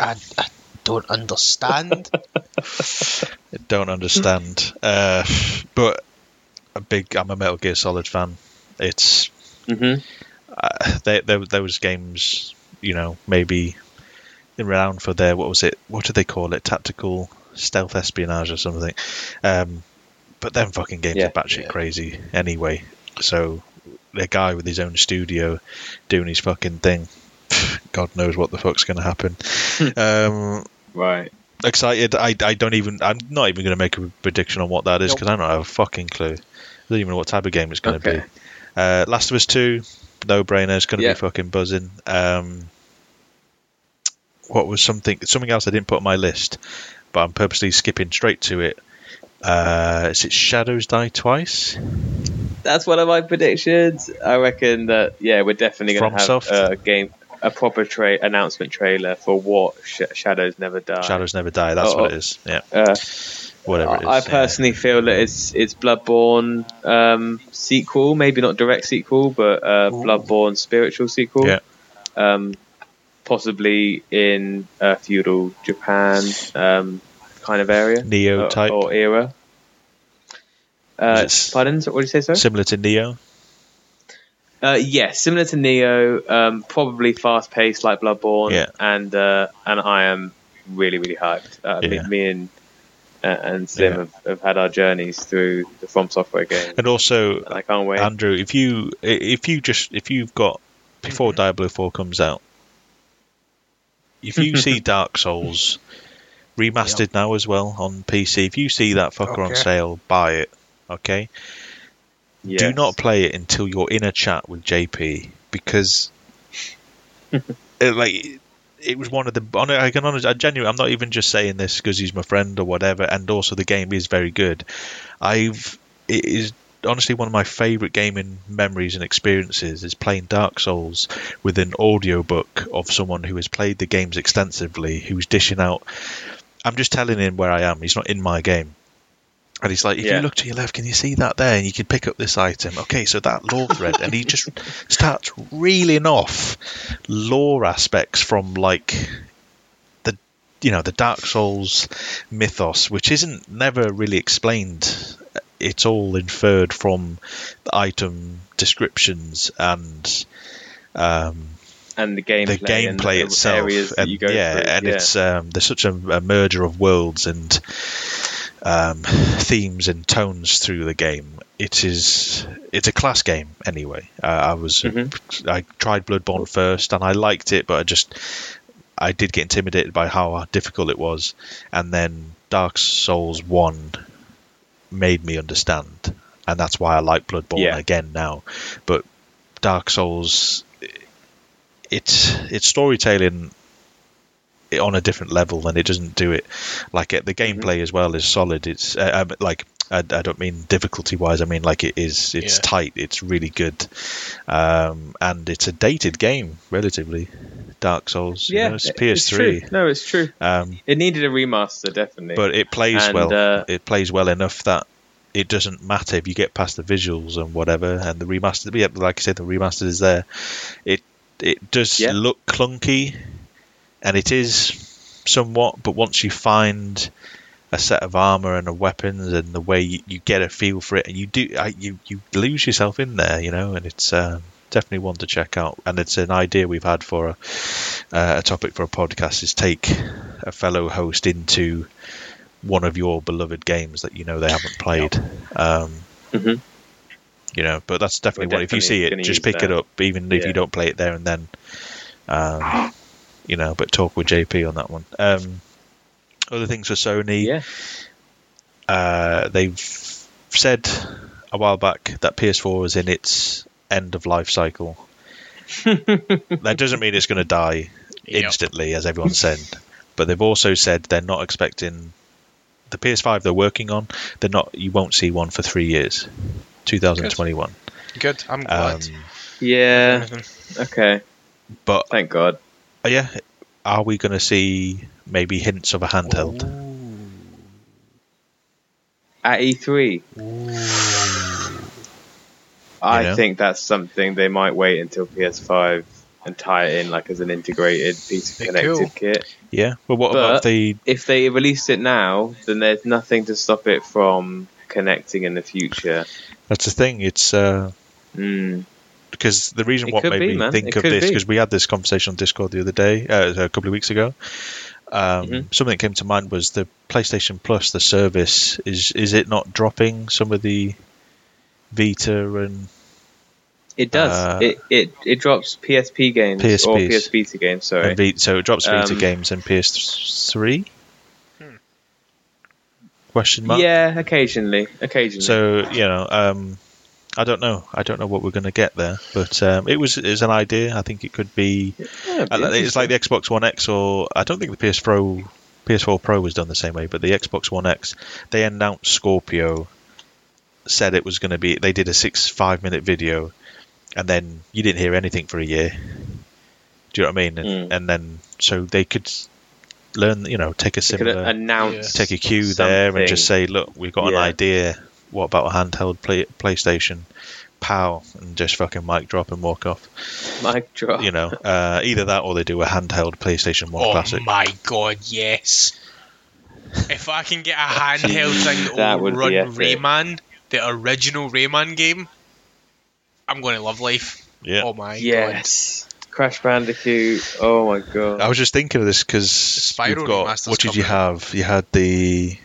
I, I don't understand. I don't understand. Uh, but a big. I'm a Metal Gear Solid fan. It's hmm uh, they, there, those games. You know, maybe around for their what was it? What do they call it? Tactical stealth espionage or something. Um, but them fucking games Yeah. are batshit Yeah. crazy anyway. So the guy with his own studio doing his fucking thing. God knows what the fuck's going to happen. um, Right. excited. I, I don't even. I'm not even going to make a prediction on what that is Nope. because I don't have a fucking clue. I don't even know what type of game it's going to Okay. be. Uh, Last of Us Two, no brainer. It's going to Yeah. be fucking buzzing. Um, what was something something else I didn't put on my list, but I'm purposely skipping straight to it. Uh, is it Shadows Die Twice? That's one of my predictions. I reckon that yeah, we're definitely going to have a game, a proper tra- announcement trailer for what Sh- Shadows Never Die. Shadows Never Die. That's Oh, what it is. Yeah, Uh, whatever it is. I yeah. personally feel that it's it's Bloodborne um, sequel, maybe not direct sequel, but uh. Bloodborne spiritual sequel. Yeah. Um, possibly in uh, feudal Japan um, kind of area Nioh or, type, or era. Uh, pardon? What did you say, sir? similar to Nioh. Uh, yeah, similar to Nioh, um, probably fast paced like Bloodborne, Yeah. and uh, and I am really, really hyped. Uh, me, Yeah. me and uh, and Slim Yeah. have, have had our journeys through the From Software game, And also, and I can't wait. Andrew, if you if you just if you've got before Diablo Four comes out, if you see Dark Souls remastered now as well on PC, if you see that fucker on sale, buy it. Okay. Do not play it until you're in a chat with JP because, it, like, it was one of the. I can honestly, I genuinely, I'm not even just saying this because he's my friend or whatever, and also the game is very good. I've it is honestly one of my favorite gaming memories and experiences is playing Dark Souls with an audiobook of someone who has played the games extensively, who's dishing out. I'm just telling him where I am. He's not in my game. And he's like, if Yeah. you look to your left, can you see that there? And you can pick up this item. Okay, so that lore thread. And he just starts reeling off lore aspects from like the you know, the Dark Souls mythos, which isn't never really explained. It's all inferred from the item descriptions and um, and the gameplay, the gameplay the itself, and yeah, through. and yeah. it's um, there's such a, a merger of worlds and um, themes and tones through the game. It is it's a class game anyway. Uh, I was Mhm. I tried Bloodborne first and I liked it, but I just I did get intimidated by how difficult it was, and then Dark Souls One made me understand, and that's why I like Bloodborne Yeah. again now. But Dark Souls, it's it's storytelling on a different level, and it doesn't do it like it. The gameplay as well is solid. It's uh, um, like I, I don't mean difficulty wise. I mean like it is. It's Yeah. tight. It's really good, um, and it's a dated game relatively. Dark Souls. you yeah, know, it's it- PS3. true. No, it's true. Um, It needed a remaster, definitely. but it plays And, well. uh, it plays well enough that it doesn't matter if you get past the visuals and whatever. And the remaster, yeah, like I said, the remaster is there. It it does Yeah. look clunky, and it is somewhat. But once you find a set of armor and a weapons and the way you, you get a feel for it, and you do, I, you you lose yourself in there, you know. And it's um, definitely one to check out. And it's an idea we've had for a, uh, a topic for a podcast is take a fellow host into one of your beloved games that you know they haven't played. Um, Mhm. You know, but that's definitely We're one. If you see it, just use pick it up, even if Yeah. you don't play it there and then. Um, you know, but talk with JP on that one. Um, other things for Sony. yeah, Uh, they've said a while back that PS4 is in its end of life cycle. that doesn't mean it's going to die Yep. instantly, as everyone's said. But they've also said they're not expecting the PS5 they're working on. They're not. You won't see one for three years. 2021. Good. I'm glad. Um, yeah. Okay, but thank God. uh, yeah, are we going to see maybe hints of a handheld? At E3, I You know? think that's something they might wait until PS5 and tie it in like as an integrated piece of connected cool. kit. Yeah. Well, what But- about the? If they released it now, then there's nothing to stop it from connecting in the future. That's the thing. It's. Uh, Mm. because the reason It what made be, me man. think It of this because we had this conversation on Discord the other day, uh, a couple of weeks ago. Um, Mhm. Something that came to mind was the PlayStation Plus, the service is is it not dropping some of the Vita and It does. Uh, it, it it drops PSP games or PSPs. PS Vita games. Sorry. Vita, so it drops Vita Um, games and PS3? Question mark. Yeah, occasionally, occasionally. So you know, um, I don't know. I don't know what we're going to get there, but um, it was is an idea. I think it could be. Yeah, be Uh, It's like the Xbox One X, or I don't think the PS Pro, PS4 Pro was done the same way, but the Xbox One X, they announced Scorpio, said it was going to be. They did a six five minute video, and then you didn't hear anything for a year. Do you know what I mean? And, Mm. and then so they could learn, you know, take a They could similar, announce. take a cue there, and just say, look, we've got an idea. What about a handheld play, PlayStation? Pow, and just fucking mic drop and walk off mic drop. you know, uh, either that or they do a handheld PlayStation One oh classic. my god, yes. If I can get a handheld thing that, That will would run. Rayman, the original Rayman game, I'm going to love life. Yeah, Oh my god. Yes. Crash Bandicoot. Oh my god. I was just thinking of this because you've got what did you have? You had the,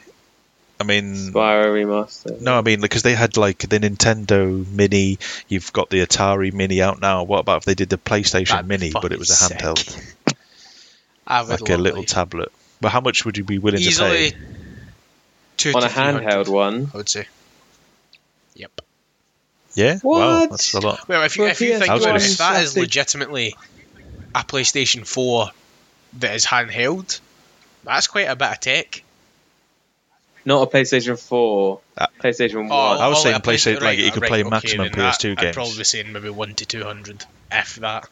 I mean, Spyro remaster. no, I mean because they had like the Nintendo Mini. You've got the Atari Mini out now. What about if they did the PlayStation That'd Mini, but it was a fucking handheld. I would like a little it. tablet? But how much would you be willing easily to pay? two On to a handheld one. I would say. Yep. Yeah, wow, that's a lot. Well, if you, For if you think about it, if that is legitimately a PlayStation 4 that is handheld, that's quite a bit of tech. Not a PlayStation 4. Uh, PlayStation 1. I was oh, saying a PlayStation- PlayStation, like, you could play okay, maximum then that- PS2 I'd games. probably be saying maybe 1 to 200, if that.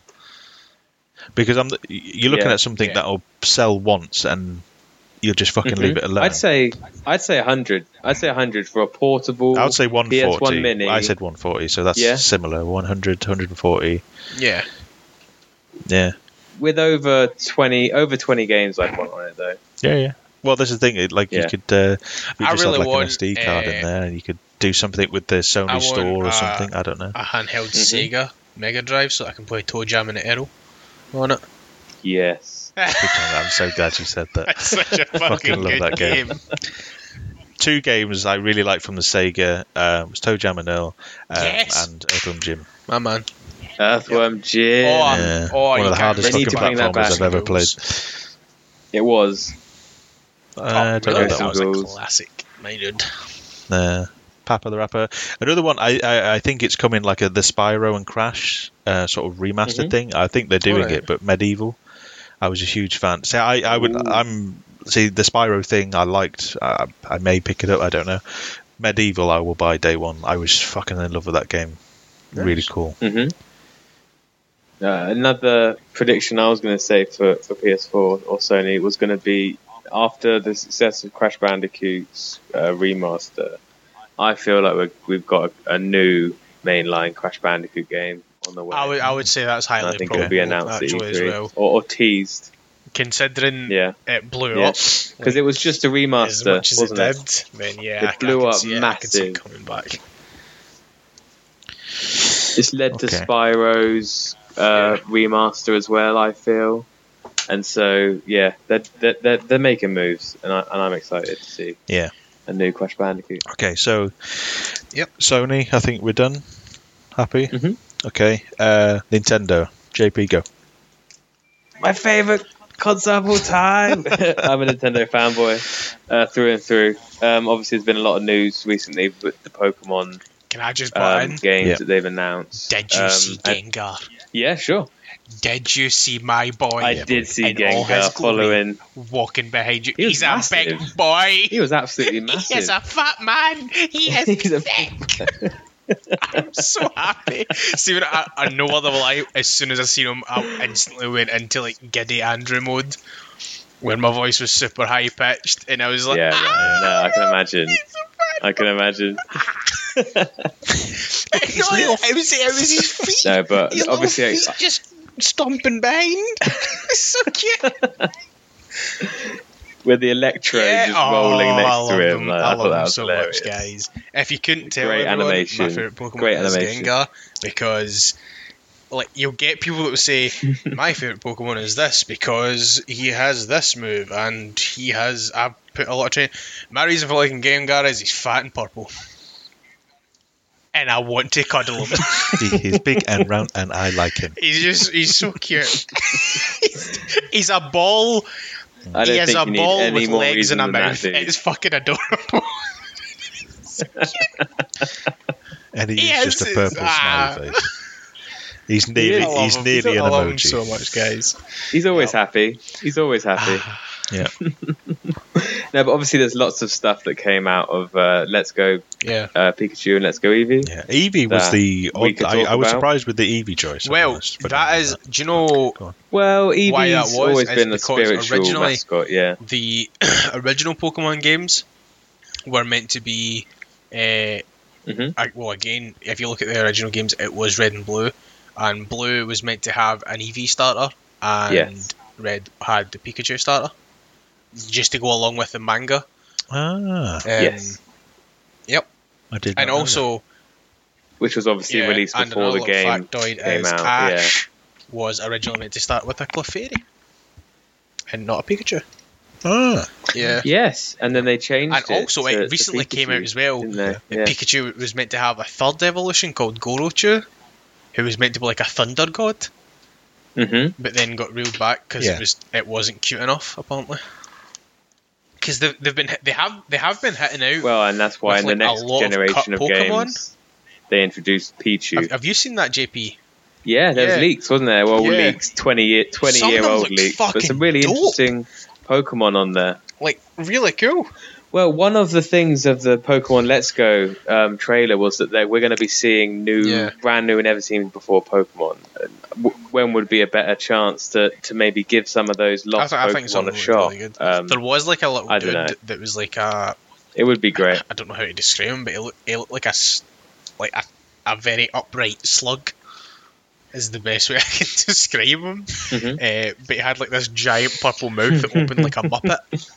Because I'm, you're looking Yeah. at something Yeah. that'll sell once and you'll just fucking Mhm. leave it alone. I'd say I'd say 100. I'd say 100 for a portable. I would say 140. PS1 Mini. I said 140, so that's Yeah. similar. 100, 140. Yeah. Yeah. with over 20 over 20 games I'd want on it though. Yeah, yeah. Well, this is the thing. it- Like you could, uh, you I just really have like want, an SD card in uh, there, and you could do something with the Sony want, store or uh, something. I don't know. A handheld Mhm. Sega Mega Drive so I can play Toe Jam and Earl on it. Yes. I'm so glad you said that. That's such a Fucking fucking love good that game. game. Two games I really like from the Sega um, was Toe Jam and Earl um, Yes. and Earthworm Jim. My man. Earthworm Jim. Oh, Yeah. oh, One of the hardest They fucking to platformers. I've ever played. It was. Uh, I don't know really? that that was a classic, my dude. Uh, PaRappa the Rapper. Another one, I, I, I think it's coming like a the Spyro and Crash uh, sort of remastered Mhm. thing. I think they're doing Alright. it, but MediEvil. I was a huge fan. See, I, I would, Ooh. I'm see the Spyro thing. I liked. I, I may pick it up. I don't know. MediEvil, I will buy day one. I was fucking in love with that game. Really cool. hmm Uh, another prediction I was going to say for, for PS4 or Sony was going to be after the success of Crash Bandicoot's uh, remaster. I feel like we're, we've got a, a new mainline Crash Bandicoot game on the way. I would, I would say that's And highly I think probable it'll be announced at E3 well. or, or teased. Considering Yeah, it blew Yeah. up because it was just a remaster, as remaster, much as wasn't it it? did, then yeah, It I blew I up see it, I see it massive. coming back. This led to Spyro's uh, remaster as well. I feel, and so yeah, they're they're, they're, they're making moves, and I and I'm excited to see Yeah. a new Crash Bandicoot. Okay, so Yep. Sony, I think we're done. Happy. Mhm. Okay. Uh, Nintendo. JP, go. My favorite console of all time. I'm a Nintendo fanboy uh, through and through. Um, obviously, there's been a lot of news recently with the Pokemon Can I just butt um, in? games Yeah. that they've announced. Did you Um, see and- Gengar? Yeah, sure. Did you see my boy? I did see in all his Gengar glory following. walking behind you. He was He's a big boy. He was absolutely He massive. is a fat man. He is He's a- thick. I'm so happy. See, when I, I know other lie. As soon as I seen him, I instantly went into like giddy Andrew mode, where my voice was super high pitched, and I was like, yeah, ah, no, no, I can imagine. so. I can imagine. no, it was it was his feet. No, but his obviously, little feet just stomping behind. It's so cute. with the electro Yeah, just oh, rolling I next love to him, them. like, I I, thought love that them was so hilarious. much, guys. If you couldn't tell, Great everyone, animation. My favorite Pokemon Great is animation. Gengar because, like, you'll get people that will say, "My favorite Pokemon is this because he has this move and he has." I've put a lot of training. My reason for liking Gengar is he's fat and purple, and I want to cuddle him. He- He's big and round, and I like him. he's just he's so cute. he's, he's a ball. I don't He has think a ball with legs and a than that, mouth. dude. It's fucking adorable. And he He is is- just a purple ah. smiley face. He's nearly, I he's nearly I an emoji. so much, guys. He's always happy. He's always happy. Yeah. no, but obviously there's lots of stuff that came out of uh, Let's Go Yeah. uh, Pikachu and Let's Go Eevee. Yeah, Eevee was the. Odd, I, I was about. surprised with the Eevee choice. Well, honest, but that other is. than Do you know Go on. Well, Why that was always been the spiritual originally- mascot. Yeah. the original Pokemon games were meant to be. Uh, Mhm. I- well, again, if you look at the original games, it was Red and Blue, and Blue was meant to have an Eevee starter, and Yes. Red had the Pikachu starter, just to go along with the manga. Ah, Um, Yes. I did. and not know also Which was obviously yeah, released and before another the little game. factoid came is out, Ash was originally meant to start with a Clefairy and not a Pikachu. Ah, Yeah. Yes, and then they changed And it. also, to- it to recently came out as well. didn't they? that Yeah. Pikachu was meant to have a third evolution called Gorochu, who was meant to be like a thunder god, hmm but then got reeled back because Yeah. it was it wasn't cute enough apparently. Because they've, they've been they have they have been hitting out. Well, and that's why With, in the like, next of generation of, Pokemon. games they introduced Pichu. have, have you seen that JP? yeah, there yeah. was leaks, wasn't there? Well, Yeah. leaks, 20 year, 20 Some year old leaks, but some really dope. interesting Pokemon on there. Like really cool. Well, one of the things of the Pokemon Let's Go um, trailer was that they, we're going to be seeing new, Yeah. brand new, and never seen before Pokemon. W- when would be a better chance to, to maybe give some of those I, lost th- I Pokemon a shot? really. Um, there was like a little I dude that was like a it would be great. I don't know how to describe him, but he looked, he looked like a like a, a very upright slug. Is the best way I can describe him. Mhm. Uh, but he had like this giant purple mouth that opened like a muppet.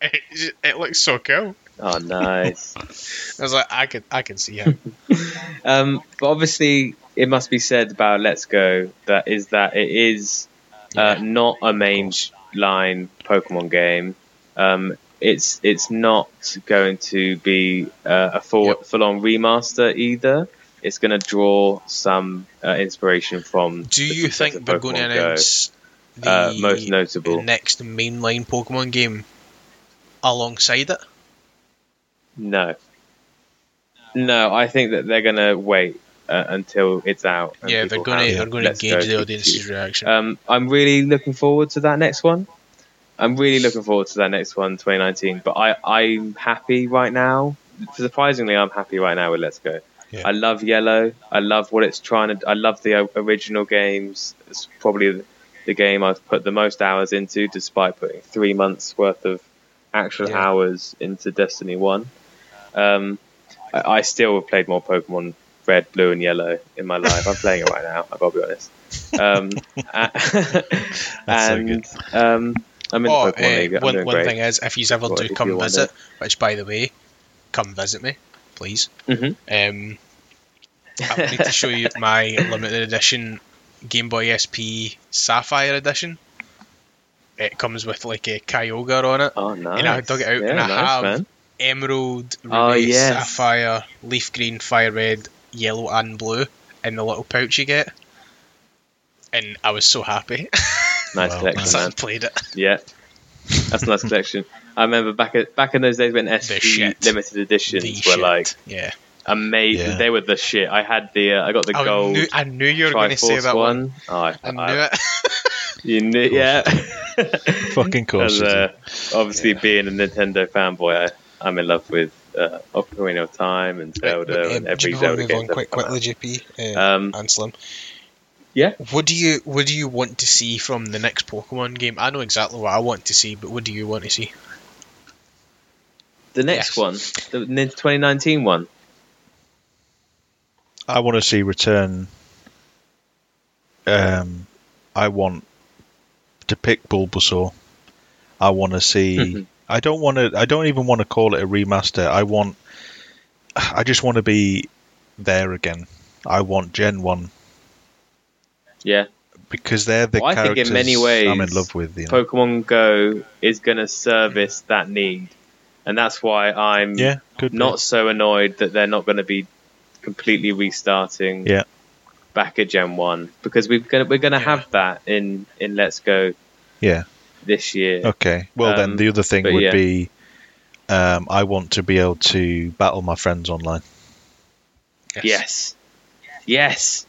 It, it looks so cool. Oh, nice. I was like, I could, I can see him. um, but obviously, it must be said about Let's Go that is that it is uh, Yeah. not a mainline Pokemon game. Um, it's it's not going to be uh, a full Yep. full on remaster either. It's going to draw some uh, inspiration from. Do the you think they're going to Pokemon Go. announce the Uh, most notable? next mainline Pokemon game alongside it? No. No, I think that they're going to wait uh, until it's out. and yeah, they're going to have they're going to gauge Go the audience's reaction. Um, I'm really looking forward to that next one. I'm really looking forward to that next one, 2019. But I, I'm happy right now. Surprisingly, I'm happy right now with Let's Go. Yeah. I love Yellow. I love what it's trying to. I love the original games. It's probably the, the game I've put the most hours into, despite putting three months worth of actual Yeah. hours into Destiny One. Um, I, I still have played more Pokemon Red, Blue, and Yellow in my life. I'm playing it right now. I've got to be honest. Um, and um, I'm in Oh, the Pokemon League. One, one thing is, if you ever do come visit, which by the way, come visit me, please. Mhm. Um, I need to show you my limited edition Game Boy SP Sapphire edition. It comes with like a Kyogre on it, Oh, nice. And I dug it out yeah, and I nice, have- man. Emerald, Ruby, Oh, yes. Sapphire, Leaf Green, Fire Red, Yellow, and Blue in the little pouch you get. And I was so happy. Nice Wow, collection, so I played it. Yeah, that's a nice collection. I remember back at, back in those days when SP limited editions The were shit. like yeah. amazing. Yeah. They were the shit. I had the uh, I got the I gold knew, I knew you were going to say that one. one. Oh, I, I knew I- it. You knew, yeah. Fucking course And, uh, obviously, being a Nintendo fanboy, I, I'm in love with uh, Ocarina of Time and Zelda Um, and every you know how to Zelda move game. on quite quickly, JP uh, Um, and Slim? yeah. What do you What do you want to see from the next Pokemon game? I know exactly what I want to see, but what do you want to see? The next Yes. one, the Nin- 2019 one. I want to see return. Um, I want to pick Bulbasaur. I want to see. Mm-hmm. I don't want to. I don't even want to call it a remaster. I want. I just want to be there again. I want Gen One Yeah. because they're the Well, I think in many ways, I'm in love with. You know? Pokemon Go is going to service that need, and that's why I'm yeah, good. not so annoyed that they're not going to be completely restarting Yeah. Back at Gen One because we've gonna, we're going to Yeah. have that in in Let's Go Yeah. this year. Okay. Well, then Um, the other thing would yeah. be, um, I want to be able to battle my friends online. Yes. Yes.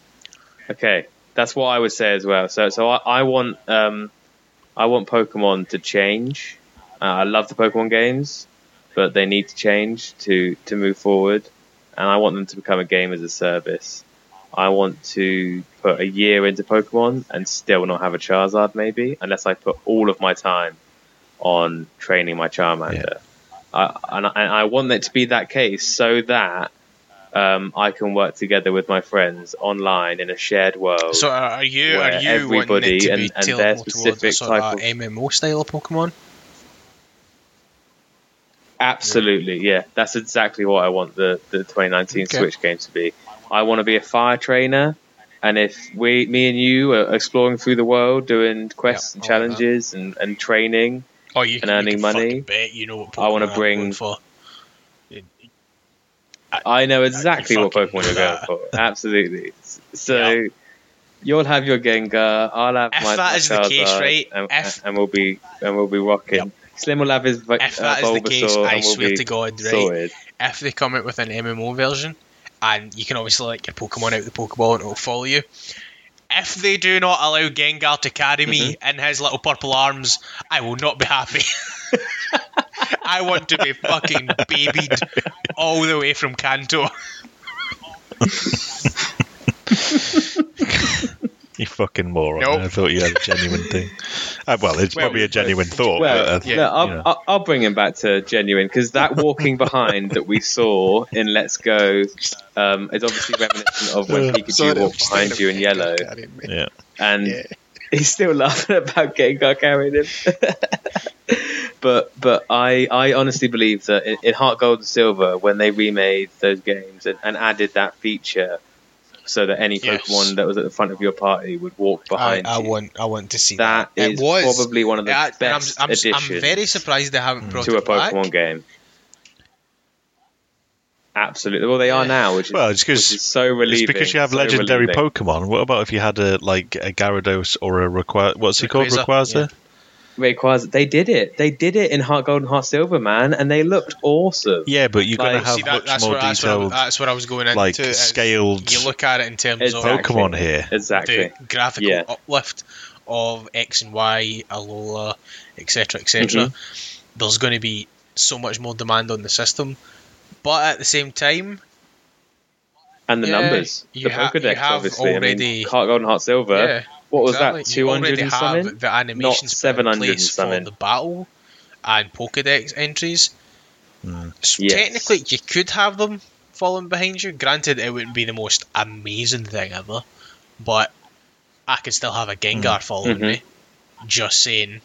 Okay, that's what I would say as well. So, so I, I want, um, I want Pokemon to change. Uh, I love the Pokemon games, but they need to change to to move forward, and I want them to become a game as a service. I want to put a year into Pokemon and still not have a Charizard, maybe, unless I put all of my time on training my Charmander. I, and, I, and I want it to be that case so that um, I can work together with my friends online in a shared world. So are are you are you everybody wanting it to be and- and their specific sort type of of- MMO style of Pokemon? Absolutely, yeah. That's exactly what I want the, the 2019 Okay. Switch game to be. I want to be a fire trainer And if we, me and you, are exploring through the world, doing quests Yeah, and I that. challenges and, and training, Oh, you and you earning money. Bet you know what I wanna bring- for. I know exactly what Pokemon you're going for. Absolutely. So Yeah. you'll have your Gengar. I'll have If my. that my is the case, right, And, if- and we'll be and we'll be rocking. Yep. Slim will have his uh, If that is the case, I we'll swear to God, right, sorted. if they come out with an MMO version, and you can obviously like your Pokemon out of the Pokeball and it'll follow you. If they do not allow Gengar to carry me Mm-hmm. in his little purple arms, I will not be happy. I want to be fucking babied all the way from Kanto. You fucking moron. Nope. I thought you had a genuine thing. Uh, well, it's Well, probably a genuine thought. Well, but, uh, yeah, no, I'll, you know. I'll, I'll bring him back to genuine because that walking behind that we saw in Let's Go um, is obviously reminiscent of when Uh, Pikachu walked behind you in yellow, yeah. and Yeah. he's still laughing about Gengar carrying him. but but I I honestly believe that in, in Heart Gold and Silver when they remade those games and, and added that feature so that any Yes. Pokemon that was at the front of your party would walk I, behind I you. want I want to see that that. is it was probably one of the Yeah, and I'm, best I'm, I'm very surprised they haven't hmm. brought to a it back. Pokemon game. Absolutely. Well, they are Yeah. now, which is, Well, it's 'cause- which is so relieving. It's because you have so legendary relieving. Pokemon. What about if you had a like a Gyarados or a Rayquaza? What's he called? Rayquaza, Rayquaza. Rayquaza, they did it. They did it in Heart Gold and Heart Silver, man, and they looked awesome. Yeah, but you're Like- going to have See, that, much that's, more what, that's, what I, detailed that's what I was going into. like, is scaled You look at it in terms Exactly. of Pokemon here. Exactly. the graphical Yeah. uplift of X and Y, Alola, etc., etc. Mm-hmm. There's going to be so much more demand on the system, but at the same time, And the Yeah, numbers. you the ha- you Pokedex, have obviously. I mean, Heart Gold and Heart Silver. yeah, what was exactly. that? 200 and have something? the animations put 700 and for something. the battle and Pokedex entries. Hmm. So Yes. technically, you could have them falling behind you. Granted, it wouldn't be the most amazing thing ever, but I could still have a Gengar following Mhm. me. Just saying.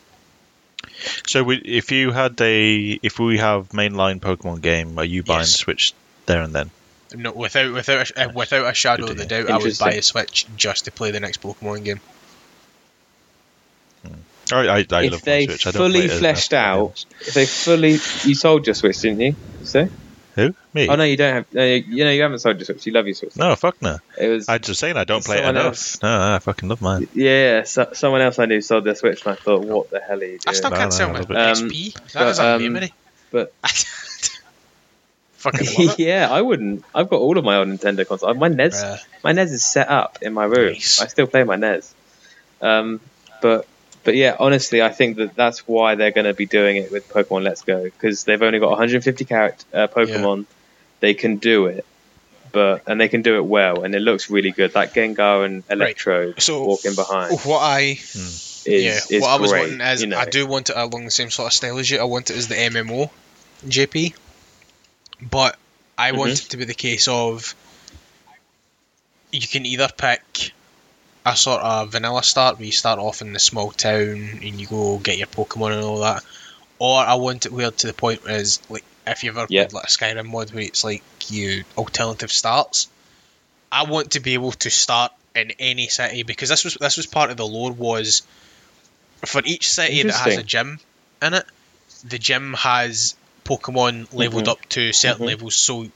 So, we, if you had a, if we have mainline Pokemon game, are you buying Yes. Switch there and then? No, without without a, uh, without a shadow of a doubt, I would buy a Switch just to play the next Pokemon game. I, I, I if love they Switch. I don't fully fleshed much. out, if they fully, you sold your Switch, didn't you? So, Who? Me? oh no, you don't have. No, you know, you haven't sold your Switch. You love your Switch. No, fuck no. It was I'm just saying I don't play it enough. else. No, no, I fucking love mine. yeah. So, someone else I knew sold their Switch, and I thought, what the hell are you I still can't no, sell my but- Um, XP. That but, is a um, memory. but- fucking love it. yeah, I wouldn't. I've got all of my old Nintendo consoles. My NES, Bruh. my NES is set up in my room. Nice. I still play my NES. Um, but but yeah, honestly, I think that that's why they're going to be doing it with Pokemon Let's Go because they've only got 150 character uh, Pokemon. They can do it, but and they can do it well, and it looks really good. That Gengar and Electrode So walking behind what I is, yeah, is what I was great. wanting is you know. I do want it along the same sort of style as you. I want it as the MMO JP, but I want Mhm. it to be the case of you can either pick a sort of vanilla start where you start off in the small town and you go get your Pokemon and all that, or I want it weird to the point where is like if you've ever Yeah. played like a Skyrim mod where it's like you alternative starts. I want to be able to start in any city because this was this was part of the lore was for each city that has a gym in it, the gym has Pokemon leveled Mhm. up to certain Mhm. levels, so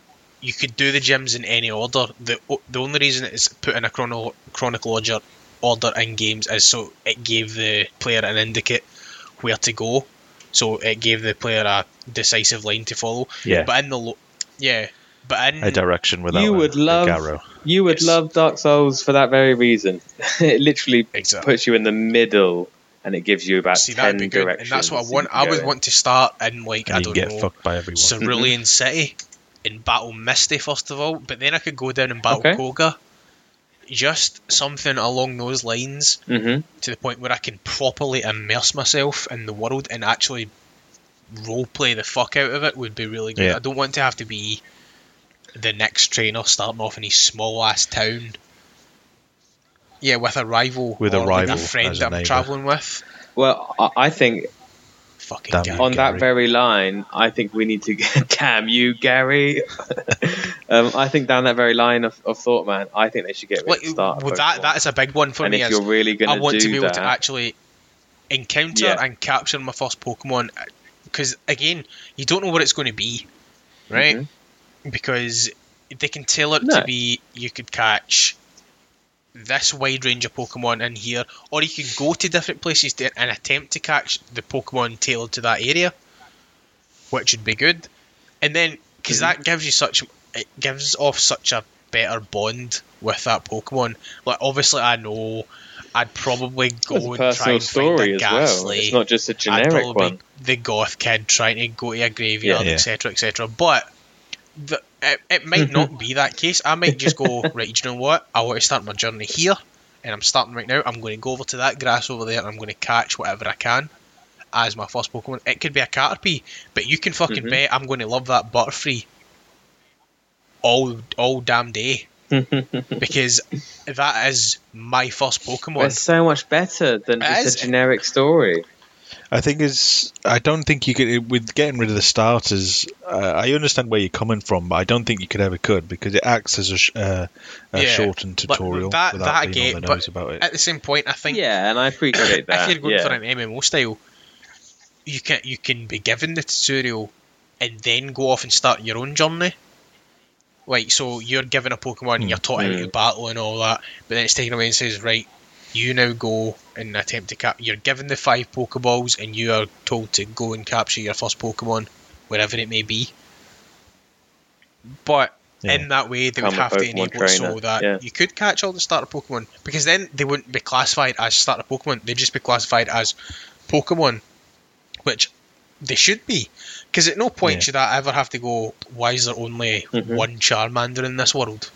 you could do the gyms in any order. The the only reason it's put in a chrono- chronicle order, order in games is so it gave the player an indicate where to go, so it gave the player a decisive line to follow. Yeah. But in the lo- yeah, but in A direction without You would a love- Garrow. You would Yes. love Dark Souls for that very reason. it literally exactly. puts you in the middle, and it gives you about See, ten that'd be good, directions. and that's what I want. I would in. want to start in like I don't get know. fucked by everyone. Cerulean City in Battle Misty first of all, but then I could go down and Battle Okay. Koga. Just something along those lines Mhm. to the point where I can properly immerse myself in the world and actually role play the fuck out of it would be really good. Yeah. I don't want to have to be the next trainer starting off in his small ass town. Yeah, with a rival With a or like rival a friend a that I'm traveling with. Well, I- I think Fucking Damn Gary. you. on that very line, I think we need to get damn you, Gary. Um, I think down that very line of, of thought, man, I think they should get rid Like, of the well, that that is a big one for and me. if you're really going I want do to be able that, to actually encounter Yeah. and capture my first Pokemon because again, you don't know what it's going to be, right? Mhm. Because they can tell it No. to be you could catch this wide range of Pokemon in here, or you could go to different places to, and attempt to catch the Pokemon tailored to that area, which would be good. And then because Mhm. that gives you such it gives off such a better bond with that Pokemon. Like obviously, I know I'd probably go and try and story find a as well. Gastly. It's not just a I'd generic probably one. be the goth kid trying to go to a graveyard, Yeah. etc., etc. But the, it, it might not be that case. I might just go right. Do you know what? I want to start my journey here, and I'm starting right now. I'm going to go over to that grass over there. and I'm going to catch whatever I can as my first Pokemon. It could be a Caterpie, but you can fucking Mhm. bet I'm going to love that Butterfree all all damn day because that is my first Pokemon. it's so much better than It just is. a generic story. I think it's. I don't think you could with getting rid of the starters. Uh, I understand where you're coming from, but I don't think you could ever could because it acts as a, sh- uh, a Yeah, shortened but tutorial that- without that I being get, on the but nose about it. At the same point, I think Yeah, and I appreciate that. if you're going yeah. for an MMO style, you can you can be given the tutorial and then go off and start your own journey. Like so, you're given a Pokemon and you're taught how to Mm. battle and all that, but then it's taken away and says, right, you now go and attempt to cap. You're given the five Pokeballs and you are told to go and capture your first Pokemon, wherever it may be. But Yeah. in that way, they would Become a have to Pokemon enable it so that yeah. you could catch all the starter Pokemon, because then they wouldn't be classified as starter Pokemon. They'd just be classified as Pokemon, which they should be. Because at no point Yeah. should I ever have to go, why is there only Mhm. one Charmander in this world?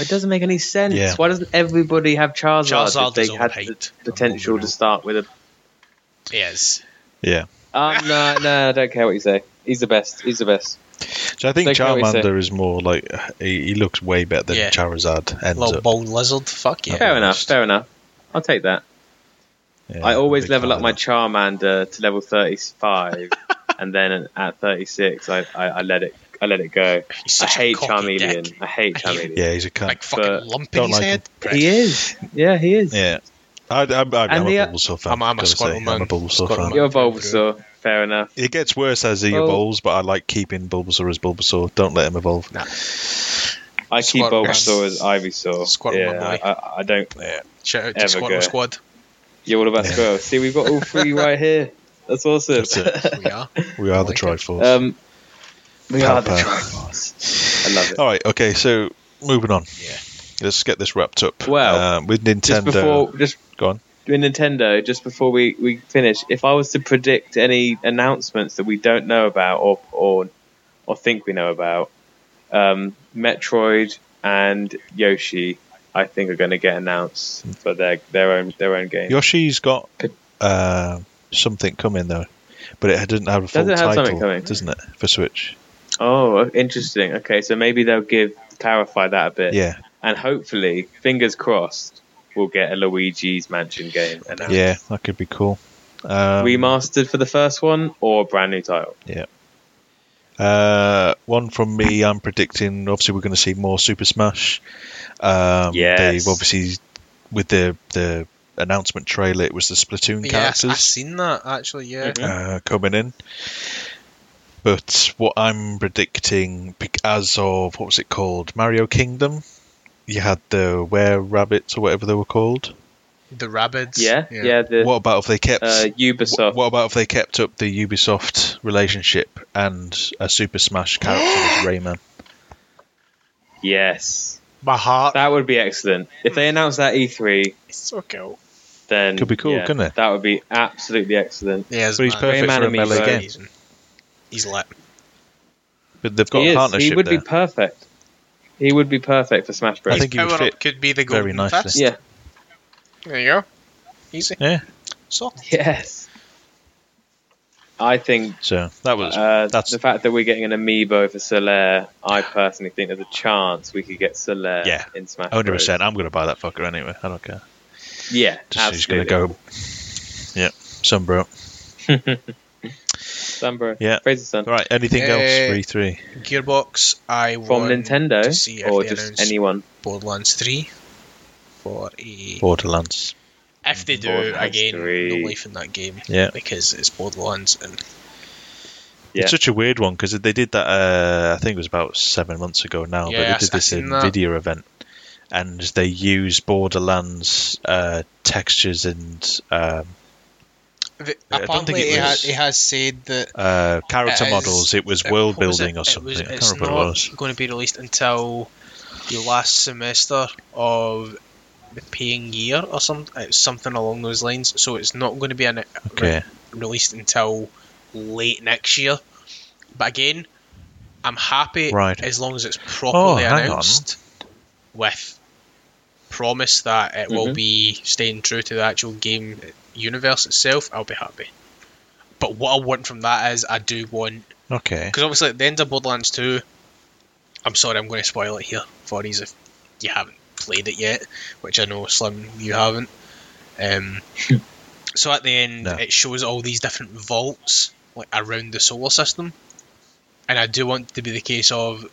It doesn't make any sense. Yeah. Why doesn't everybody have Charizard, Charizard if they had the potential to start with a... Yes. yeah. Um, no, no, I don't care what you say. He's the best. He's the best. So I think Don't care what you say. Charmander is more like he, he looks way better than Yeah. Charizard ends Little up. bald lizard. Fuck yeah. Yeah. Fair enough, fair enough. I'll take that. Yeah, I always level up my. Charmander to level 35, and then at 36, I, I, I let it I let it go. He's I such a hate cocky Charmeleon. dick. I hate I Charmeleon. Yeah, he's a cunt. Like fucking But lump in his like head. He is. Yeah, he is. Yeah. I, I, I, I'm a the- Bulbasaur fan. I'm- I'm a gotta say. Squirtle I'm a Bulbasaur Squirtle fan. man. You're a Bulbasaur. Fair enough. It gets worse as he Well- evolves, but I like keeping Bulbasaur as Bulbasaur. Don't let him evolve. I keep Bulbasaur as Ivysaur. Squirtle, yeah, boy. I, I don't. Yeah. Shout out to Ever Squirtle go. Squad. You're all about Yeah. Squirrel. See, we've got all three right here. That's awesome. That's it. We are. We are the like it. Triforce. um, we Pow, are the. Triforce. I love it. All right, okay, so moving on. Yeah. Let's get this wrapped up. Well, um, with Just Nintendo. before, just Go on. with Nintendo, just before we, we finish, if I was to predict any announcements that we don't know about or or or think we know about, um, Metroid and Yoshi, I think are going to get announced for their their own their own game. Yoshi's got uh, something coming though, but it doesn't have a full Does it have title, something coming? doesn't it, for Switch? Oh, interesting. Okay, so maybe they'll give clarify that a bit, Yeah, and hopefully, fingers crossed, we'll get a Luigi's Mansion game announced. yeah, that could be cool. Um, Remastered for the first one or a brand new title? Yeah. Uh, one from me, I'm predicting. Obviously, we're going to see more Super Smash. Um, Yes. They've obviously with the the announcement trailer, it was the Splatoon Yes, I've seen that actually. Yeah. Mhm. uh, coming in. But what I'm predicting, as of what was it called, Mario Kingdom, you had the Were Rabbits or whatever they were called. The rabbits. Yeah, yeah. the What about if they kept? uh, Ubisoft. What, what about if they kept up the Ubisoft relationship and a Super Smash character was Rayman? Yes, My heart. that would be excellent. If they announced that E3, It's so cool. then Could be cool, yeah, couldn't it? That would be absolutely excellent. Yeah, But he's perfect Rayman for a melee game. He's, he's like, But they've got he a is. partnership He would there. be perfect. He would be perfect for Smash Bros. I think he would Power fit up could be the very golden nicely. fist. yeah. There you go. Easy. Yeah. So Yes. I think So that was uh, that's- the fact that we're getting an amiibo for Solaire. I personally think there's a chance we could get Solaire Yeah, in Smash. hundred Bros. percent. I'm going to buy that fucker anyway. I don't care. Yeah, Just he's absolutely. going to go. Yeah, Sunbro. Done, bro. Yeah. Fraser's done. Right. Anything else Eh, for E3? Gearbox, I From want to Nintendo see if or they just anyone? Borderlands 3 for a. Borderlands. If they do, again, 3. no life in that game. Yeah. Because it's Borderlands and Yeah. It's such a weird one because they did that. Uh, I think it was about seven months ago now, Yeah, but I- they did I this seen that. Nvidia event, and they used Borderlands uh, textures and um, The- I don't apparently, think it he, ha- was- he has said that uh, character It is- models. It was world what was building it? or It something. was- I can't it's remember what it not was. going to be released until the last semester of the paying year or something. Something along those lines. So it's not going to be an, Okay. released until late next year. But again, I'm happy Right. as long as it's properly Oh, hang on. announced with promise that it will Mhm. be staying true to the actual game universe itself. I'll be happy. But what I want from that is I do want Okay. because obviously at the end of Borderlands 2, I'm sorry, I'm going to spoil it here for you if you haven't played it yet, which I know Slim you haven't. Um, so at the end, No. it shows all these different vaults like around the solar system, and I do want it to be the case of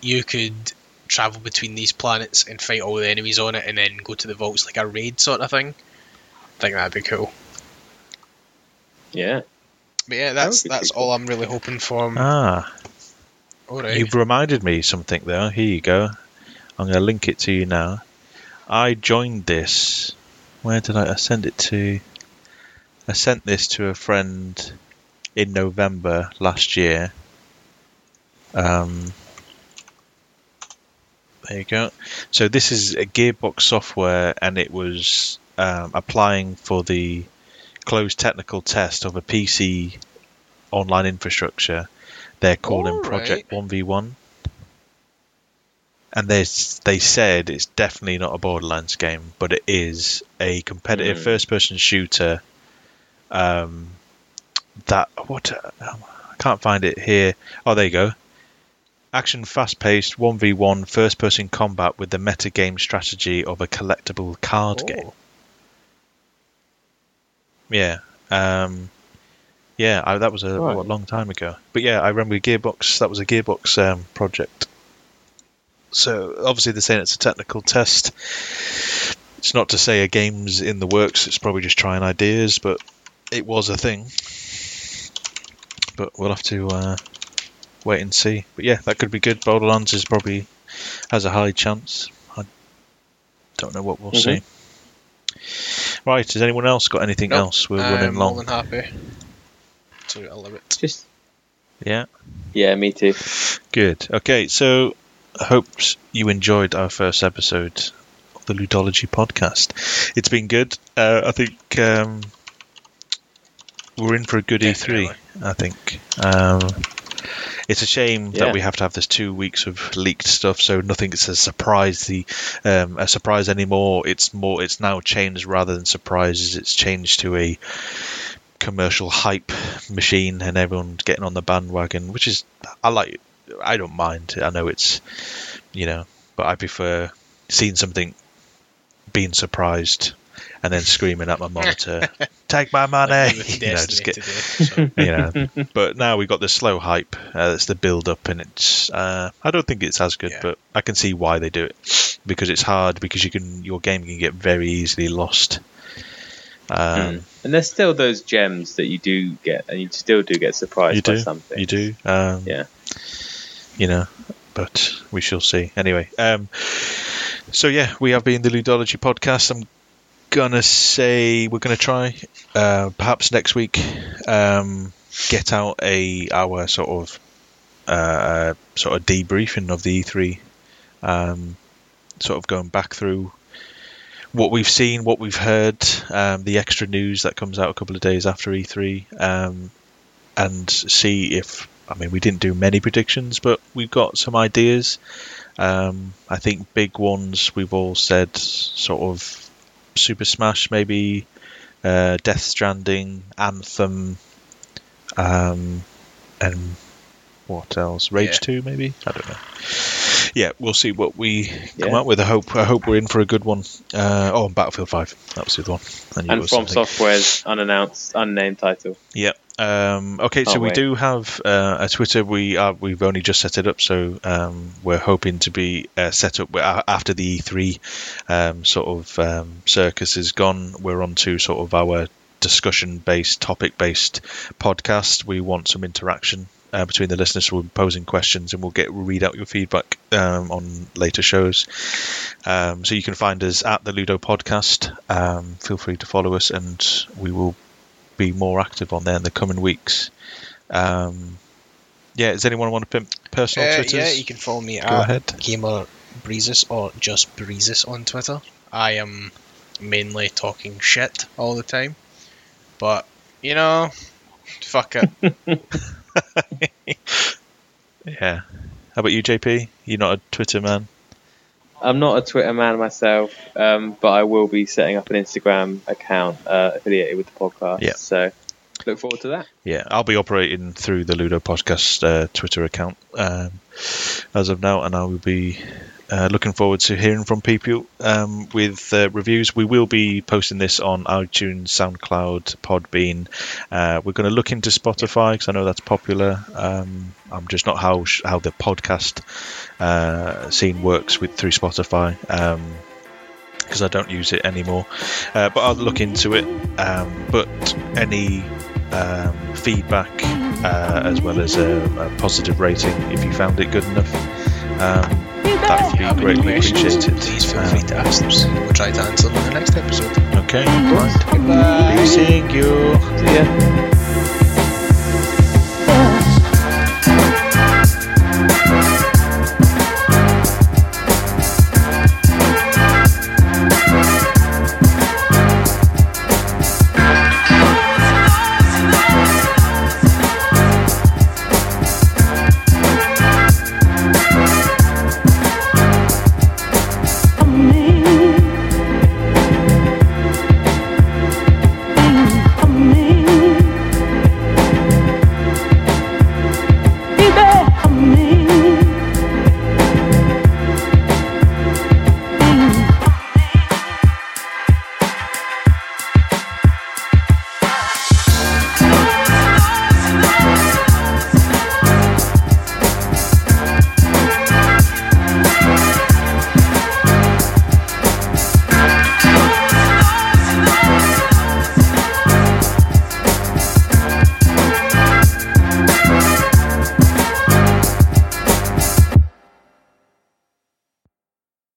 you could travel between these planets and fight all the enemies on it, and then go to the vaults like a raid sort of thing. I think that'd be cool. Yeah. But yeah, that's would be that's pretty all I'm really hoping for. Ah, all right. you've reminded me something there. Here you go. I'm going to link it to you now. I joined this. Where did I, I send it to? I sent this to a friend in November last year. Um, there you go. So this is a Gearbox software, and it was um, applying for the closed technical test of a PC online infrastructure. They're calling Alright. Project One V One, and they they said it's definitely not a Borderlands game, but it is a competitive Mm. first-person shooter. Um, that what um, I can't find it here. Oh, there you go. Action fast-paced 1v1 first-person combat with the meta game strategy of a collectible card Oh. game. Yeah. Um, yeah, I, that was a Right. what, long time ago. But yeah, I remember Gearbox. That was a Gearbox um, project. So obviously they're saying it's a technical test. It's not to say a game's in the works. It's probably just trying ideas, but it was a thing. But we'll have to uh, wait and see. But yeah, that could be good. Borderlands is probably has a high chance. I don't know what we'll Mhm. see. Right, has anyone else got anything Nope. else? We're I'm running more than happy to allow it. Just Yeah. yeah, me too. Good. Okay, so I hope you enjoyed our first episode of the Ludology podcast. It's been good. Uh, I think um, we're in for a good Definitely. E3. I think. Um, it's a shame Yeah. that we have to have this two weeks of leaked stuff, so nothing's a surprise. The um, a surprise anymore. It's more. It's now changed rather than surprises. It's changed to a commercial hype machine, and everyone's getting on the bandwagon, which is I like. I don't mind. I know it's you know, but I prefer seeing something, being surprised, and then screaming at my monitor, "Take my money!" You know, just get today, so. you know. but now we've got the slow hype. Uh, it's the build up, and it's. Uh, I don't think it's as good, Yeah. but I can see why they do it because it's hard because you can your game can get very easily lost. Um, Mm. And there's still those gems that you do get, and you still do get surprised You by do, something. You do, um, Yeah. You know, but we shall see. Anyway, um, so yeah, we have been the Ludology podcast. I'm gonna say we're gonna try, uh, perhaps next week, um, get out a our sort of uh, sort of debriefing of the E3, um, sort of going back through what we've seen, what we've heard, um, the extra news that comes out a couple of days after E3, um, and see if I mean we didn't do many predictions, but we've got some ideas. Um, I think big ones we've all said sort of Super Smash maybe, uh, Death Stranding, Anthem, um, and what else? Rage Yeah. Two maybe I don't know. Yeah, we'll see what we come Yeah. out with. I hope I hope we're in for a good one. Uh, oh, and Battlefield Five. That was the other one. I knew it And From something. Software's unannounced, unnamed title. Yeah. Um, okay, so Can't we wait. do have uh, a Twitter. We are we've only just set it up, so um, we're hoping to be uh, set up after the E3 um, sort of um, circus is gone. We're on to sort of our discussion-based, topic-based podcast. We want some interaction. Uh, between the listeners, so we're posing questions, and we'll get we'll read out your feedback um, on later shows. Um, so you can find us at the Ludo Podcast. Um, feel free to follow us, and we will be more active on there in the coming weeks. Um, yeah, does anyone want to pimp personal Uh, Twitters? yeah, you can follow me Go at ahead. Gamer Breezes or just Breezes on Twitter. I am mainly talking shit all the time, but you know, fuck it. Yeah. How about you, JP? You're not a Twitter man. I'm not a Twitter man myself, um, but I will be setting up an Instagram account uh, affiliated with the podcast. Yeah. So look forward to that. Yeah, I'll be operating through the Ludo Podcast uh, Twitter account um, as of now, and I will be uh, looking forward to hearing from people um, with uh, reviews. We will be posting this on iTunes, SoundCloud, Podbean. Uh, we're going to look into Spotify because I know that's popular. Um, I'm just not how sh- how the podcast uh, scene works with through Spotify. Um, because I don't use it anymore, uh, but I'll look into it. Um, but any um, feedback as well as a, a positive rating if you found it good enough. That would you have be any greatly questions, appreciated. please feel free to ask them. We'll try to answer them in the next episode. Okay, right. Goodbye. Be seeing you. See ya.